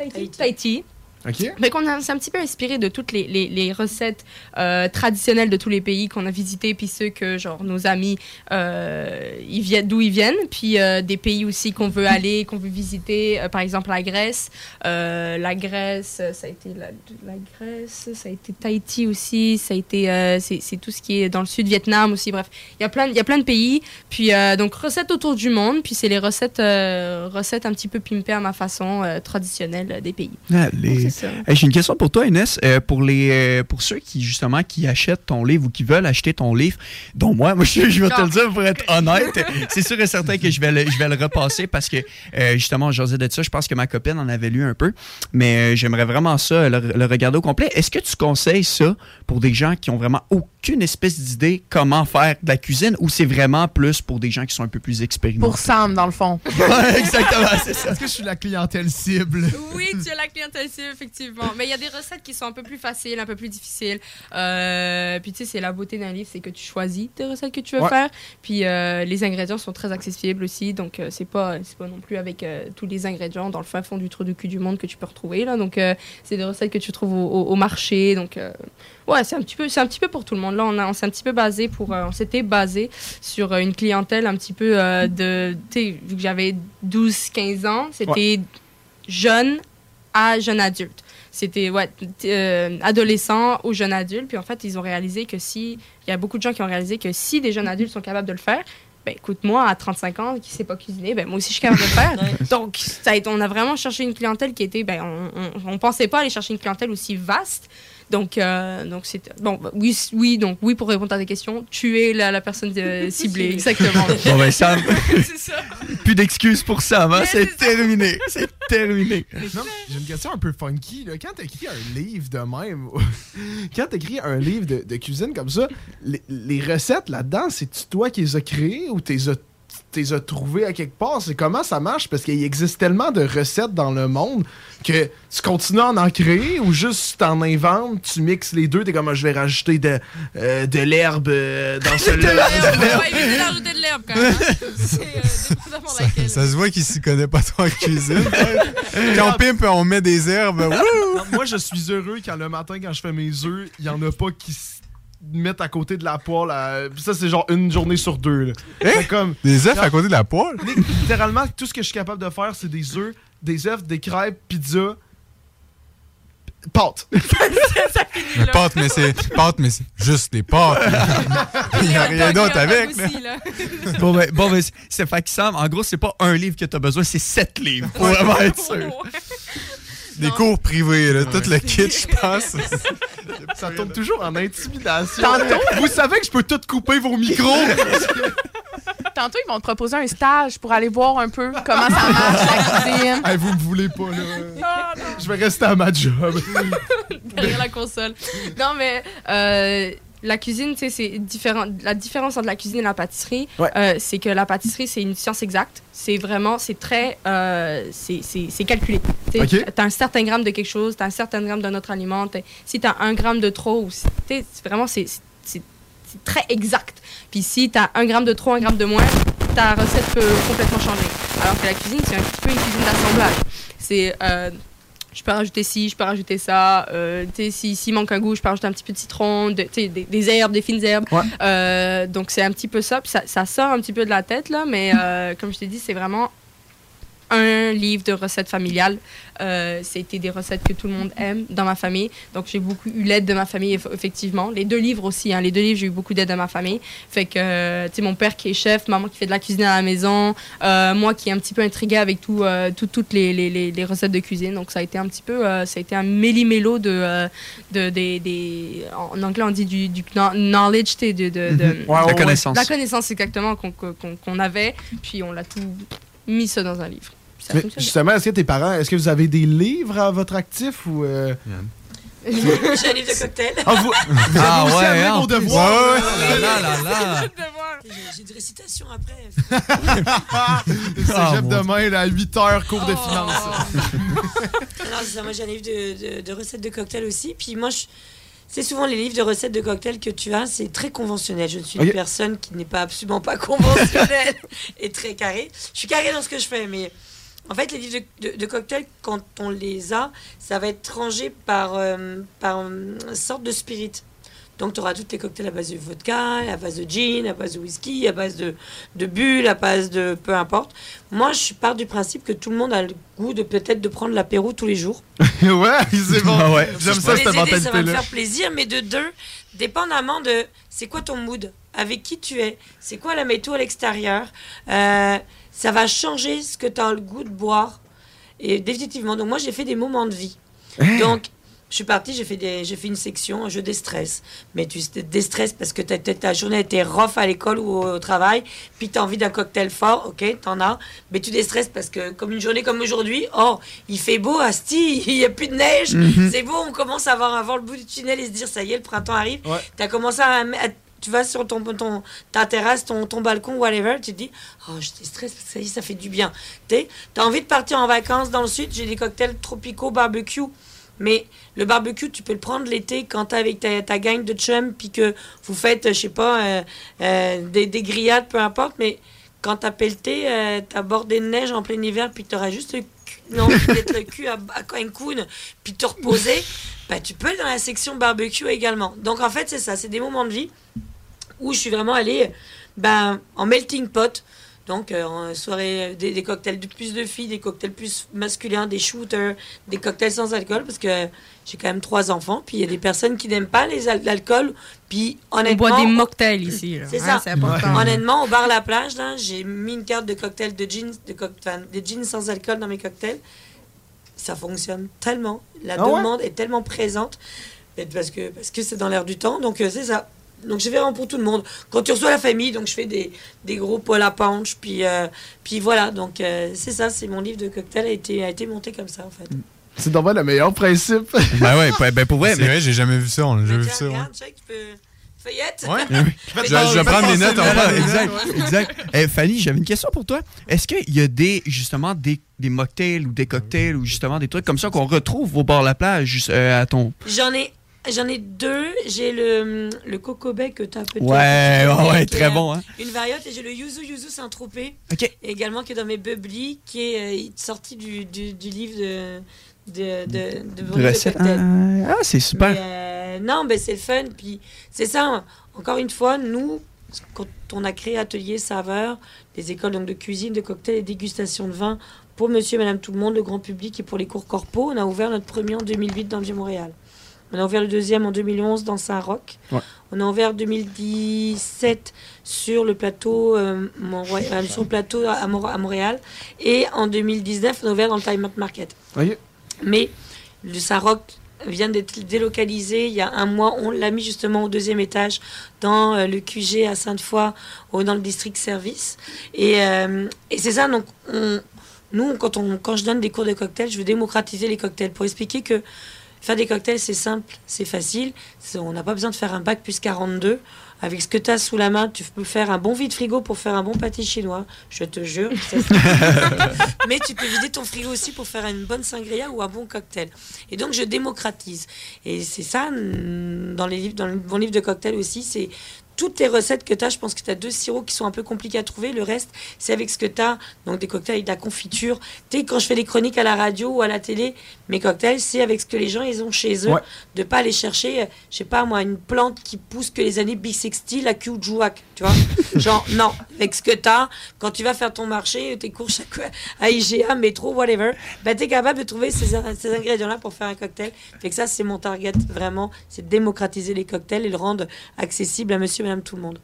S16: Tahiti, Tahiti.
S3: Ok.
S16: Mais qu'on a- s'est un petit peu inspiré de toutes les, les, les recettes euh, traditionnelles de tous les pays qu'on a visités, puis ceux que genre nos amis euh, ils viennent d'où ils viennent, puis euh, des pays aussi qu'on veut aller, qu'on veut visiter. Par exemple la Grèce, la Grèce, ça a été la, la Grèce, ça a été Tahiti aussi, ça a été c'est tout ce qui est dans le sud Vietnam aussi. Bref, il y a plein il y a plein de pays. Puis donc recettes autour du monde, puis c'est les recettes recettes un petit peu pimpées à ma façon traditionnelle des pays.
S4: Allez. Hey, J'ai une question pour toi, Inès. Euh, pour, les, euh, pour ceux qui, justement, qui achètent ton livre ou qui veulent acheter ton livre, dont moi, moi je, je vais te le dire pour être honnête, c'est sûr et certain que je vais le, je vais le repasser parce que, euh, justement, j'osais de ça, je pense que ma copine en avait lu un peu, mais euh, j'aimerais vraiment ça, le, le regarder au complet. Est-ce que tu conseilles ça pour des gens qui ont vraiment aucune espèce d'idée comment faire de la cuisine ou c'est vraiment plus pour des gens qui sont un peu plus expérimentés?
S36: Pour Sam, dans le fond.
S4: exactement, c'est ça.
S3: Est-ce que je suis la clientèle cible?
S16: Oui, tu as la clientèle cible, effectivement. Mais il y a des recettes qui sont un peu plus faciles, un peu plus difficiles. Euh, puis tu sais, c'est la beauté d'un livre, c'est que tu choisis tes recettes que tu veux
S17: Ouais.
S16: faire. Puis euh, les ingrédients sont très accessibles aussi, donc euh, c'est pas c'est pas non plus avec euh, tous les ingrédients dans le fin fond du trou du cul du monde que tu peux retrouver là. Donc euh, c'est des recettes que tu trouves au, au- au marché. Donc euh, ouais, c'est un petit peu c'est un petit peu pour tout le monde. Là, on a on s'est un petit peu basé pour euh, on s'était basé sur euh, une clientèle un petit peu euh, de tu sais vu que j'avais 12 15 ans, c'était jeune à jeune adulte. C'était ouais, euh, adolescent ou jeune adulte. Puis en fait, ils ont réalisé que si. Il y a beaucoup de gens qui ont réalisé que si des jeunes adultes sont capables de le faire, ben écoute, moi, à 35 ans, qui ne sait pas cuisiner, ben moi aussi, je suis capable de le faire. Donc, ça a été- on a vraiment cherché une clientèle qui était. Ben, on ne pensait pas aller chercher une clientèle aussi vaste. Donc, euh, donc c'est. Bon, bah, oui, oui, donc oui, pour répondre à tes questions, tu es la, la personne de- ciblée, exactement.
S4: Bon, ben, Sam,
S16: c'est ça.
S4: plus d'excuses pour Sam, hein? c'est terminé. C'est terminé.
S3: Non, j'ai une question un peu funky. Là. Quand t'écris un livre de même, quand t'écris un livre de, de cuisine comme ça, les, les recettes là-dedans, c'est-tu toi qui les as créées ou t'es as, t'es as trouvées à quelque part? C'est comment ça marche? Parce qu'il existe tellement de recettes dans le monde que tu continues à en, en créer ou juste t'en inventes, tu mixes les deux, t'es comme, Ah, je vais rajouter de, euh, de l'herbe euh, dans
S16: De
S3: celui-là.
S16: l'herbe, on va éviter d'ajouter de l'herbe quand même. hein. C'est euh, laquelle.
S5: Ça se voit qu'il s'y connaît pas trop en cuisine. quand on pimpe, on met des herbes.
S3: Non, moi, je suis heureux quand le matin, quand je fais mes œufs, il y en a pas qui mettent à côté de la poêle. à- Ça, c'est genre une journée sur deux. là. C'est comme...
S5: Des œufs à côté de la poêle?
S3: Li- Littéralement, tout ce que je suis capable de faire, c'est des œufs, des œufs, des crêpes, pizza, pâtes.
S5: Mais pâtes, mais c'est pâtes, mais c'est juste des pâtes. Il n'y a rien d'autre avec. là.
S4: bon, ben, bon, ben, c'est fait que Sam, en gros, c'est pas un livre que t'as besoin, c'est sept livres, pour vraiment être sûr.
S5: Des cours privés, là, tout le kit, je pense.
S3: Ça tourne toujours en intimidation.
S36: Tantôt.
S3: Vous savez que je peux tout couper vos micros.
S36: Tantôt, ils vont te proposer un stage pour aller voir un peu comment ça marche, la cuisine.
S3: Hey, vous me voulez pas, là. Je vais rester à ma job.
S16: derrière la console. Non, mais euh, la cuisine, tu sais, c'est différent. La différence entre la cuisine et la pâtisserie,
S3: Ouais.
S16: euh, c'est que la pâtisserie, c'est une science exacte. C'est vraiment, c'est très, euh, c'est- calculé. Tu as un certain gramme de quelque chose, tu as un certain gramme d'un autre aliment. Si tu as un gramme de trop, c'est vraiment, c'est très exact. Puis si tu as un gramme de trop, un gramme de moins, ta recette peut complètement changer. Alors que la cuisine, c'est un petit peu une cuisine d'assemblage. C'est. euh, je peux rajouter ci, je peux rajouter ça. Euh, sais, si- s'il manque un goût, je peux rajouter un petit peu de citron, de- des, des herbes, des fines herbes. Euh, donc c'est un petit peu ça. Puis ça. ça sort un petit peu de la tête, là, mais euh, comme je t'ai dit, c'est vraiment un livre de recettes familiales. Euh, C'était des recettes que tout le monde aime dans ma famille. Donc j'ai beaucoup eu l'aide de ma famille, eff- effectivement. Les deux livres aussi. Hein. Les deux livres, j'ai eu beaucoup d'aide de ma famille. Fait que, euh, tu sais, mon père qui est chef, maman qui fait de la cuisine à la maison, euh, moi qui est un petit peu intriguée avec tout, euh, tout- toutes les, les- les- les recettes de cuisine. Donc ça a été un petit peu, euh, ça a été un méli-mélo de, euh, de, des, des- en anglais on dit du, du kno- knowledge, tu sais, de, de, de-
S4: Mhm. La ouais. connaissance.
S16: La connaissance exactement qu'on avait. Puis on l'a tout mis ça dans un livre. Puis ça
S3: Mais
S16: fonctionne.
S3: justement, est-ce que tes parents, est-ce que vous avez des livres à votre actif ou. euh,
S17: J'ai un livre de cocktail.
S3: Ah, vous, vous avez
S4: Ah
S3: aussi
S4: ouais,
S3: amené
S4: hein,
S3: vos
S4: en plus.
S3: devoirs.
S4: Ouais, ouais, là, là, là, là.
S17: J'ai- J'ai une récitation après.
S3: Cégep
S4: Ah, mon
S3: demain, là, à 8 heures, cours de
S17: Oh.
S3: finance.
S17: Non, c'est ça. Moi, j'ai un livre de, de- de recettes de cocktails aussi. Puis moi, je- c'est souvent les livres de recettes de cocktails que tu as, c'est très conventionnel. Je suis une personne qui n'est pas absolument pas conventionnelle et très carrée. Je suis carrée dans ce que je fais, mais en fait, les livres de, de- de cocktails, quand on les a, ça va être rangé par, euh, par euh, sorte de spirit. Donc, tu auras tous les cocktails à base de vodka, à base de gin, à base de whisky, à base de, de bulle, à base de peu importe. Moi, je pars du principe que tout le monde a le goût de peut-être de prendre l'apéro tous les jours.
S3: ouais, c'est bon.
S4: Ah ouais.
S3: J'aime ça, cette
S17: ça va me faire plaisir, mais de deux, dépendamment de c'est quoi ton mood, avec qui tu es, c'est quoi la météo à l'extérieur, euh, ça va changer ce que tu as le goût de boire. Et définitivement, donc moi j'ai fait des moments de vie. Donc je suis partie, j'ai fait, des, j'ai fait une section, un jeu déstress. Mais tu te déstresses parce que ta, ta, ta journée a été rough à l'école ou au, travail, puis tu as envie d'un cocktail fort, ok, t'en as. Mais tu déstresses parce que, comme une journée comme aujourd'hui, oh, il fait beau, Asti, il n'y a plus de neige,
S37: Mhm.
S17: c'est beau, on commence à avoir avant le bout du tunnel et se dire, ça y est, le printemps arrive.
S37: Ouais.
S17: Tu as commencé à, à- Tu vas sur ton, ton, ta terrasse, ton, ton balcon, whatever, tu te dis, oh, je que ça y ça fait du bien. Tu as envie de partir en vacances dans le sud, j'ai des cocktails tropicaux barbecue. Mais le barbecue, tu peux le prendre l'été quand t'es avec ta, ta gang de chums, puis que vous faites, je sais pas, euh, euh, des, des grillades, peu importe. Mais quand t'as pelleté, euh, t'as bordé de neige en plein hiver, puis t'auras juste le cul, non, peut-être le cul à, à Cancun, puis te reposer, bah, tu peux aller dans la section barbecue également. Donc en fait, c'est ça, c'est des moments de vie où je suis vraiment allée ben, en melting pot. Donc, euh, en soirée, des, des cocktails de plus de filles, des cocktails plus masculins, des shooters, des cocktails sans alcool, parce que j'ai quand même trois enfants, puis il y a des personnes qui n'aiment pas les al- l'alcool, puis honnêtement...
S16: boit des mocktails ici.
S17: C'est
S16: Hein,
S17: ça.
S16: c'est important.
S17: Honnêtement, au bar La Plage, j'ai mis une carte de cocktail de jeans, de cock- enfin, des jeans sans alcool dans mes cocktails. Ça fonctionne tellement. La
S3: Ah ouais?
S17: demande est tellement présente, parce que parce que c'est dans l'air du temps, donc euh, c'est ça. Donc je fais vraiment pour tout le monde. Quand tu reçois la famille, donc je fais des, des gros poils à punch, puis, euh, puis voilà. Donc euh, c'est ça, c'est mon livre de cocktail a été, a été monté comme ça en fait.
S3: C'est normal le meilleur principe.
S4: Ben ouais, ben- ben pour vrai.
S5: Vrai, j'ai jamais vu ça. On a jamais vu ça. ouais.
S17: Regarde, check, tu peux... Feuillette
S5: Ouais.
S17: Mais
S5: Je- je vais prendre des notes en bas.
S4: exact, exact. Eh, Fanny, j'avais une question pour toi. Est-ce qu'il y a des, justement, des, des mocktails ou des cocktails ou justement des trucs comme ça qu'on retrouve au bord de la plage juste, euh, à ton.
S17: J'en ai, j'en ai deux. J'ai le, le coco bec que tu as peut-être.
S4: Ouais, ouais, très bon, hein.
S17: Une variante et j'ai le yuzu yuzu Saint-Tropez.
S4: Ok.
S17: Également qui est dans mes bubbly, qui est euh, sorti du, du, du livre de. De, de, de,
S4: De recettes.
S17: cocktail.
S4: Ah, ah, c'est super.
S17: Mais, euh, non, mais c'est fun. Puis c'est ça, encore une fois, nous, quand on a créé Atelier Saveur, des écoles donc, de cuisine, de cocktails et dégustation de vin pour monsieur et madame tout le monde, le grand public et pour les cours corpo, on a ouvert notre premier en 2008 dans le Vieux-Montréal. On a ouvert le deuxième en 2011 dans Saint-Roch.
S4: Ouais.
S17: On a ouvert 2017 sur le plateau, euh, Mont-Roy- euh, sur le plateau à, Mont- à Montréal. Et en 2019, on a ouvert dans le Time Out Market. Mais le Saint-Roch vient d'être délocalisé il y a un mois. On l'a mis justement au deuxième étage dans euh, le QG à Sainte-Foy, au- dans le district service. Et, euh, et c'est ça, donc, on- nous, quand, on, quand je donne des cours de cocktails, je veux démocratiser les cocktails pour expliquer que faire des cocktails, c'est simple, c'est facile. On n'a pas besoin de faire un bac plus 42. Avec ce que tu as sous la main, tu peux faire un bon vide frigo pour faire un bon pâté chinois. Je te jure. Mais tu peux vider ton frigo aussi pour faire une bonne sangria ou un bon cocktail. Et donc, je démocratise. Et c'est ça, dans, les livres, dans le- mon livre de cocktail aussi, c'est toutes tes recettes que tu as, je pense que tu as deux sirops qui sont un peu compliqués à trouver. Le reste, c'est avec ce que tu as. Donc des cocktails de la confiture. Tu sais, quand je fais des chroniques à la radio ou à la télé, mes cocktails, c'est avec ce que les gens ils ont chez eux.
S3: Ouais.
S17: De pas aller chercher, euh, je sais pas moi, une plante qui pousse que les années B60, la Kiujuak, tu vois. Genre, non, avec ce que tu as, quand tu vas faire ton marché, tes courses à, à IGA, métro, whatever, ben, tu es capable de trouver ces, ces ingrédients-là pour faire un cocktail. Fait que ça, c'est mon target, vraiment, c'est de démocratiser les cocktails et le rendre accessible à monsieur et madame tout le monde.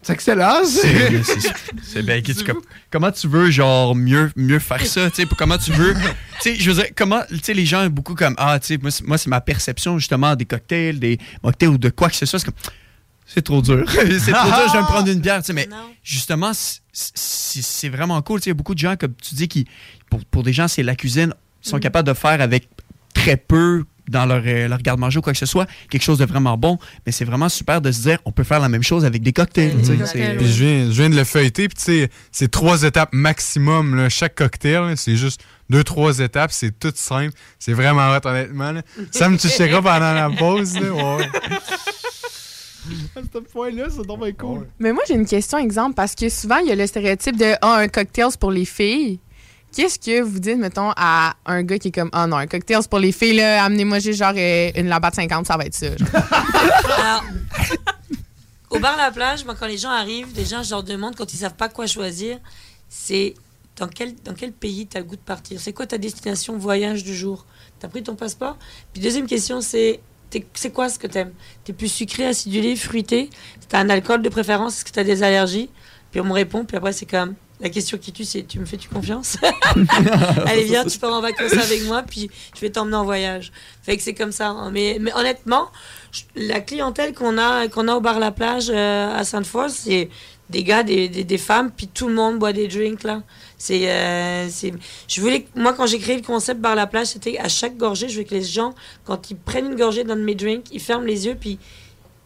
S3: C'est excellent,
S4: C'est bien. que- comment tu veux, genre, mieux, mieux faire ça? tu sais, pour- Comment tu veux? Tu sais, je veux dire, comment. Tu sais, les gens, beaucoup comme. Ah, tu sais, moi, c'est- moi, c'est ma perception, justement, des cocktails, des mocktails ou de quoi que ce soit. C'est comme. C'est trop dur. c'est trop dur, je vais me prendre une bière. tu sais, Mais justement, c'est- vraiment cool. Tu sais, Il y a beaucoup de gens, comme tu dis, qui. Pour, pour des gens, c'est la cuisine. Ils sont
S17: Mm.
S4: capables de faire avec très peu dans leur, euh, leur garde-manger ou quoi que ce soit, quelque chose de vraiment bon. Mais c'est vraiment super de se dire, on peut faire la même chose avec des cocktails.
S5: Puis je viens, je viens de le feuilleter, puis c'est trois étapes maximum. là. Chaque cocktail, c'est juste deux, trois étapes, c'est tout simple. C'est vraiment hot, honnêtement. là. Sam, tu checkeras pendant la pause. Là, ouais.
S3: À ce point-là, c'est donc bien cool.
S36: Mais moi, j'ai une question, exemple, parce que souvent, il y a le stéréotype de Ah, un cocktail, c'est pour les filles. Qu'est-ce que vous dites, mettons, à un gars qui est comme Ah non, un cocktail, c'est pour les filles, là, amenez-moi juste genre euh, une Labatt 50, ça va être ça.
S17: Alors, au bar La Plage, moi, quand les gens arrivent, les gens, je leur demande, quand ils savent pas quoi choisir, c'est dans quel, dans quel pays tu as le goût de partir? C'est quoi ta destination voyage du jour? Tu as pris ton passeport? Puis deuxième question, c'est t'es- c'est quoi ce que tu aimes Tu es plus sucré, acidulé, fruité? Tu as un alcool de préférence? Est-ce que tu as des allergies? Puis on me répond, puis après, c'est comme... La question qui tue, c'est tu me fais-tu confiance? Allez, viens, tu pars en vacances avec moi, puis je vais t'emmener en voyage. Fait que c'est comme ça. hein. Mais, mais honnêtement, je- la clientèle qu'on a, qu'on a au bar La Plage euh, à Sainte-Foy, c'est des gars, des, des, des femmes, puis tout le monde boit des drinks, là. C'est, euh, c'est, je voulais, moi, quand j'ai créé le concept bar La Plage, c'était à chaque gorgée, je veux que les gens, quand ils prennent une gorgée d'un de mes drinks, ils ferment les yeux, puis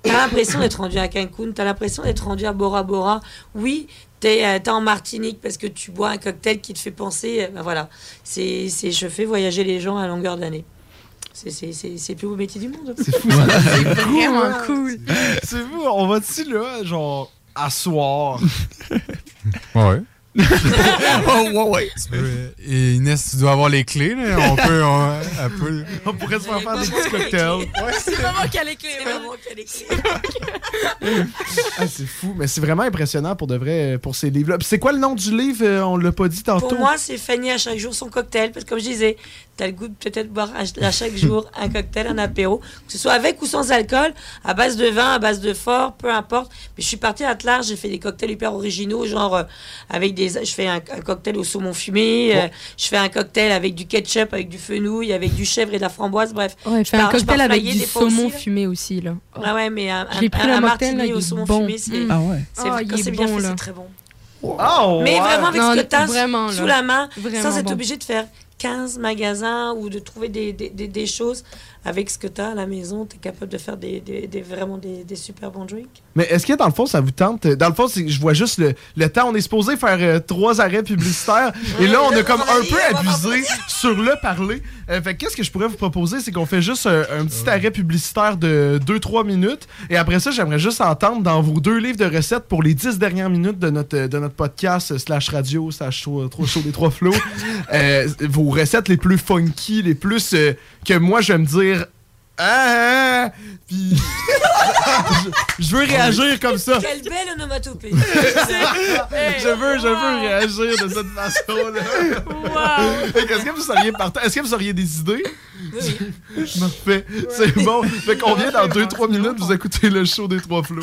S17: T'as l'impression d'être rendu à Cancun, t'as l'impression d'être rendu à Bora Bora. Oui, t'es euh, t'es en Martinique parce que tu bois un cocktail qui te fait penser. euh, ben voilà, c'est c'est- je fais voyager les gens à longueur d'année. C'est c'est- c'est- c'est le plus beau métier du monde.
S3: C'est fou.
S36: C'est vraiment cool.
S3: C'est fou, on va-tu là, genre, asseoir?
S5: Ouais.
S4: Oh, ouais, ouais.
S5: Et Inès, tu dois avoir les clés. Là. On peut. On, elle peut-
S3: On pourrait se faire faire des petits cocktails.
S17: C'est vraiment qu'elle est clé. C'est vraiment qu'elle est clé.
S3: Ah, c'est fou, mais c'est vraiment impressionnant pour de vrai, pour ces livres-là. Puis c'est quoi le nom du livre? euh, On l'a pas dit tantôt.
S17: Pour moi, c'est Fanny à chaque jour son cocktail. Parce que comme je disais, tu as le goût de peut-être boire à, à chaque jour un cocktail, un apéro. Que ce soit avec ou sans alcool, à base de vin, à base de fort, peu importe. Mais je suis partie à large, j'ai fait des cocktails hyper originaux, genre euh, avec des. Je fais un, un cocktail au saumon fumé, euh, je fais un cocktail avec du ketchup, avec du fenouil, avec du chèvre et de la framboise, bref.
S16: Ouais,
S17: Je
S16: fais un cocktail avec du saumon
S17: aussi,
S16: fumé aussi, là.
S17: Ah ouais, mais un, un-
S16: pris
S17: un martini au saumon
S16: bon.
S17: fumé, c'est
S16: Mm.
S4: Ah ouais.
S17: c'est-
S16: Ah,
S17: quand c'est bien
S16: bon,
S17: fait,
S16: là.
S17: c'est très bon. Mais
S3: ouais.
S17: vraiment avec
S16: Non,
S17: ce que tu as
S16: vraiment,
S17: sous la main,
S16: Vraiment
S17: sans être
S16: bon.
S17: obligé de faire 15 magasins ou de trouver des, des, des, des choses. Avec ce que tu as à la maison, tu es capable de faire des, des, des- vraiment des, des super bons drinks.
S3: Mais est-ce que dans le fond, ça vous tente? Dans le fond, c'est- je vois juste le, le temps. On est supposé faire euh, trois arrêts publicitaires. et là, on a comme un peu abusé sur le parler. Euh, fait que qu'est-ce que je pourrais vous proposer? C'est qu'on fait juste un, un petit arrêt publicitaire de 2-3 minutes. Et après ça, j'aimerais juste entendre dans vos deux livres de recettes pour les 10 dernières minutes de notre, de notre podcast euh, slash radio slash show, trop chaud des trois flots. euh, vos recettes les plus funky, les plus euh, que moi, je vais me dire ah, ah, puis je, je veux réagir comme ça.
S17: Quelle belle onomatopée!
S3: je veux, je veux réagir de cette façon-là. Fait que Est-ce que vous seriez partant? Est-ce que vous auriez des idées? Parfait. C'est bon. Fait qu'on vient dans 2-3 minutes, vous écoutez le show des trois flots.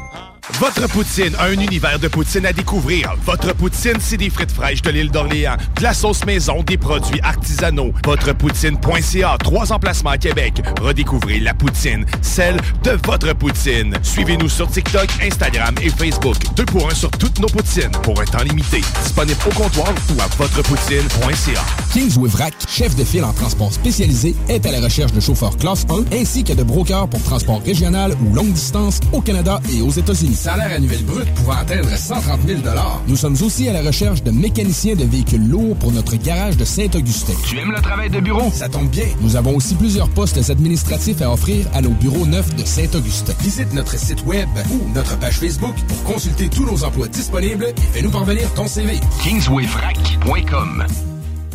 S7: Votre poutine, un univers de poutine à découvrir. Votre poutine, c'est des frites fraîches de l'île d'Orléans, de la sauce maison, des produits artisanaux. Votrepoutine.ca, trois emplacements à Québec. Redécouvrez la poutine, celle de votre poutine. Suivez-nous sur TikTok, Instagram et Facebook. Deux pour un sur toutes nos poutines, pour un temps limité. Disponible au comptoir ou à votrepoutine.ca.
S10: Kingsway Vrac, chef de file en transport spécialisé, est à la recherche de chauffeurs classe 1 ainsi que de brokers pour transport régional ou longue distance au Canada et aux États-Unis. Salaire annuel brut pouvant atteindre 130 000 Nous sommes aussi à la recherche de mécaniciens de véhicules lourds pour notre garage de Saint-Augustin.
S38: Tu aimes le travail de bureau?
S10: Ça tombe bien. Nous avons aussi plusieurs postes administratifs à offrir à nos bureaux neufs de Saint-Augustin. Visite notre site web ou notre page Facebook pour consulter tous nos emplois disponibles et fais-nous parvenir ton CV.
S38: KingswayFrac.com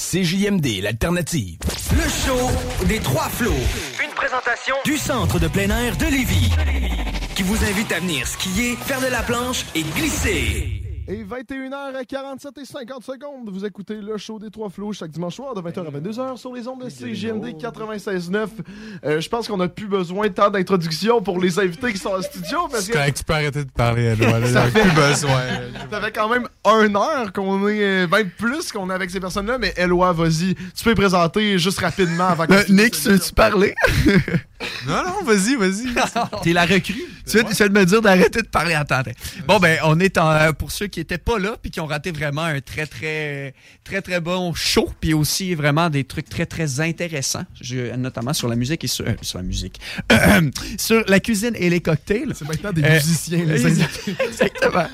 S10: CJMD, l'alternative.
S12: Le show des trois flots. Une présentation du centre de plein air de Lévis. Qui vous invite à venir skier, faire de la planche et glisser.
S3: Et 21h47 et 50 secondes, vous écoutez le show des Trois Flots chaque dimanche soir de 20h à 22h sur les ondes de CGMD 96.9. Euh, je pense qu'on n'a plus besoin de tant d'introduction pour les invités qui sont en studio. Parce
S5: C'est
S3: que
S5: correct, tu peux arrêter de parler Noël.
S3: Ça fait-
S5: plus besoin.
S3: Ça fait quand même une heure qu'on est, euh, même plus qu'on est avec ces personnes-là, mais Eloi, vas-y, tu peux les présenter juste rapidement avant que...
S4: Euh, Nick, tu veux-tu parler?
S5: non, non, vas-y, vas-y.
S4: T'es la recrue. Tu viens, de me dire d'arrêter de parler. Attends, attends. Bon, ben, on est en. euh, Pour ceux qui qui étaient pas là puis qui ont raté vraiment un très très très très bon show puis aussi vraiment des trucs très très intéressants, Je- notamment sur la musique et sur, euh, sur la musique, sur la cuisine et les cocktails. C'est
S3: maintenant des musiciens, les invités.
S4: Exactement.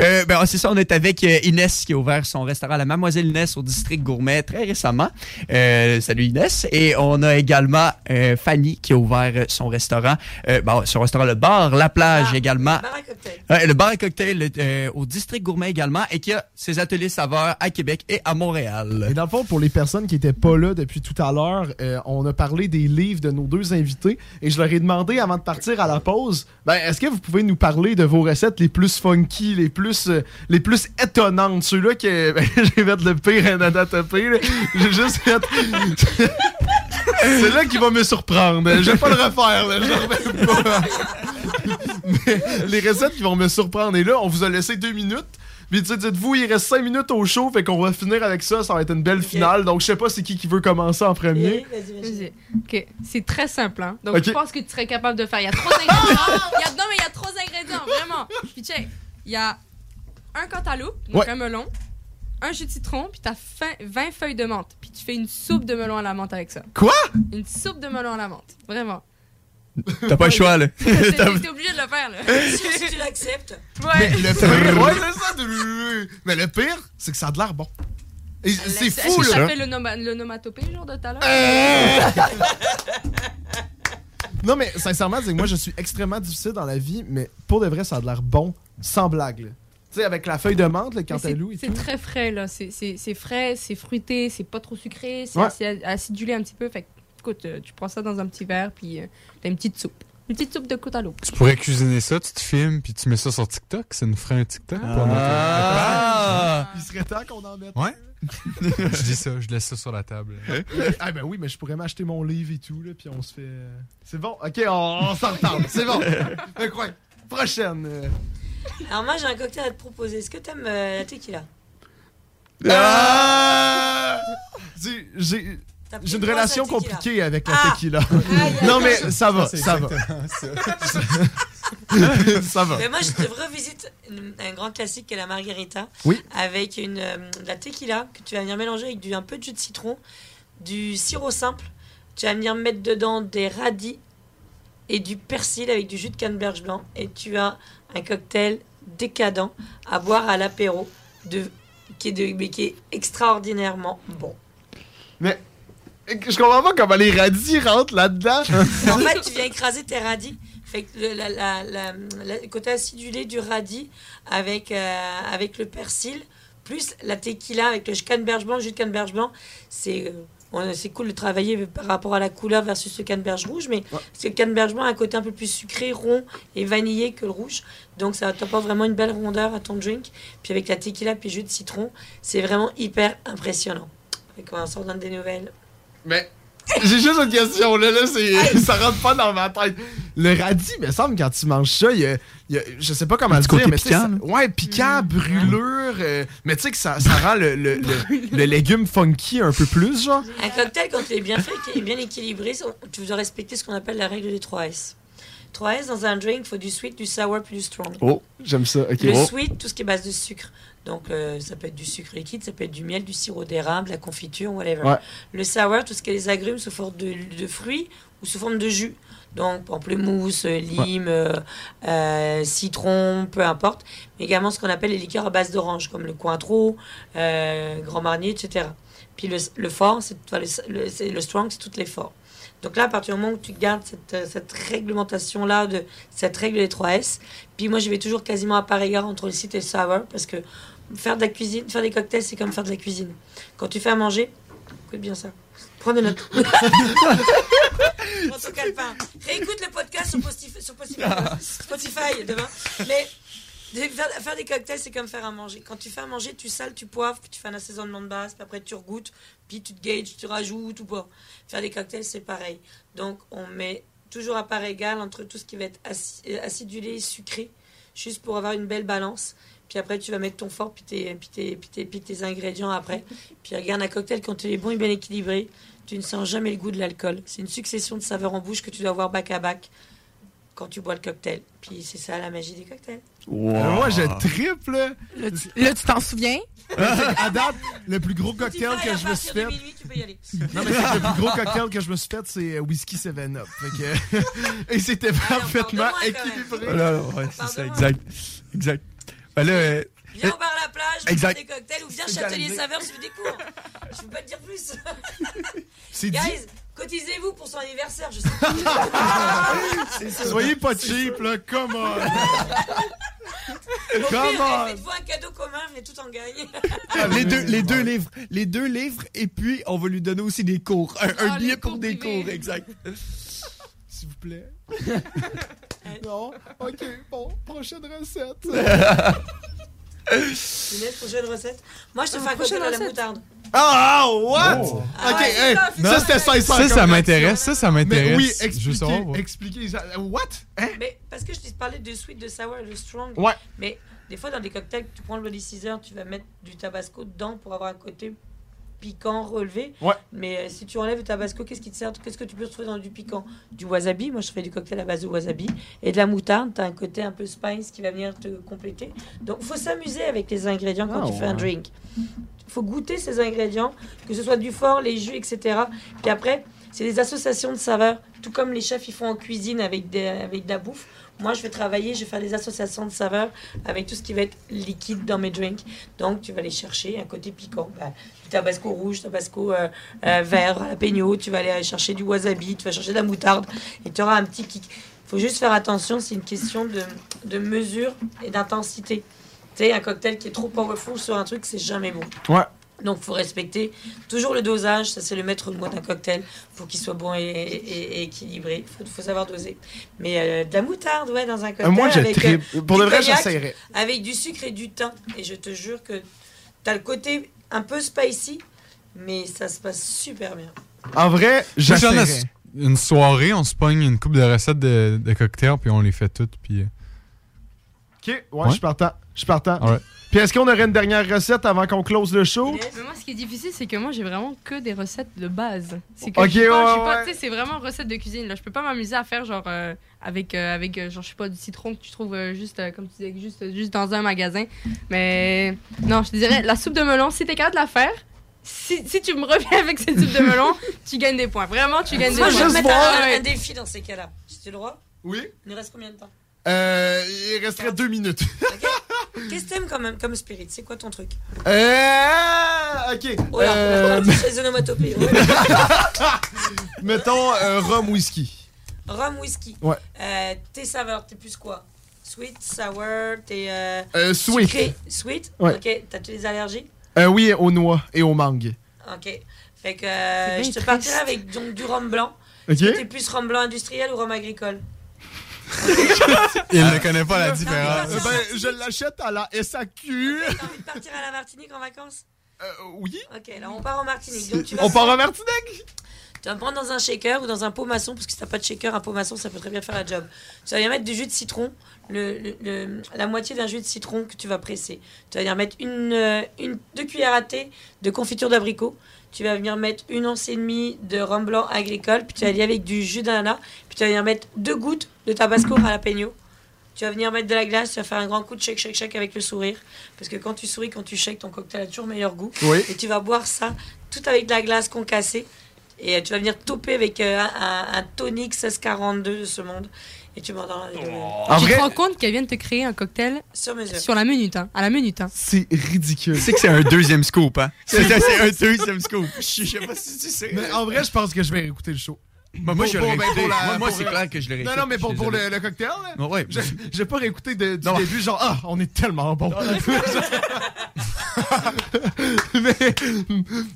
S4: Euh, ben, c'est ça, on est avec euh, Inès qui a ouvert son restaurant, la Mademoiselle Inès au district gourmet très récemment. Euh, salut Inès. Et on a également euh, Fanny qui a ouvert euh, son restaurant, euh, bon, son restaurant Le Bar, La Plage également.
S17: Bar à cocktail.
S4: Ouais, le bar à cocktail euh, au district gourmet également et qui a ses ateliers saveurs à Québec et à Montréal.
S3: Et dans le fond, pour les personnes qui étaient pas là depuis tout à l'heure, euh, on a parlé des livres de nos deux invités et je leur ai demandé avant de partir à la pause, ben, est-ce que vous pouvez nous parler de vos recettes les plus funky, les plus, euh, les plus étonnantes, ceux-là que ben, j'ai fait le pire anatopée, là. J'ai juste fait... C'est là qui va me surprendre. Je vais pas le refaire, là. Je pas. Les recettes qui vont me surprendre. Et là, on vous a laissé deux minutes. Puis tu sais, dites-vous, il reste cinq minutes au show, fait qu'on va finir avec ça. Ça va être une belle finale. Donc je sais pas c'est qui qui veut commencer en premier.
S16: Vas-y. Ok, c'est très simple. Hein? Donc, je pense que tu serais capable de faire. Il y a trois ingrédients. Il y a- non, mais il y a trois ingrédients, vraiment. Puis, check. Il y a un cantaloupe, donc
S3: Ouais.
S16: un melon, un jus de citron, puis t'as fin- 20 feuilles de menthe. Puis, tu fais une soupe de melon à la menthe avec ça.
S3: Quoi?
S16: Une soupe de melon à la mentte. Vraiment.
S4: T'as pas le choix, là.
S16: T'es obligé de le faire, là.
S17: Si tu l'acceptes.
S3: Mais le pire, ouais, c'est ça. Mais le pire, c'est que ça a de l'air bon. C'est fou, là.
S16: ça fait le, noma- le genre, de tout à l'heure?
S3: Euh. Non, mais sincèrement, c'est que moi, je suis extrêmement difficile dans la vie, mais pour de vrai, ça a de l'air bon, sans blague. là. Tu sais, avec la feuille de menthe, le
S16: c'est-
S3: cantalou et
S16: C'est
S3: tout.
S16: très frais, là. C'est- C'est c'est frais, c'est fruité, c'est pas trop sucré, c'est
S3: Ouais.
S16: acidulé un petit peu. Fait que, écoute, euh, tu prends ça dans un petit verre, puis euh, t'as une petite soupe. Une petite soupe de côte à l'eau.
S5: Tu pourrais cuisiner ça, tu te filmes, puis tu mets ça sur TikTok. Ça nous ferait un TikTok. pour notre-
S3: Ah! Il serait temps qu'on en mette.
S5: Ouais. je dis ça, je laisse ça sur la table.
S3: ah ben oui, mais je pourrais m'acheter mon livre et tout, là, puis on se fait... euh, C'est bon, ok, on, on s'en reparle, c'est bon. Incroyable. Prochaine.
S17: Alors moi j'ai un cocktail à te proposer. Est-ce que t'aimes euh, la tequila?
S3: Ah! Dis, J'ai j'ai une relation compliquée avec la
S17: Ah!
S3: tequila. Non mais ça va, ça va. ça va.
S17: Mais moi, je te revisite un grand classique qui est la margarita.
S3: Oui.
S17: Avec une, euh, de la tequila que tu vas venir mélanger avec du, un peu de jus de citron, du sirop simple. Tu vas venir mettre dedans des radis et du persil avec du jus de canneberge blanc. Et tu as un cocktail décadent à boire à l'apéro de, qui, est de, mais qui est extraordinairement bon.
S3: Mais je comprends pas comment les radis rentrent là-dedans.
S17: en fait, tu viens écraser tes radis. Fait que le, la- la- la- la- le côté acidulé du radis avec, euh, avec le persil, plus la tequila avec le canneberge blanc, le jus de canneberge blanc, c'est euh, on- c'est cool de travailler par rapport à la couleur versus le canneberge rouge, mais que le canneberge blanc a un côté un peu plus sucré, rond et vanillé que le rouge. Donc ça t'apporte vraiment une belle rondeur à ton drink. Puis avec la tequila puis le jus de citron, c'est vraiment hyper impressionnant. Fait qu'on s'en donne des nouvelles.
S3: Mais j'ai juste une question, là, là c'est, ça rentre pas dans ma tête. Le radis, me semble, quand tu manges ça, il y a, il y a- je sais pas comment le dire,
S4: côté
S3: mais
S4: piquant,
S3: ça- ouais, piquant, brûlure, euh, mais tu sais que ça, ça rend le, le, le- le légume funky un peu plus, genre.
S17: Un cocktail, quand il est bien fait, qu'il est bien équilibré, tu dois respecter ce qu'on appelle la règle des 3 S. 3 S, dans un drink, il faut du sweet, du sour puis du strong.
S3: Oh, j'aime ça, ok.
S17: Le
S3: Oh.
S17: sweet, tout ce qui est base de sucre. Donc, euh, ça peut être du sucre liquide, ça peut être du miel, du sirop d'érable, la confiture, whatever.
S3: Ouais.
S17: Le sour, tout ce qui est les agrumes sous forme de, de fruits ou sous forme de jus. Donc, pamplemousse, euh, lime, euh, euh, citron, peu importe. Mais également ce qu'on appelle les liqueurs à base d'orange, comme le Cointreau, euh, Grand Marnier, etc. Puis le, le fort, c'est enfin, le, le- strong, c'est toutes les forts. Donc là, à partir du moment où tu gardes cette, cette réglementation-là, de cette règle des 3 S, puis moi, je vais toujours quasiment à part égard entre le site et le sour, parce que faire de la cuisine, faire des cocktails, c'est comme faire de la cuisine. Quand tu fais à manger, écoute bien ça. Prends des notes. Prends ton calepin. Réécoute le podcast sur Spotify, sur Spotify, Spotify demain. Mais faire, des cocktails, c'est comme faire à manger. Quand tu fais à manger, tu sales, tu poivres, puis tu fais un assaisonnement de base, puis après tu regoutes, puis tu te gages, tu rajoutes ou pas. Faire des cocktails, c'est pareil. Donc, on met toujours à part égale entre tout ce qui va être euh, acidulé et sucré, juste pour avoir une belle balance. Puis après, tu vas mettre ton fort, puis tes, puis tes, puis tes, puis tes ingrédients après. Puis regarde, un cocktail, quand il est bon et bien équilibré, tu ne sens jamais le goût de l'alcool. C'est une succession de saveurs en bouche que tu dois avoir back à back. quand tu bois le cocktail. Puis c'est ça la magie des cocktails.
S3: Euh, moi, je triple.
S36: Là, tu t'en souviens?
S3: à date, le plus gros cocktail que je me suis fait.
S17: minuit, tu peux y aller.
S3: Non, mais le plus gros cocktail que je me suis fait, c'est euh, whisky 7-Up. Fait que- Et c'était parfaitement équilibré.
S4: Ouais, c'est ça, exact. Exact. Ben là, euh,
S17: Viens au bar à la plage, on
S4: Exact.
S17: des cocktails ou viens
S4: C'est
S17: chez Atelier
S4: galvanisé.
S17: Saveur, suivre des cours. Je peux pas te dire plus.
S3: C'est dit.
S17: Guys, cotisez-vous pour son anniversaire, je sais.
S3: Soyez pas cheap, là, come on. Come on.
S17: Faites-vous un cadeau commun, mais tout en gagne.
S4: les deux, les deux livres. Les deux livres, et puis on va lui donner aussi des cours. Un, un
S17: Ah,
S4: billet pour des
S17: privés.
S4: cours, exact.
S3: S'il vous plaît. non? Ok, bon, prochaine recette.
S17: Inès, prochaine recette? Moi, je te fais un cocktail à la moutarde.
S3: Ah, what?
S17: Oh.
S3: Ok,
S17: Ah,
S3: hey, ça, c'était
S17: c'est
S3: sincère.
S5: Ça,
S3: comme
S5: ça m'intéresse. Ça, ça m'intéresse.
S3: Mais oui, expliquez,
S5: savoir.
S3: expliquez. ça. What? Hein?
S17: Mais parce que je t'ai parlé de sweet, de sour et de strong.
S3: Ouais.
S17: Mais des fois, dans des cocktails, tu prends le Bloody Caesar, tu vas mettre du tabasco dedans pour avoir un côté piquant relevé.
S3: Ouais.
S17: Mais euh, si tu enlèves le tabasco, qu'est-ce qui te sert? Qu'est-ce que tu peux retrouver dans du piquant? Du wasabi. Moi, je fais du cocktail à base de wasabi. Et de la moutarde. Tu as un côté un peu spice qui va venir te compléter. Donc, il faut s'amuser avec les ingrédients quand
S3: Ah,
S17: tu fais un drink. Il faut goûter ces ingrédients, que ce soit du fort, les jus, etc. Puis après, c'est des associations de saveurs, tout comme les chefs ils font en cuisine avec, des, avec de la bouffe. Moi, je vais travailler, je vais faire des associations de saveurs avec tout ce qui va être liquide dans mes drinks. Donc, tu vas aller chercher un côté piquant. Bah, du tabasco rouge, tabasco euh, euh, vert, jalapeno. Tu vas aller chercher du wasabi, tu vas chercher de la moutarde et tu auras un petit kick. Il faut juste faire attention, c'est une question de, de mesure et d'intensité. Tu sais, un cocktail qui est trop powerful sur un truc, c'est jamais bon.
S3: Ouais.
S17: Donc, il faut respecter toujours le dosage. Ça, c'est le maître mot d'un cocktail pour qu'il soit bon et, et- et équilibré. Il faut, faut savoir doser. Mais euh, de la moutarde, ouais, dans un cocktail.
S3: Euh, moi, je
S17: avec,
S3: tripe. Pour
S17: du
S3: de vrai,
S17: cognac,
S3: j'essaierais.
S17: Avec du sucre et du thym. Et je te jure que tu as le côté un peu spicy, mais ça se passe super bien.
S3: En vrai,
S5: Moi, j'en ai
S3: j'essaierais.
S5: une soirée, on se pogne une coupe de recettes de, de cocktails, puis on les fait toutes, puis... euh,
S3: Ok, ouais,
S5: Ouais.
S3: je suis partant. Je suis partant.
S5: Alright.
S3: Puis est-ce qu'on aurait une dernière recette avant qu'on close le show?
S16: Mais moi, ce qui est difficile, c'est que moi, j'ai vraiment que des recettes de base. C'est que
S3: Ok,
S16: je suis pas, je suis
S3: ouais,
S16: pas-
S3: ouais.
S16: tu sais, c'est vraiment recette de cuisine. Là, je peux pas m'amuser à faire genre euh, avec euh, avec euh, genre je sais pas du citron que tu trouves euh, juste euh, comme tu disais juste juste dans un magasin. Mais non, je te dirais la soupe de melon. Si t'es capable de la faire. Si, si tu me reviens avec cette soupe de melon, tu gagnes des points. Vraiment, tu gagnes des
S17: Moi,
S16: points.
S17: je vais mettre un, défi dans ces cas-là. J'ai le droit?
S3: Oui.
S17: Il nous reste combien de temps?
S3: Euh, il resterait deux minutes.
S17: Qu'est-ce que t'aimes quand même comme spirit? C'est quoi ton truc?
S3: Euh, ok.
S17: Oh là,
S3: Euh,
S17: on va chez les onomatopées. ouais.
S3: mettons euh, rhum whisky.
S17: Rhum, whisky.
S3: Ouais.
S17: Euh, tes saveurs, t'es plus quoi? Sweet, sour, t'es. Euh,
S3: Euh, sweet.
S17: sucré, Sweet?
S3: Ouais.
S17: Ok. T'as-tu des allergies?
S3: Euh, oui, aux noix et aux mangues.
S17: Ok. Fait que euh, je te partirai avec donc, du rhum blanc.
S3: Ok.
S17: T'es plus rhum blanc industriel ou rhum agricole?
S5: Il ne connaît pas la différence.
S3: Euh, ben, je l'achète à la SAQ.
S17: T'as envie de partir à la Martinique en vacances
S3: Euh, oui.
S17: Ok, alors on part en Martinique. Donc tu vas
S3: On part en Martinique?
S17: Tu vas me prendre dans un shaker ou dans un pot maçon, parce que si t'as pas de shaker, un pot maçon, ça peut très bien faire la job. Tu vas venir mettre du jus de citron, le, le- le- la moitié d'un jus de citron que tu vas presser. Tu vas venir mettre une, euh, une, deux cuillères à thé de confiture d'abricot. Tu vas venir mettre une once et demie de rhum blanc agricole, puis tu vas lier avec du jus d'ananas, puis tu vas venir mettre deux gouttes de tabasco jalapeno. Tu vas venir mettre de la glace, tu vas faire un grand coup de shake, shake, shake avec le sourire. Parce que quand tu souris, quand tu shakes, ton cocktail a toujours meilleur goût.
S3: Oui.
S17: Et tu vas boire ça tout avec de la glace concassée. Et euh, tu vas venir toper avec euh, un, un- un tonic 1642 de ce monde. Et tu m'entends les deux.
S3: En
S16: tu
S3: vrai-
S16: te rends compte qu'elle vient de te créer un cocktail
S17: Sur mesure.
S16: sur la minute, hein, à la minute. Hein.
S3: C'est ridicule.
S4: Tu sais que c'est un deuxième scoop, hein? C'est un deuxième scoop. Je je sais pas si tu sais.
S3: Mais en vrai, je pense que je vais écouter le show.
S4: Moi, moi, je
S3: Pour- pour- ben, pour la-
S4: Moi, moi,
S3: pour-
S4: c'est clair que je l'aurais
S3: Non,
S4: écouté,
S3: non, mais pour,
S4: je
S3: pour le, cocktail, là,
S4: ouais.
S3: je- j'ai pas réécouté de- du
S4: Non.
S3: début, genre, ah, on est tellement bon. mais,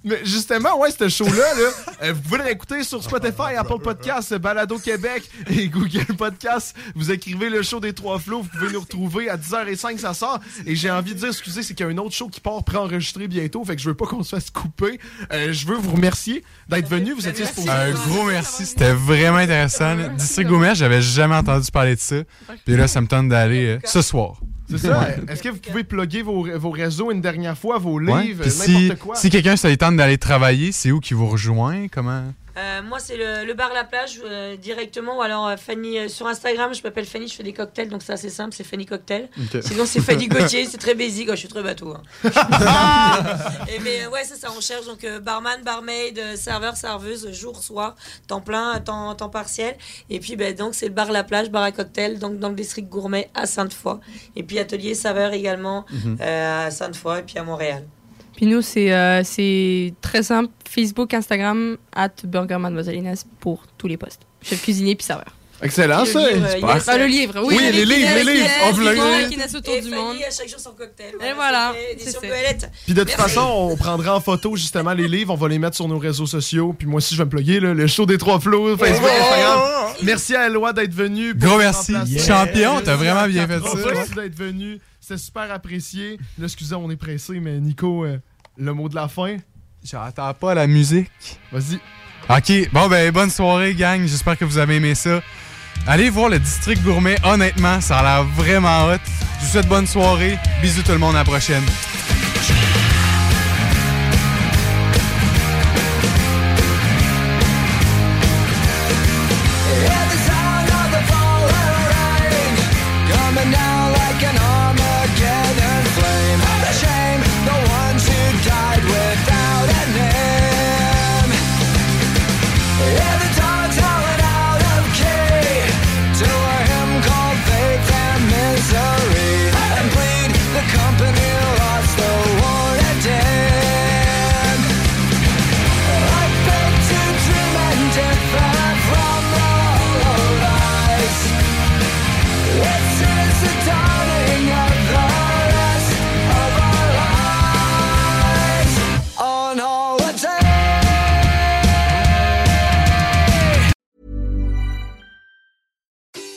S3: mais justement, ouais, ce show-là, là, euh, vous pouvez le réécouter sur Spotify, Apple Podcasts, Balado Québec et Google Podcasts. Vous écrivez le show des trois flots, vous pouvez nous retrouver à 10h05, ça sort. Et j'ai envie de dire, excusez, c'est qu'il y a un autre show qui part préenregistrer bientôt, fait que je veux pas qu'on se fasse couper. Euh, je veux vous remercier d'être venu, vous étiez supposé.
S5: Un gros merci, c'était vraiment intéressant. District Gourmet, j'avais jamais entendu parler de ça. Puis là, ça me tente d'aller euh, ce soir.
S3: C'est ça.
S5: Ouais.
S3: Est-ce que vous pouvez plugger vos, vos réseaux une dernière fois, vos livres,
S5: Puis
S3: n'importe
S5: si,
S3: quoi?
S5: si quelqu'un lui tente d'aller travailler, c'est où qu'il vous rejoint? Comment?
S17: Euh, moi, c'est le, le bar La Plage euh, directement. Ou alors, euh, Fanny, sur Instagram, je m'appelle Fanny, je fais des cocktails, donc c'est assez simple, c'est Fanny Cocktail. Sinon, c'est Fanny Gauthier, c'est très basique. Oh, je suis très bateau. hein. Et mais ouais, c'est ça, on cherche donc barman, barmaid, serveur, serveuse, jour, soir, temps plein, temps, temps partiel. Et puis, ben, donc, c'est le bar La Plage, bar à cocktail, donc dans le district gourmet à Sainte-Foy. Et puis, atelier saveur également
S16: Mhm.
S17: à Sainte-Foy et puis à Montréal.
S16: Puis nous, c'est euh, c'est très simple. Facebook, Instagram, at Burger Mademoiselle Inès pour tous les postes. Chef cuisinier puis serveur.
S3: Excellent,
S16: Le
S3: ça.
S16: livre,
S3: Super.
S16: yes. Ah, le livre, oui.
S3: Oui, les livres, les livres. On
S16: avec
S3: dit.
S16: Inès autour
S17: Et
S16: du monde.
S17: à chaque jour son cocktail.
S16: Et voilà.
S3: Puis de toute
S17: Merci.
S3: façon, on prendra en photo justement les livres, on va les mettre sur nos réseaux sociaux. Puis moi aussi, je vais me plugger là, le show des trois flots, Facebook,
S11: Oh!
S3: Instagram. Merci à Eloi d'être venu.
S11: Gros merci. Champion, t'as vraiment bien fait ça.
S3: Merci d'être venu. C'était super apprécié. Là, excusez, on est pressé, mais Nico, euh, le mot de la fin.
S11: J'entends pas la musique.
S3: Vas-y.
S11: Ok, bon ben bonne soirée gang, j'espère que vous avez aimé ça. Allez voir le district gourmet, honnêtement, ça a l'air vraiment hot. Je vous souhaite bonne soirée, bisous tout le monde, à la prochaine.